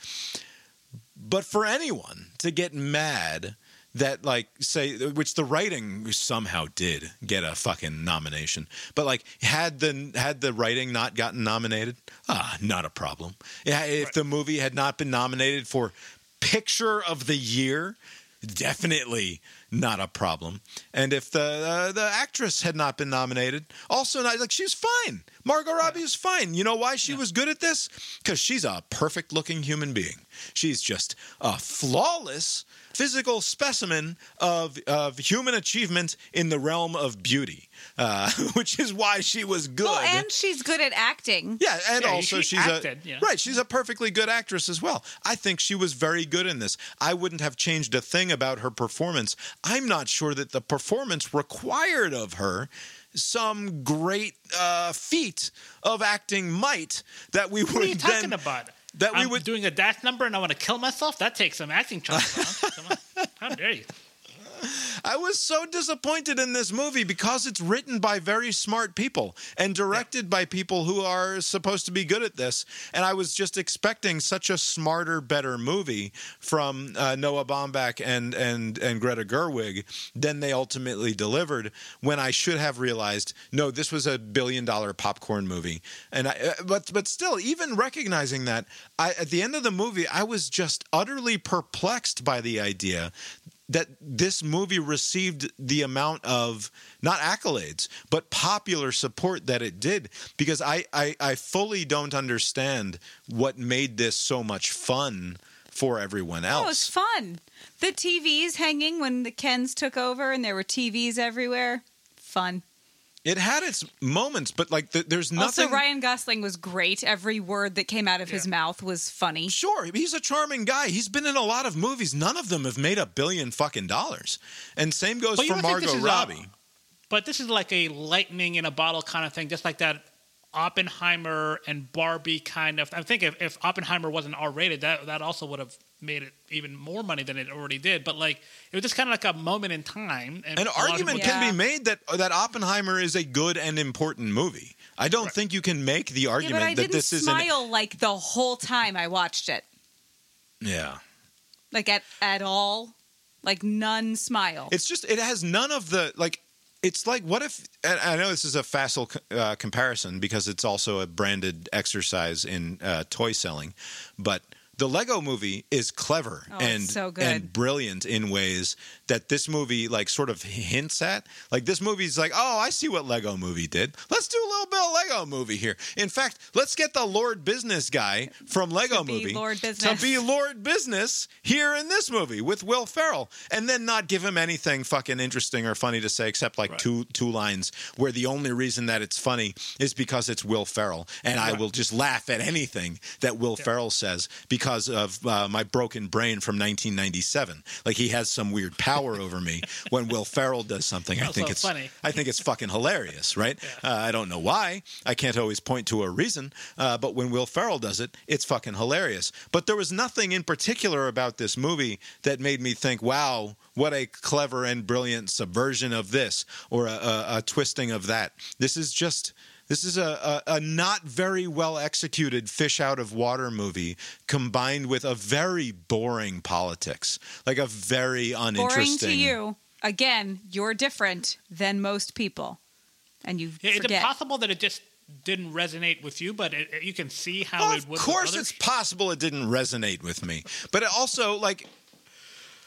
but for anyone to get mad that like say which the writing somehow did get a fucking nomination. But like had the had the writing not gotten nominated ah not a problem. Yeah if the movie had not been nominated for picture of the year definitely not a problem. And if the uh, the actress had not been nominated also not like she's fine margot robbie is fine you know why she was good at this because she's a perfect looking human being she's just a flawless physical specimen of, of human achievement in the realm of beauty, uh, [laughs] which is why she was good. Well, and she's good at acting. yeah, and Yeah, also she she's acted, a yeah. right. She's a perfectly good actress as well. I think she was very good in this. I wouldn't have changed a thing about her performance. I'm not sure that the performance required of her some great uh, feat of acting might that we would What are you talking about? that we I'm would doing a dance number and I want to kill myself. That takes some acting chops. Come on. [laughs] How dare you? I was so disappointed in this movie because it's written by very smart people and directed by people who are supposed to be good at this. And I was just expecting such a smarter, better movie from uh, Noah Baumbach and, and, and Greta Gerwig than they ultimately delivered. When I should have realized, no, this was a billion dollar popcorn movie. And I, uh, but but still, even recognizing that, I, at the end of the movie, I was just utterly perplexed by the idea that this movie received the amount of not accolades but popular support that it did because I, I I fully don't understand what made this so much fun for everyone Oh, it was fun. The TVs hanging when the Kens took over and there were TVs everywhere. Fun. It had its moments, but like th- there's nothing. Also, Ryan Gosling was great. Every word that came out of his mouth was funny. Sure, he's a charming guy. He's been in a lot of movies. None of them have made a billion fucking dollars. And same goes But for this Margot is a- Robbie. But this is like a lightning in a bottle kind of thing, just like that Oppenheimer and Barbie kind of. I think if, if Oppenheimer wasn't R rated, that that also would have made it even more money than it already did. But like it was just kind of like a moment in time. And An a lot of argument people- can be made that that Oppenheimer is a good and important movie. I don't think you can make the Yeah, argument but I that didn't this is an smile like the whole time I watched it. yeah. Like at at all. Like none smile. It's just it has none of the like. It's like what if? And I know this is a facile uh, comparison because it's also a branded exercise in uh, toy selling, but the Lego Movie is clever Oh, and so good. and brilliant in ways that this movie like sort of hints at. Like this movie's like, oh, I see what Lego Movie did. Let's do a little bit of Lego Movie here. In fact, let's get the Lord Business guy from Lego be Movie Lord to be Lord Business here in this movie with Will Ferrell, and then not give him anything fucking interesting or funny to say except like two two lines where the only reason that it's funny is because it's Will Ferrell, and I will just laugh at anything that Will Ferrell says because because of uh, my broken brain from 1997. Like he has some weird power over me [laughs] when Will Ferrell does something. I think so it's funny. I think it's fucking hilarious, right? Uh, I don't know why. I can't always point to a reason, uh, but when Will Ferrell does it, it's fucking hilarious. But there was nothing in particular about this movie that made me think, "Wow, what a clever and brilliant subversion of this or a, a, a twisting of that." This is just. This is a, a, a not very well executed fish out of water movie combined with a very boring politics, like a very uninteresting. Boring to you. Again, you're different than most people, and you Yeah, Is it forget. possible that it just didn't resonate with you, but it, it- you can see how Well, it would? of course, it's possible it didn't resonate with me, but it also like.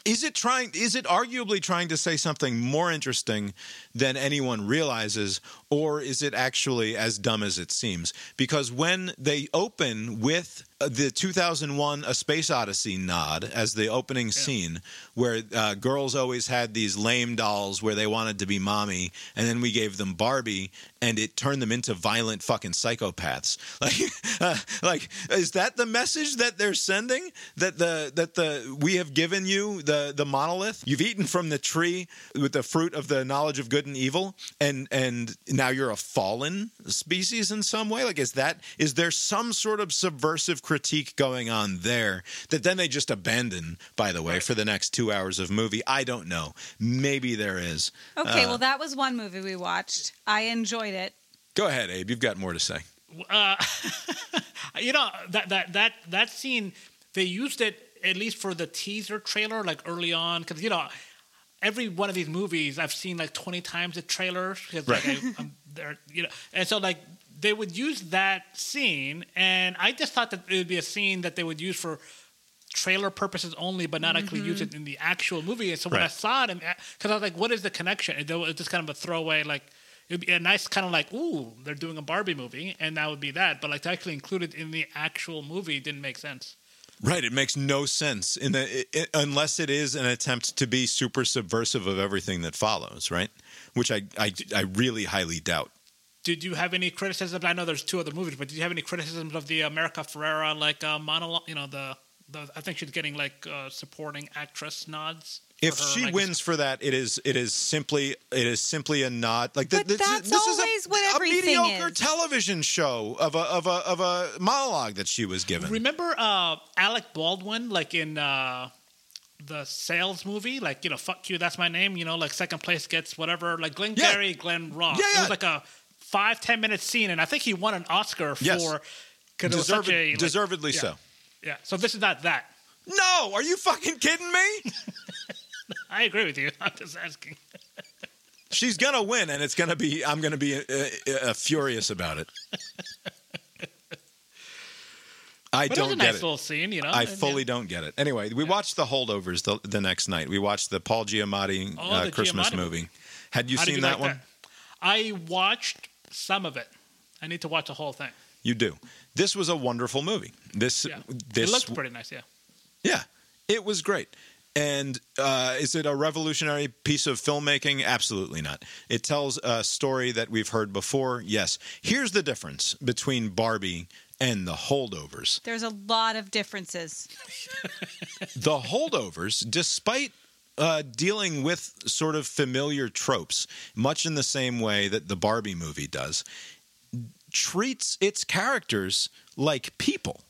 Is it trying? Is it arguably trying to say something more interesting than anyone realizes, or is it actually as dumb as it seems? Because when they open with uh, the 2001 A Space Odyssey nod as the opening scene, where uh, girls always had these lame dolls where they wanted to be mommy, and then we gave them Barbie, and it turned them into violent fucking psychopaths. [laughs] Like, uh, like is that the message that they're sending? That the that the we have given you the the monolith. You've eaten from the tree with the fruit of the knowledge of good and evil, and and now you're a fallen species in some way. Like, is that is there some sort of subversive critique going on there that then they just abandon? By the way, for the next two hours of movie, I don't know. Maybe there is. Okay, Uh, well, that was one movie we watched. I enjoyed it. Go ahead, Abe. You've got more to say. uh, [laughs] you know that that that that scene they used it at least for the teaser trailer like early on because you know every one of these movies I've seen like twenty times the trailers because like I, I'm there you know and so like they would use that scene and I just thought that it would be a scene that they would use for trailer purposes only, but not actually use mm-hmm. it in the actual movie. And so when I saw it, because uh, I was like, "What is the connection?" It was just kind of a throwaway, like it would be a nice kind of like, "Ooh, they're doing a Barbie movie," and that would be that. But like to actually include it in the actual movie didn't make sense. Right, it makes no sense in the it, it- unless it is an attempt to be super subversive of everything that follows, right? Which I I, I really highly doubt. Did you have any criticisms? I know there's two other movies, but did you have any criticisms of the America Ferrera like uh, monologue? You know, the, the I think she's getting like uh, supporting actress nods. For If her, she like, wins for that, it is it is simply it is simply a nod. Like the, But this, that's this is always a, what a mediocre is. television show of a of a of a monologue that she was given. Remember uh, Alec Baldwin, like in uh, the Sales movie, like you know, "fuck you, that's my name." You know, like second place gets whatever. Like Glenn Yeah. Gary, Glenn Ross. Yeah, yeah. It was like a five ten minute scene, and I think he won an Oscar Yes. for because it was such Deserved- a like- deservedly yeah. so. Yeah. So this is not that. No, are you fucking kidding me? [laughs] [laughs] I agree with you. [laughs] I'm just asking. She's gonna win, and it's gonna be. I'm gonna be uh, uh, furious about it. [laughs] I But it was don't a get nice it. little scene, you know. I and, fully yeah. don't get it. Anyway, we watched the holdovers the, the next night. We watched the Paul Giamatti Oh, uh, the Christmas Giamatti movie. movie. Had you How seen you that like one? that? I watched some of it. I need to watch the whole thing. You do. This was a wonderful movie. This Yeah. this it looked pretty nice. Yeah. Yeah, it was great. And uh, is it a revolutionary piece of filmmaking? Absolutely not. It tells a story that we've heard before. Yes. Here's the difference between Barbie and the holdovers. There's a lot of differences. [laughs] the holdovers, despite uh, dealing with sort of familiar tropes, much in the same way that the Barbie movie does, treats its characters like people.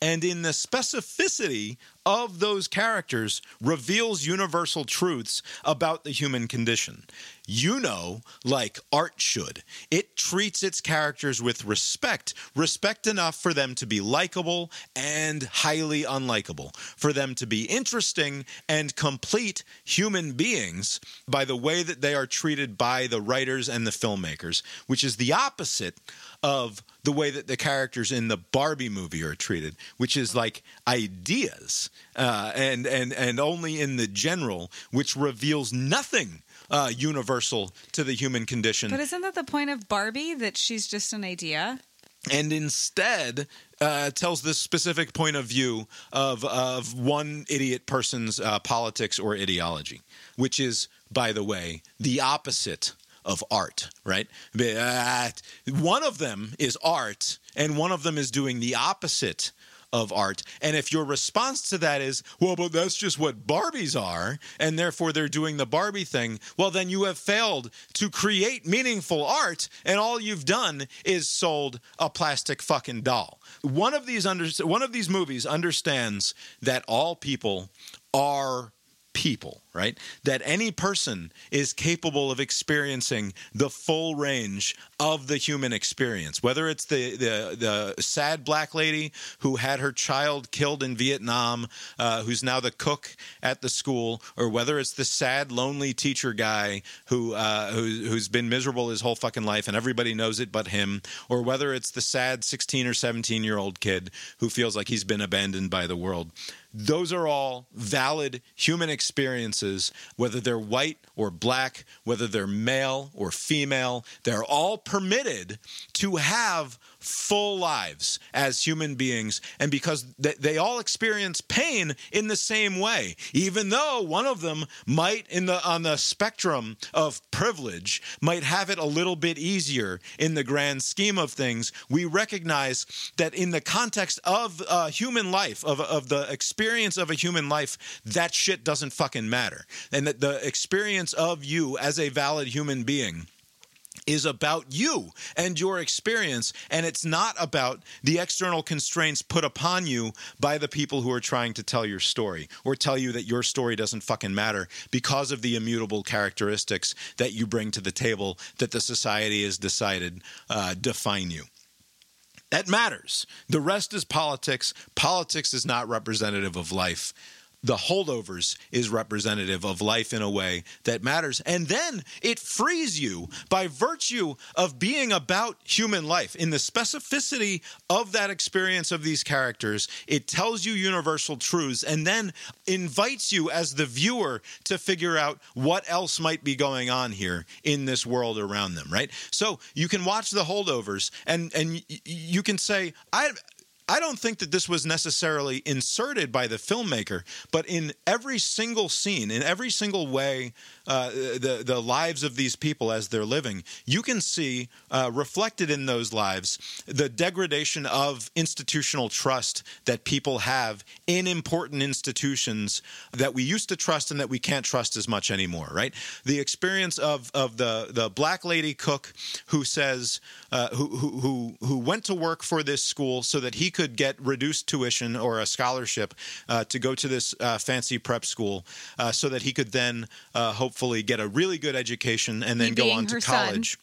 And in the specificity of those characters, reveals universal truths about the human condition. You know, like art should. It treats its characters with respect, respect enough for them to be likable and highly unlikable, for them to be interesting and complete human beings by the way that they are treated by the writers and the filmmakers, which is the opposite of the way that the characters in the Barbie movie are treated, which is like ideas uh, and and and only in the general, which reveals nothing uh, universal to the human condition, But isn't that the point of Barbie that she's just an idea? and instead uh, tells this specific point of view of of one idiot person's uh, politics or ideology, which is, by the way, the opposite of art, right? Uh, one of them is art, and one of them is doing the opposite of art. And if your response to that is, well, but that's just what Barbies are, and therefore they're doing the Barbie thing, well, then you have failed to create meaningful art, and all you've done is sold a plastic fucking doll. One of these under, one of these movies understands that all people are people, right? That any person is capable of experiencing the full range of the human experience. Whether it's the the, the sad black lady who had her child killed in Vietnam, uh, who's now the cook at the school, or whether it's the sad lonely teacher guy who, uh, who who's been miserable his whole fucking life and everybody knows it but him, or whether it's the sad 16 or 17 year old kid who feels like he's been abandoned by the world those are all valid human experiences, whether they're white or black, whether they're male or female. They're all permitted to have full lives as human beings. And because they all experience pain in the same way, even though one of them might, in the on the spectrum of privilege, might have it a little bit easier in the grand scheme of things, we recognize that in the context of uh, human life, of, of the experience of a human life, that shit doesn't fucking matter. And that the experience of you as a valid human being is about you and your experience, and it's not about the external constraints put upon you by the people who are trying to tell your story or tell you that your story doesn't fucking matter because of the immutable characteristics that you bring to the table that the society has decided uh, define you. That matters. The rest is politics. Politics is not representative of life the holdovers is representative of life in a way that matters. And then it frees you by virtue of being about human life. In the specificity of that experience of these characters, it tells you universal truths and then invites you as the viewer to figure out what else might be going on here in this world around them, right? So you can watch the holdovers and, and you can say, I I don't think that this was necessarily inserted by the filmmaker, but in every single scene, in every single way, uh, the the lives of these people as they're living, you can see uh, reflected in those lives the degradation of institutional trust that people have in important institutions that we used to trust and that we can't trust as much anymore. Right? The experience of of the the black lady cook who says uh, who, who who who went to work for this school so that he could get reduced tuition or a scholarship uh, to go to this uh, fancy prep school, uh, so that he could then uh, hopefully get a really good education and then He go on to her son. college.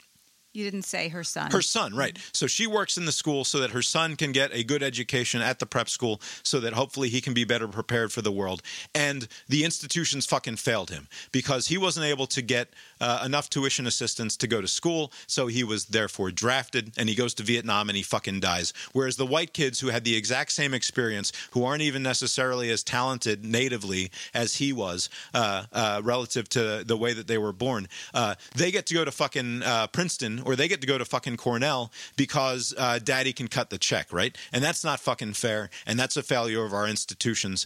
You didn't say her son. Her son, right. So she works in the school so that her son can get a good education at the prep school so that hopefully he can be better prepared for the world. And the institutions fucking failed him because he wasn't able to get uh, enough tuition assistance to go to school. So he was therefore drafted and he goes to Vietnam and he fucking dies. Whereas the white kids who had the exact same experience, who aren't even necessarily as talented natively as he was uh, uh, relative to the way that they were born, uh, they get to go to fucking uh, Princeton or they get to go to fucking Cornell because uh, daddy can cut the check, right? And that's not fucking fair. And that's a failure of our institutions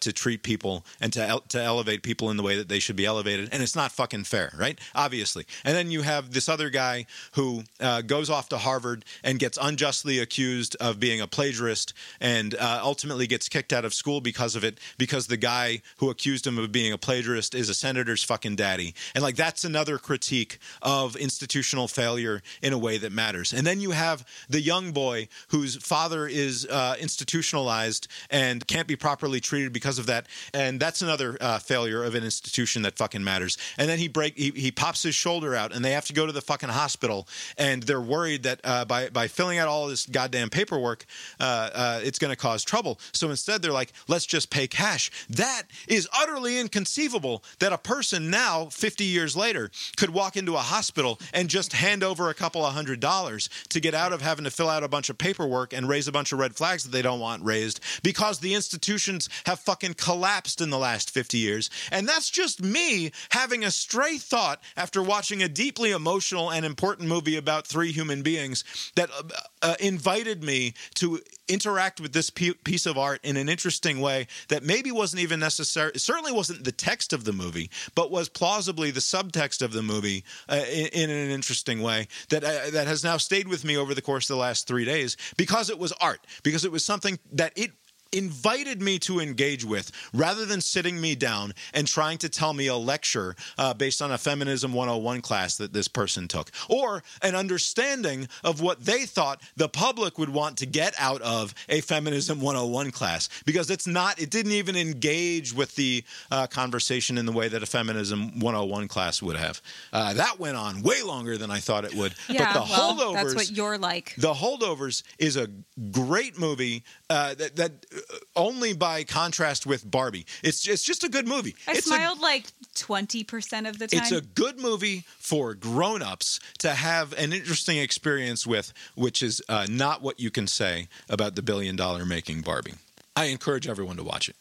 to treat people and to, el- to elevate people in the way that they should be elevated. And it's not fucking fair, right? Obviously. And then you have this other guy who uh, goes off to Harvard and gets unjustly accused of being a plagiarist and uh, ultimately gets kicked out of school because of it because the guy who accused him of being a plagiarist is a senator's fucking daddy. And like that's another critique of institutional failure in a way that matters. And then you have the young boy whose father is uh, institutionalized and can't be properly treated because of that. And that's another uh, failure of an institution that fucking matters. And then he break he, he pops his shoulder out and they have to go to the fucking hospital and they're worried that uh, by by filling out all this goddamn paperwork, uh, uh, it's going to cause trouble. So instead, they're like, let's just pay cash. That is utterly inconceivable that a person now, 50 years later, could walk into a hospital and just hand over a couple of hundred dollars to get out of having to fill out a bunch of paperwork and raise a bunch of red flags that they don't want raised because the institutions have fucking collapsed in the last 50 years. And that's just me having a stray thought after watching a deeply emotional and important movie about three human beings that uh, uh, invited me to interact with this pi- piece of art in an interesting way that maybe wasn't even necessary certainly wasn't the text of the movie but was plausibly the subtext of the movie uh, in, in an interesting way that uh, that has now stayed with me over the course of the last 3 days because it was art because it was something that it invited me to engage with rather than sitting me down and trying to tell me a lecture uh, based on a feminism 101 class that this person took or an understanding of what they thought the public would want to get out of a feminism 101 class. Because it's not it didn't even engage with the uh, conversation in the way that a feminism 101 class would have. Uh, that went on way longer than i thought it would. Yeah, but the well, holdovers that's what you're like. the Holdovers is a great movie uh, that, that uh, only by contrast with Barbie, it's it's just a good movie. I it's smiled like 20% of the time. it's a good movie for grown-ups to have an interesting experience with, which is uh, not what you can say about the billion-dollar making Barbie. I encourage everyone to watch it.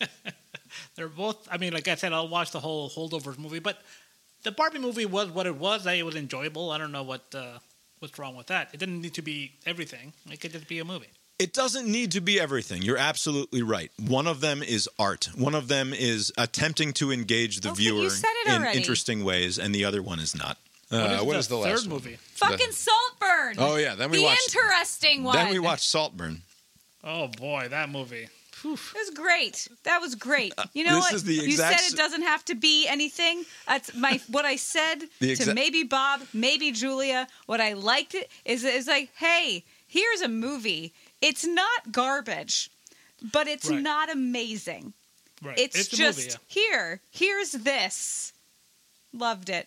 [laughs] They're both. I mean, like I said, I'll watch the whole holdovers movie, but the Barbie movie was what it was. It was enjoyable. I don't know what uh, what's wrong with that. It didn't need to be everything. It could just be a movie. It doesn't need to be everything. You're absolutely right. One of them is art. One of them is attempting to engage the Okay, viewer in already. interesting ways, and the other one is not. What Uh, is what the is the third last one? movie? Fucking Saltburn. Oh, yeah, then we the watched- interesting one. Then we watched Saltburn. Oh boy, that movie. It was great. That was great. You know Uh, this what? is the you said it doesn't have to be anything. That's my [laughs] what I said The to maybe Bob, maybe Julia. What I liked it is is like, hey, here's a movie. It's not garbage, but it's Right. not amazing. Right. It's, It's just movie, yeah. here. Here's this. Loved it.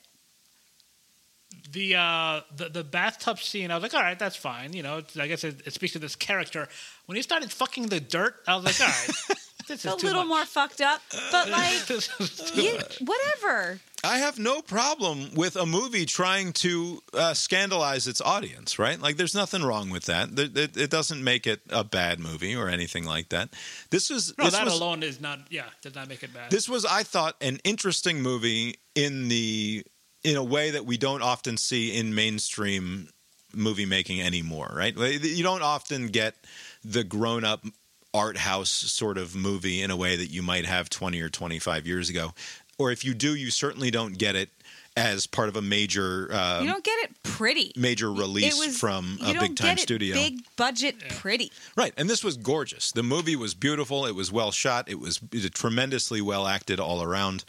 the uh the, the bathtub scene i was like all right that's fine you know it's, i guess it, it speaks to this character when he started fucking the dirt i was like all right [laughs] this is A little much. more fucked up, but [laughs] like, This is too you, whatever. I have no problem with a movie trying to uh, scandalize its audience, right? Like, there's nothing wrong with that. It, it doesn't make it a bad movie or anything like that. This was no this that was, alone is not yeah does not make it bad This was, I thought, an interesting movie in the in a way that we don't often see in mainstream movie making anymore, right? You don't often get the grown up art house sort of movie in a way that you might have 20 or 25 years ago. Or if you do, you certainly don't get it as part of a major um, you don't get it pretty. major release was, from a big time studio. Big budget, pretty. Right, and this was gorgeous. The movie was beautiful. It was well shot. It was, tremendously well acted all around.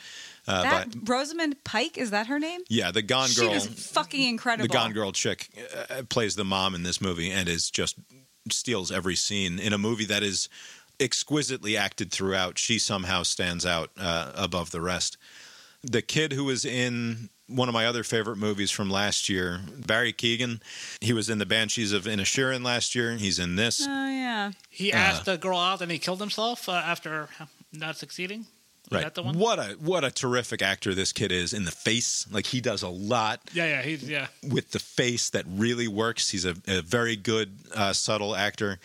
Uh, that but Rosamund Pike is that her name? yeah, the Gone Girl. She Girl, was fucking incredible. the Gone Girl chick, uh, plays the mom in this movie and is just steals every scene in a movie that is exquisitely acted throughout. She somehow stands out uh, above the rest. The kid who was in one of my other favorite movies from last year, Barry Keoghan, he was in the Banshees of Inisherin last year. He's in this. Oh yeah. he uh, asked the girl out and he killed himself uh, after not succeeding Is Right. that the one What a what a terrific actor this kid is in the face. Like he does a lot yeah yeah he's yeah with the face that really works. He's a, a very good uh, subtle actor,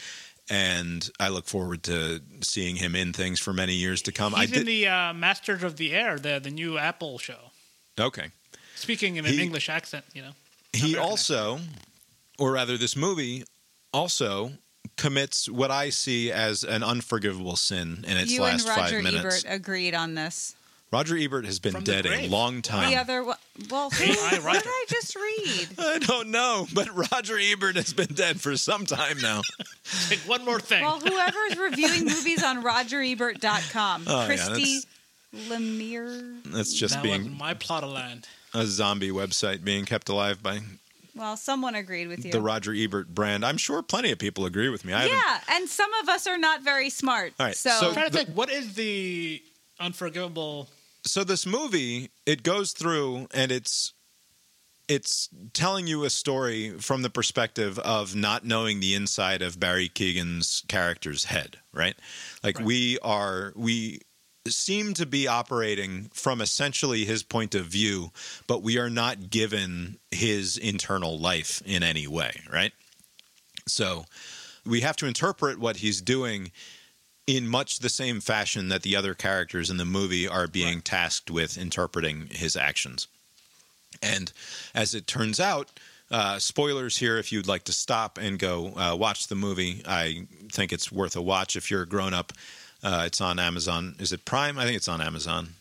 and I look forward to seeing him in things for many years to come. I he's did in the uh, Masters of the Air the the new Apple show okay. speaking in an He- English accent you know He American also, or rather, this movie also commits what I see as an unforgivable sin in its you and last Roger five minutes. Ebert agreed on this. Roger Ebert has been From dead a long time. The other one. Well, [laughs] who, I, what did I just read? [laughs] I don't know, but Roger Ebert has been dead for some time now. [laughs] Like, one more thing Well, whoever's reviewing movies on RogerEbert.com, Oh, yeah, Christy Lemire. That's just that being was my plot of land a zombie website being kept alive by Well, someone agreed with you. the Roger Ebert brand. I'm sure plenty of people agree with me. I haven't. yeah, and some of us are not very smart. All right, so, so- I'm trying to The- think what is the unforgivable So this movie, it goes through and it's it's telling you a story from the perspective of not knowing the inside of Barry Keoghan's character's head, right? Like Right. we are we seem to be operating from essentially his point of view, but we are not given his internal life in any way, right? So we have to interpret what he's doing in much the same fashion that the other characters in the movie are being tasked with interpreting his actions. And as it turns out, uh, spoilers here if you'd like to stop and go uh, watch the movie. I think it's worth a watch if you're a grown up. Uh, it's on Amazon. Is it Prime? I think it's on Amazon.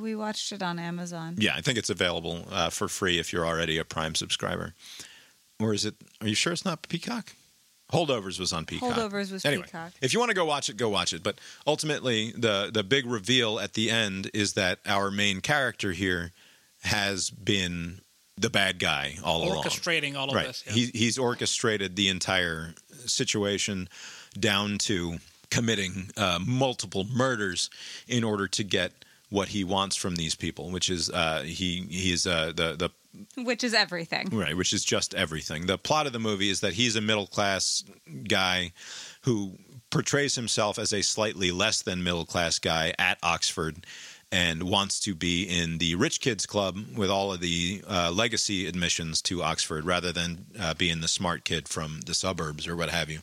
we watched it on Amazon. Yeah, I think it's available uh, for free if you're already a Prime subscriber. Or is it? Are you sure it's not Peacock? Holdovers was on Peacock. Holdovers was anyway, Peacock. If you want to go watch it, go watch it. But ultimately, the the big reveal at the end is that our main character here has been the bad guy all along. Orchestrating all of right. this. yeah. He, he's orchestrated the entire situation down to committing uh, multiple murders in order to get what he wants from these people, which is uh, he he's uh, the the Which is everything. Right, which is just everything. The plot of the movie is that he's a middle class guy who portrays himself as a slightly less than middle class guy at Oxford and wants to be in the rich kids club with all of the uh, legacy admissions to Oxford rather than uh, being the smart kid from the suburbs or what have you.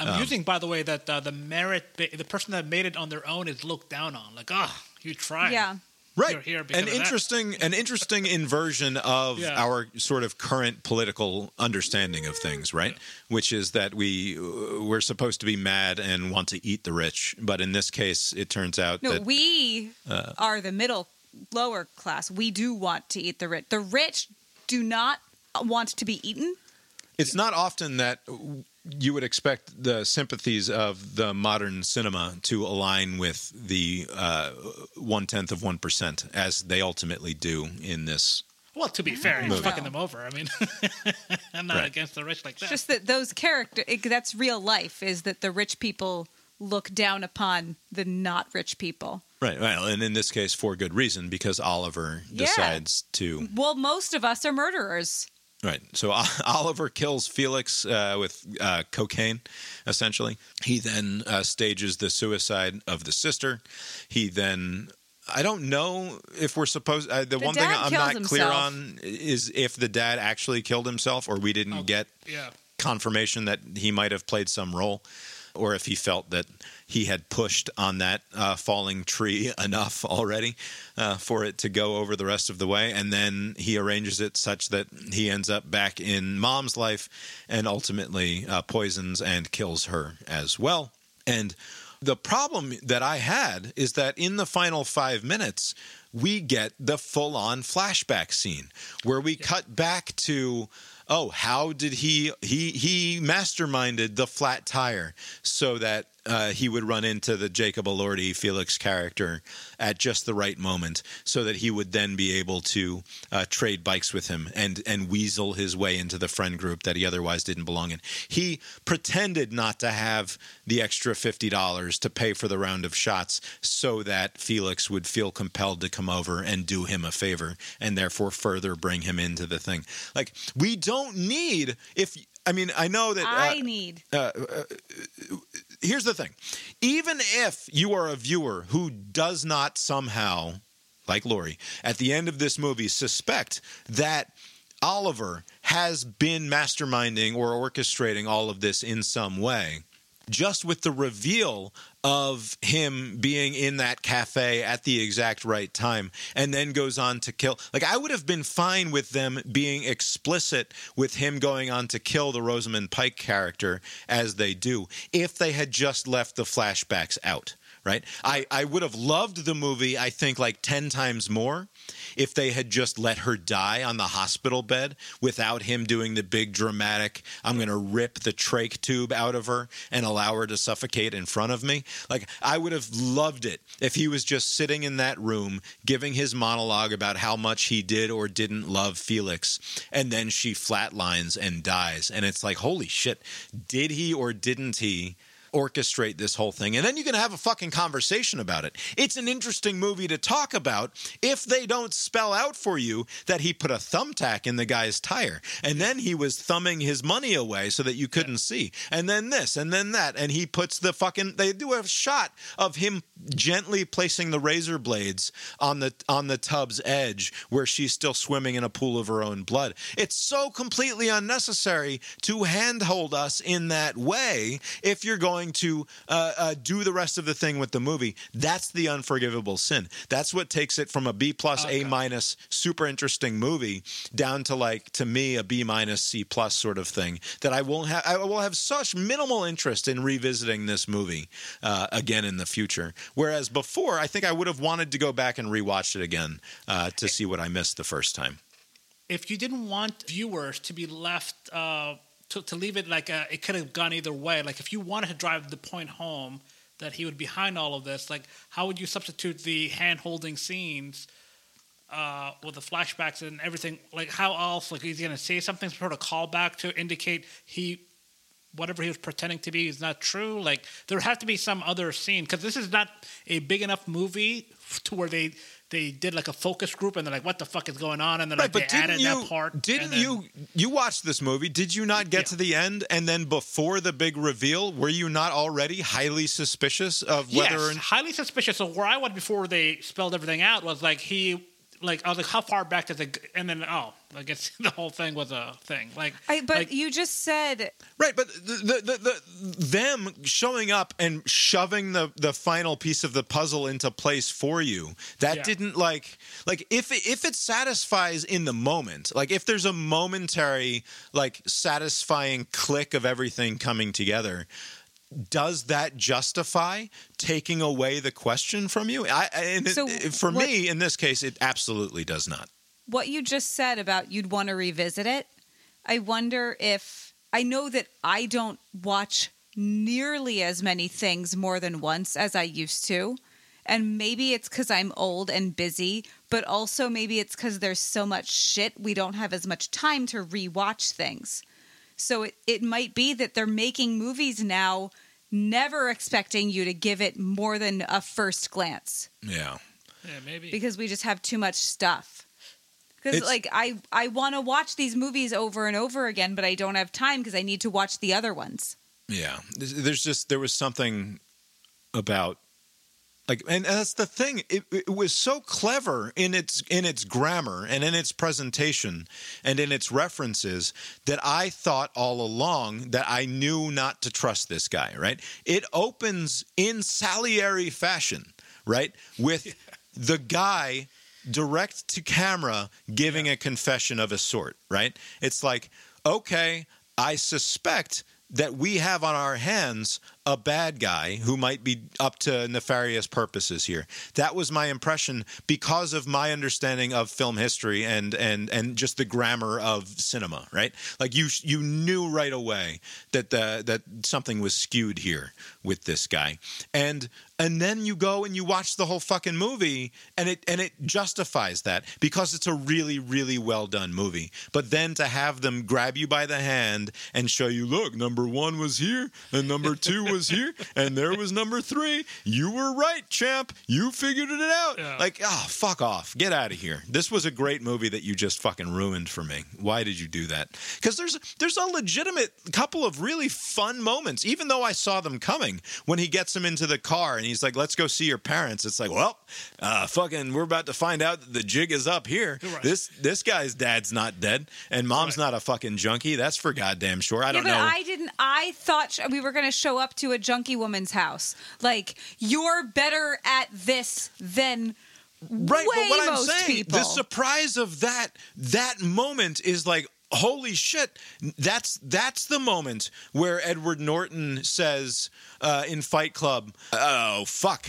I'm Um, using, by the way, that uh, the merit, the person that made it on their own is looked down on. Like, oh, you tried. Yeah. Right. You're here because an of that. interesting an interesting [laughs] inversion of Yeah. our sort of current political understanding of things, right? Which is that we uh, we're supposed to be mad and want to eat the rich, but in this case it turns out No, that we uh, are the middle, lower class. We do want to eat the rich. The rich do not want to be eaten. It's not often that you would expect the sympathies of the modern cinema to align with the uh, one tenth of one percent, as they ultimately do in this. Well, to be fair, he's Movie. fucking them over. I mean, [laughs] I'm not Right. against the rich like that. It's just that those character it, that's real life is that the rich people look down upon the not rich people. Right, well, and in this case, for good reason, because Oliver Yeah. decides to Well, most of us are murderers. Right. So O- [laughs] Oliver kills Felix uh, with uh, cocaine, essentially. He then uh, stages the suicide of the sister. He then. I don't know if we're supposed. Uh, the, The one thing I'm kills not clear on is if the dad actually killed himself, or we didn't get yeah. confirmation that he might have played some role, or if he felt that he had pushed on that uh, falling tree [laughs] enough already uh, for it to go over the rest of the way. And then he arranges it such that he ends up back in mom's life and ultimately uh, poisons and kills her as well. And the problem that I had is that in the final five minutes, we get the full on flashback scene where we cut back to oh how did he he he masterminded the flat tire so that uh, he would run into the Jacob Elordi Felix character at just the right moment, so that he would then be able to uh, trade bikes with him and and weasel his way into the friend group that he otherwise didn't belong in. He pretended not to have the extra fifty dollars to pay for the round of shots, so that Felix would feel compelled to come over and do him a favor, and therefore further bring him into the thing. Like we don't need if. I mean, I know that uh, I need. uh, uh, here's the thing even if you are a viewer who does not somehow like Lori at the end of this movie suspect that Oliver has been masterminding or orchestrating all of this in some way just with the reveal of him being in that cafe at the exact right time and then goes on to kill. Like i would have been fine with them being explicit with him going on to kill the rosamund pike character as they do if they had just left the flashbacks out right? I i would have loved the movie i think like 10 times more if they had just let her die on the hospital bed without him doing the big dramatic i'm going to rip the trach tube out of her and allow her to suffocate in front of me like i would have loved it if he was just sitting in that room giving his monologue about how much he did or didn't love felix and then she flatlines and dies. And it's like holy shit did he or didn't he orchestrate this whole thing and then you can have a fucking conversation about it. It's an interesting movie to talk about if they don't spell out for you that he put a thumbtack in the guy's tire and then he was thumbing his money away so that you couldn't see and then this and then that and he puts the fucking they do a shot of him gently placing the razor blades on the on the tub's edge where she's still swimming in a pool of her own blood. It's so completely unnecessary to handhold us in that way if you're going to uh, uh, do the rest of the thing with the movie. That's the unforgivable sin. That's what takes it from a b plus a minus super interesting movie down to like to me a b minus c plus sort of thing that i won't have i will have such minimal interest in revisiting this movie uh, again in the future. Whereas before i think i would have wanted to go back and rewatch it again uh, to see what i missed the first time. If you didn't want viewers to be left uh, to, to leave it like uh it could have gone either way. Like if you wanted to drive the point home that he would behind all of this, like how would you substitute the hand holding scenes uh, with the flashbacks and everything? Like how else? Like he's gonna say something sort of callback to indicate he whatever he was pretending to be is not true. Like there has to be some other scene because this is not a big enough movie to where they they did like a focus group and they're like, what the fuck is going on? And then like Right, but they added you? that part. Didn't then- you? You watched this movie. Did you not get to the end and then before the big reveal, were you not already highly suspicious of whether? Yes, or highly suspicious. So where I went before they spelled everything out was like he, like I was like, how far back does it? g- And then oh, I guess [laughs] the whole thing was a thing. Like, I, but like, you just said Right, but the, the, the, the them showing up and shoving the, the final piece of the puzzle into place for you that Yeah. didn't like like if it, if it satisfies in the moment like if there's a momentary like satisfying click of everything coming together does that justify taking away the question from you I and So it- for what- me in this case it absolutely does not what you just said about you'd want to revisit it. I wonder if I know that I don't watch nearly as many things more than once as I used to. And maybe it's because I'm old and busy, but also maybe it's because there's so much shit we don't have as much time to rewatch things. So it, it might be that they're making movies now, never expecting you to give it more than a first glance yeah yeah, maybe because we just have too much stuff. Because like I I want to watch these movies over and over again, but I don't have time because I need to watch the other ones. Yeah, There's- there's just there was something about like, and that's the thing. It, it was so clever in its in its grammar and in its presentation and in its references that I thought all along that I knew not to trust this guy. Right? It opens in Salieri fashion, right, with [laughs] the guy direct to camera giving a confession of a sort, right? It's like, okay, I suspect that we have on our hands a bad guy who might be up to nefarious purposes here. That was my impression because of my understanding of film history and and and just the grammar of cinema, right? Like you you knew right away that the that something was skewed here with this guy. And and then you go and you watch the whole fucking movie and it and it justifies that because it's a really really well done movie. But then to have them grab you by the hand and show you look number 1 was here and number 2 was here and there was number 3 you were right champ. You figured it out. Yeah. like oh fuck off. Get out of here. This was a great movie that you just fucking ruined for me. Why did you do that? Cuz there's there's a legitimate couple of really fun moments even though I saw them coming. When he gets him into the car and he's like let's go see your parents it's like well uh fucking we're about to find out that the jig is up here Right. this this guy's dad's not dead and mom's not a fucking junkie that's for goddamn sure i yeah, don't know I didn't. I thought we were going to show up to a junkie woman's house. Like you're better at this than right way but what i'm saying people. the surprise of that that moment is like holy shit that's that's the moment where edward norton says uh, in fight club oh fuck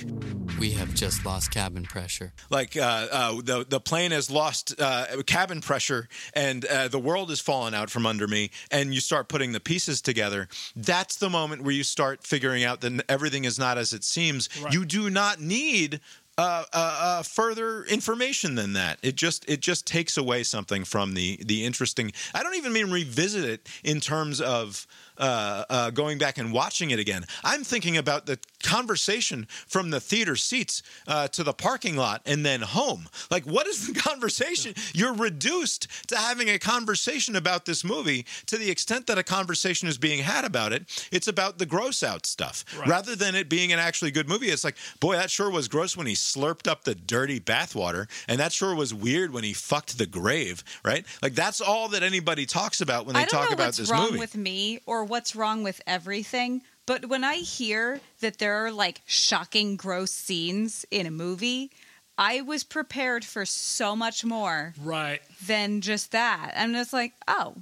We have just lost cabin pressure. like uh, uh, the the plane has lost uh, cabin pressure and uh, the world has fallen out from under me, and you start putting the pieces together. That's the moment where you start figuring out that everything is not as it seems. Right. You do not need. Uh, uh, uh, further information than that. It just it just takes away something from the the interesting. I don't even mean revisit it in terms of uh, uh, going back and watching it again. I'm thinking about the conversation from the theater seats uh, to the parking lot and then home. Like, what is the [laughs] conversation? You're reduced to having a conversation about this movie to the extent that a conversation is being had about it. It's about the gross out stuff rather than it being an actually good movie. It's like, boy, that sure was gross when he slurped up the dirty bathwater, and that sure was weird when he fucked the grave, right? Like, that's all that anybody talks about when they I don't talk know about what's this wrong movie. with me or what's wrong with everything, but when I hear that there are like shocking, gross scenes in a movie, I was prepared for so much more right. than just that. I'm just like, oh,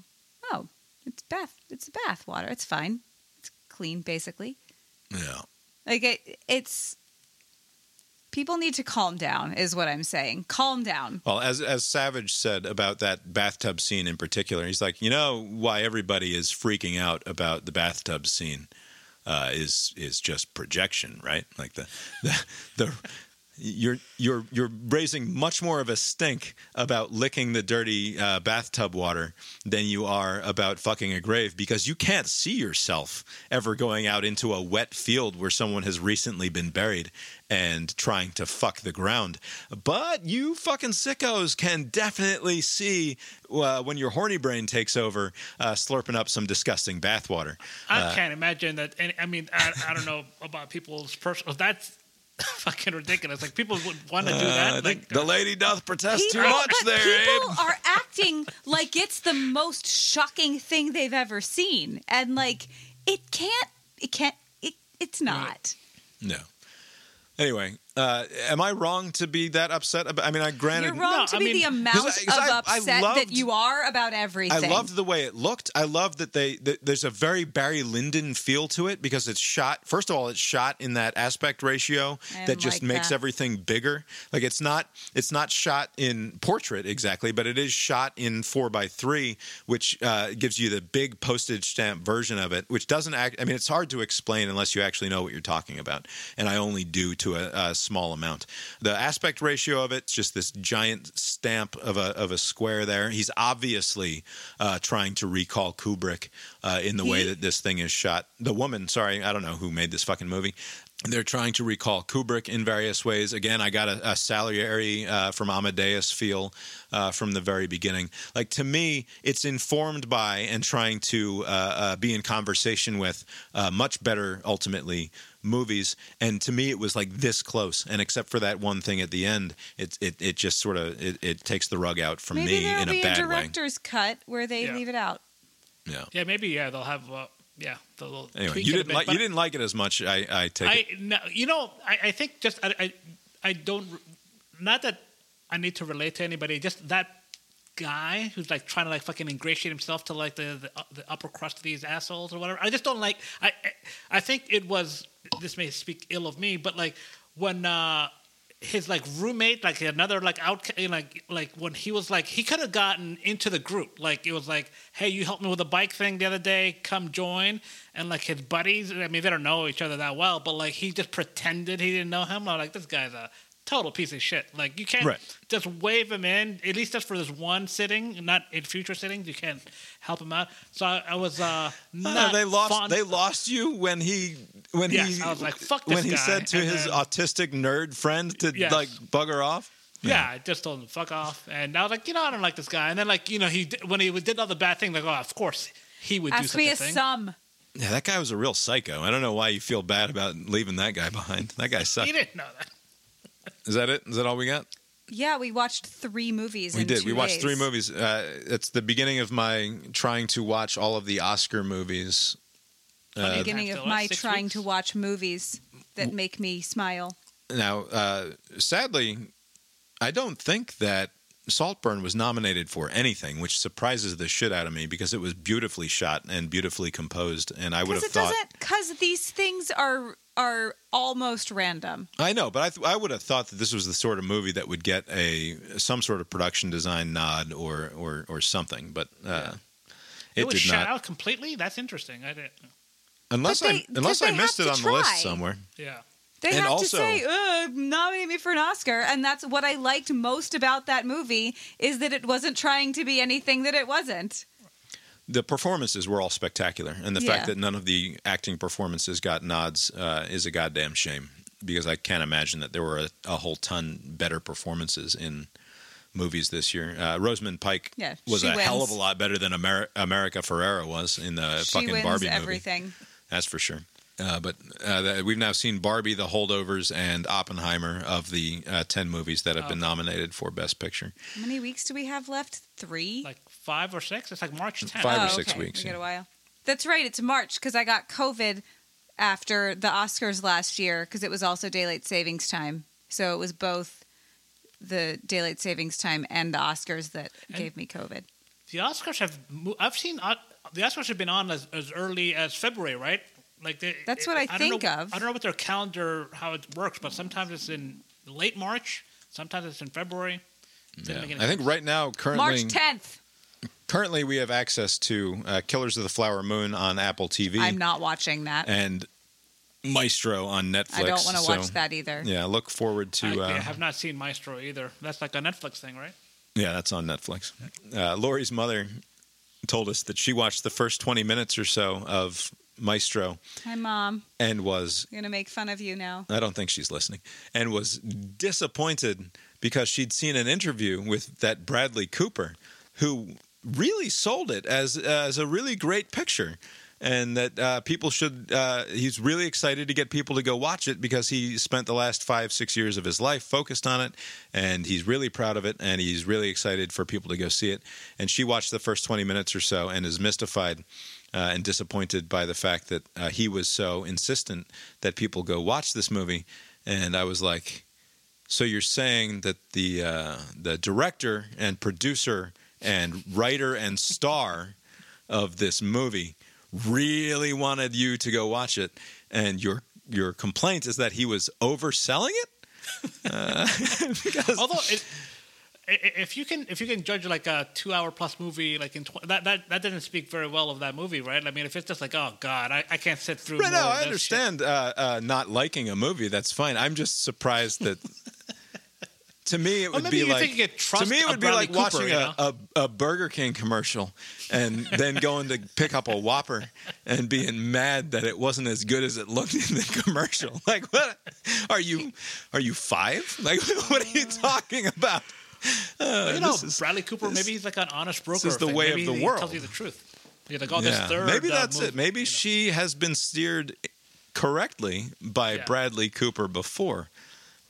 oh, it's bath, it's bath water, it's fine, it's clean, basically. yeah. Like it, it's People need to calm down, is what I'm saying. Calm down. Well, as as Savage said about that bathtub scene in particular, he's like, you know, why everybody is freaking out about the bathtub scene uh, is is just projection, right? Like the [laughs] the the. You're you're you're raising much more of a stink about licking the dirty uh, bathtub water than you are about fucking a grave because you can't see yourself ever going out into a wet field where someone has recently been buried and trying to fuck the ground. But you fucking sickos can definitely see uh, when your horny brain takes over, uh, slurping up some disgusting bathwater. I Uh, can't imagine that. Any, I mean, I, I don't know about people's personal. That's [laughs] fucking ridiculous. Like people would want to do Uh, that. I think Like, the lady doth protest too much but there, people Abe. [laughs] are acting like it's the most shocking thing they've ever seen, and like it can't. It can't. It, it's not. No. Anyway, uh, am I wrong to be that upset? About, I mean, I granted You're wrong to be the amount 'Cause I- 'cause of I- I upset loved- that you are about everything. I loved the way it looked. I love that they that there's a very Barry Lyndon feel to it because it's shot. First of all, it's shot in that aspect ratio I that just like makes that. everything bigger. Like it's not it's not shot in portrait exactly, but it is shot in four by three, which uh, gives you the big postage stamp version of it. Which doesn't act. I mean, it's hard to explain unless you actually know what you're talking about, and I only do to a, a small amount. The aspect ratio of it's just this giant stamp of a of a square there. He's obviously uh, trying to recall Kubrick uh, in the way that this thing is shot. The woman, sorry, I don't know who made this fucking movie. They're trying to recall Kubrick in various ways. Again, I got a, a Salieri uh, from Amadeus feel uh, from the very beginning. Like to me, it's informed by and trying to uh, uh, be in conversation with uh, much better, ultimately, movies. And to me, it was like this close. And except for that one thing at the end, it it, it just sort of it, it takes the rug out from Maybe me there'll in a be a bad way. director's cut where they Yeah. leave it out. Yeah. yeah, maybe yeah, they'll have. Uh, yeah, Anyway, you didn't bit, like you didn't like it as much. I I take I it. no, you know, I, I think just I, I I don't not that I need to relate to anybody. Just that guy who's like trying to like fucking ingratiate himself to like the the, the upper crust of these assholes or whatever. I just don't like. I I think it was. This may speak ill of me, but like when. uh his like roommate, like another like out, like like when he was like he could have gotten into the group. Like it was like, hey, you helped me with the bike thing the other day. Come join. And like his buddies, I mean, they don't know each other that well, but like he just pretended he didn't know him. I'm like, this guy's a total piece of shit. Like you can't Right. just wave him in, at least just for this one sitting, not in future sittings. You can't help him out. So I, I was uh, [laughs] not they lost. fond- They lost you when he when Yes, he I was like, "Fuck when this he said to and his then- autistic nerd friend to Yes. like bugger off. Yeah, I just told him fuck off, and I was like, you know, I don't like this guy. And then like, you know, he did, when he did all the bad things, like, oh, of course he would do Ask such me a a thing. sum. Yeah, that guy was a real psycho. I don't know why you feel bad about leaving that guy behind. That guy sucked. He didn't know that. Is that it? Is that all we got? Yeah, we watched three movies. we in did. two We watched days. three movies. Uh, it's the beginning of my trying to watch all of the Oscar movies. Uh, Beginning of my trying weeks? to watch movies that make me smile. now, uh, sadly, I don't think that Saltburn was nominated for anything, which surprises the shit out of me because it was beautifully shot and beautifully composed. And I would Because have it thought. doesn't. Because these things are are almost random. I know, but I, th- I would have thought that this was the sort of movie that would get a some sort of production design nod or or, or something, but uh, It, it, was did shut not. out completely. That's interesting. I didn't. Unless But I unless I missed it on to the list somewhere. Yeah. They And have also- to say, "Ugh, nominate me for an Oscar," and that's what I liked most about that movie is that it wasn't trying to be anything that it wasn't. The performances were all spectacular, and the Yeah. fact that none of the acting performances got nods uh, is a goddamn shame. Because I can't imagine that there were a, a whole ton better performances in movies this year. Uh, Rosamund Pike Yeah, was a hell of a lot better than Amer- America Ferrera was in the she fucking wins Barbie movie. everything. That's for sure. Uh, but uh, that, we've now seen Barbie, The Holdovers, and Oppenheimer of the uh, 10 movies that have been nominated for Best Picture. How many weeks do we have left? Three. Like five or six. It's like March 10th. Five or six okay. weeks, We got yeah. a while. That's right. It's March because I got COVID after the Oscars last year because it was also daylight savings time. So it was both the daylight savings time and the Oscars that gave me COVID. The Oscars have. mo- I've seen uh, the Oscars have been on as, as early as February, right? Like they, That's what I don't think know, of. I don't know what their calendar how it works, but sometimes it's in late March. Sometimes it's in February. Didn't Yeah. make any I think right now, currently March currently, 10th. currently we have access to uh, Killers of the Flower Moon on Apple TV I'm not watching that. and Maestro on Netflix. I don't want to so, watch that either. Yeah, look forward to. I Uh, have not seen Maestro either. That's like a Netflix thing, right? yeah, that's on Netflix. Uh, Lori's mother told us that she watched the first 20 minutes or so of Maestro Hi, Mom. and was I'm to make fun of you now. I don't think she's listening, and was disappointed because she'd seen an interview with that Bradley Cooper, who really sold it as as a really great picture, and that uh, people should. Uh, he's really excited to get people to go watch it because he spent the last five six years of his life focused on it, and he's really proud of it, and he's really excited for people to go see it. And she watched the first twenty minutes or so and is mystified uh, and disappointed by the fact that uh, he was so insistent that people go watch this movie. And I was like, "So you're saying that the uh, the director and producer and writer and star of this movie really wanted you to go watch it, and your your complaint is that he was overselling it?" [laughs] Uh, [laughs] because Although, it, if you can, if you can judge like a two-hour plus movie, like in tw- that, that that didn't speak very well of that movie, right? I mean, if it's just like, oh god, I, I can't sit through. Right, no, I understand uh, uh, not liking a movie. That's fine. I'm just surprised that. [laughs] to me, it would be like. think you could trust to me, it would be like Cooper, watching you a, a, a Burger King commercial and [laughs] then going to pick up a Whopper and being mad that it wasn't as good as it looked in the commercial. [laughs] Like, what are you? Are you five? Like, what are you talking about? [laughs] Uh, you know, this is- Bradley Cooper. this- Maybe he's like an honest broker. is the thing. way maybe of the he world. Tells you the truth. You're like, oh, this third. maybe uh, that's movie- it. Maybe she has been steered correctly by Yeah. Bradley Cooper before,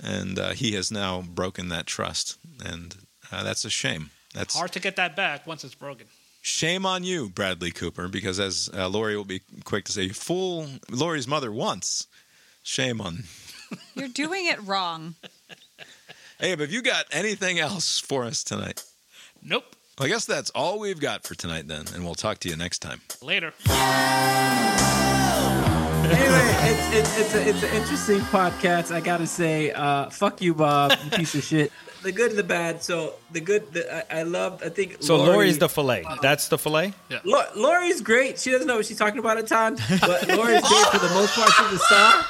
and uh, he has now broken that trust, and uh, that's a shame. That's hard to get that back once it's broken. shame on you, Bradley Cooper, because as uh, Lori will be quick to say, fool Lori's mother once. Shame on. You're doing it wrong. [laughs] Hey, but have you got anything else for us tonight? Nope. Well, I guess that's all we've got for tonight then, and we'll talk to you next time. Later. anyway, it's it's it's, a, it's an interesting podcast. I gotta say, uh, fuck you, Bob, you piece of shit. [laughs] The good and the bad. So the good, the, I, I love. I think So Lori- Lori's the fillet. That's the fillet. Yeah. Lo- Lori's great. She doesn't know what she's talking about at times, but Lori's great for the most part. She's a star.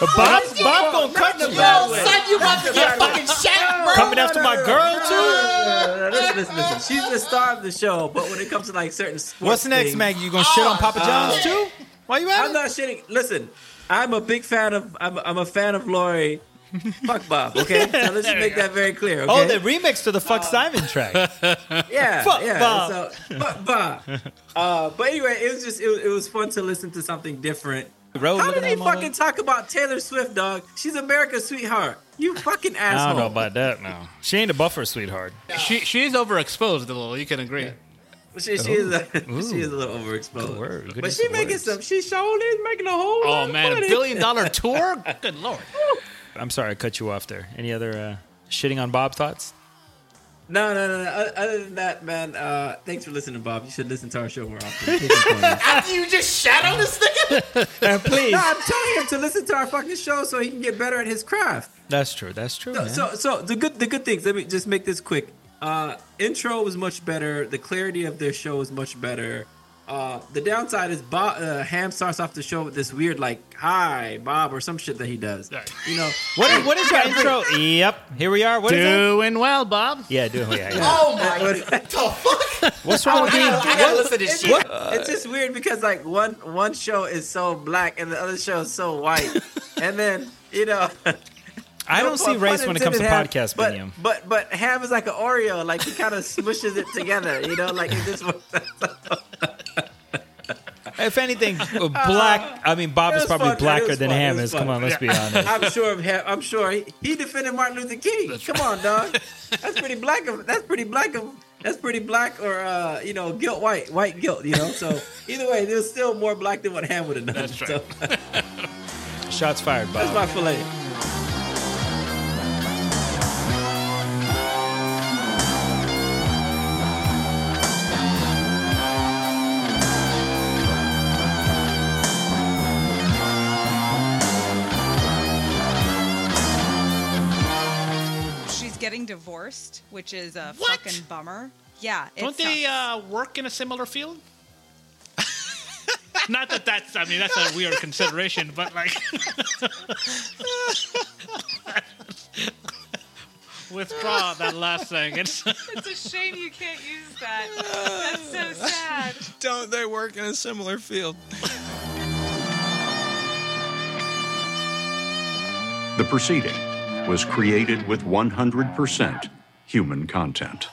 But Bob, Bob gonna cut you. bad way. son, you about to get fucking shot, bro. Coming after my girl too. Uh, listen, listen, listen. She's the star of the show, but when it comes to like certain sports What's next, things, Maggie? You gonna shit on Papa John's Uh, too? Why you at I'm it? not shitting. Listen, I'm a big fan of. I'm, I'm a fan of Lori. Fuck Bob. Okay, [laughs] so let's just make that very clear. Okay? Oh, the remix to the Fuck Simon track. [laughs] yeah, Fuck yeah. Bob. So, fuck Bob. Uh, but anyway, it was just it, was- it was fun to listen to something different. Road How did he at my fucking talk about Taylor Swift, dog? She's America's sweetheart. You fucking asshole. I don't know about that now. She ain't a buffer, sweetheart. She she's overexposed a little. You can agree. She, she is a, [laughs] Ooh. she is a little overexposed. Good word. Good But she making words. some. She showed is making a whole. lot Oh of man, a billion dollar tour. Good lord. I'm sorry I cut you off there. Any other uh, shitting on Bob thoughts? No, no, no, no. Other than that, man, uh, thanks for listening, Bob. You should listen to our show more often. [laughs] Pigeon Corner. After you just shat on this nigga? And [laughs] please. no, I'm telling him to listen to our fucking show so he can get better at his craft. That's true. That's true. So, man. so, so the good, the good things. Let me just make this quick. Uh, intro was much better. The clarity of their show was much better. Uh, the downside is Bob, uh, Ham starts off the show with this weird like "Hi, Bob" or some shit that he does. Right. You know what is, what is your intro? Yep. Here we are. What is it? Doing well, Bob. Yeah, doing yeah, yeah. Oh my god. the fuck? What's wrong with I gotta, I gotta listen to this It's, shit. it's just weird because like one one show is so black and the other show is so white, and then you know. [laughs] I don't see race when it comes to intended, podcast Ham, medium. But, but but Ham is like an Oreo, like he kind of smushes it together, you know, like it just. [laughs] If anything, [laughs] uh, black. I mean, Bob is probably fun, blacker than fun. Ham is. Come on, let's be honest. I'm sure. Of Ham, I'm sure he, he defended Martin Luther King. Come on, dog. That's pretty black of. That's pretty black of. That's pretty black or uh, you know guilt white white guilt you know so either way was still more black than what Ham would have done. That's right. So, [laughs] Shots fired, that's my fillet. Divorced, which is a fucking bummer. Yeah, it Don't they uh, work in a similar field? [laughs] Not that that's, I mean, that's a weird consideration, but like. [laughs] Withdraw that last thing. It's, [laughs] It's a shame you can't use that. That's so sad. Don't they work in a similar field? The proceeding was created with 100% human content.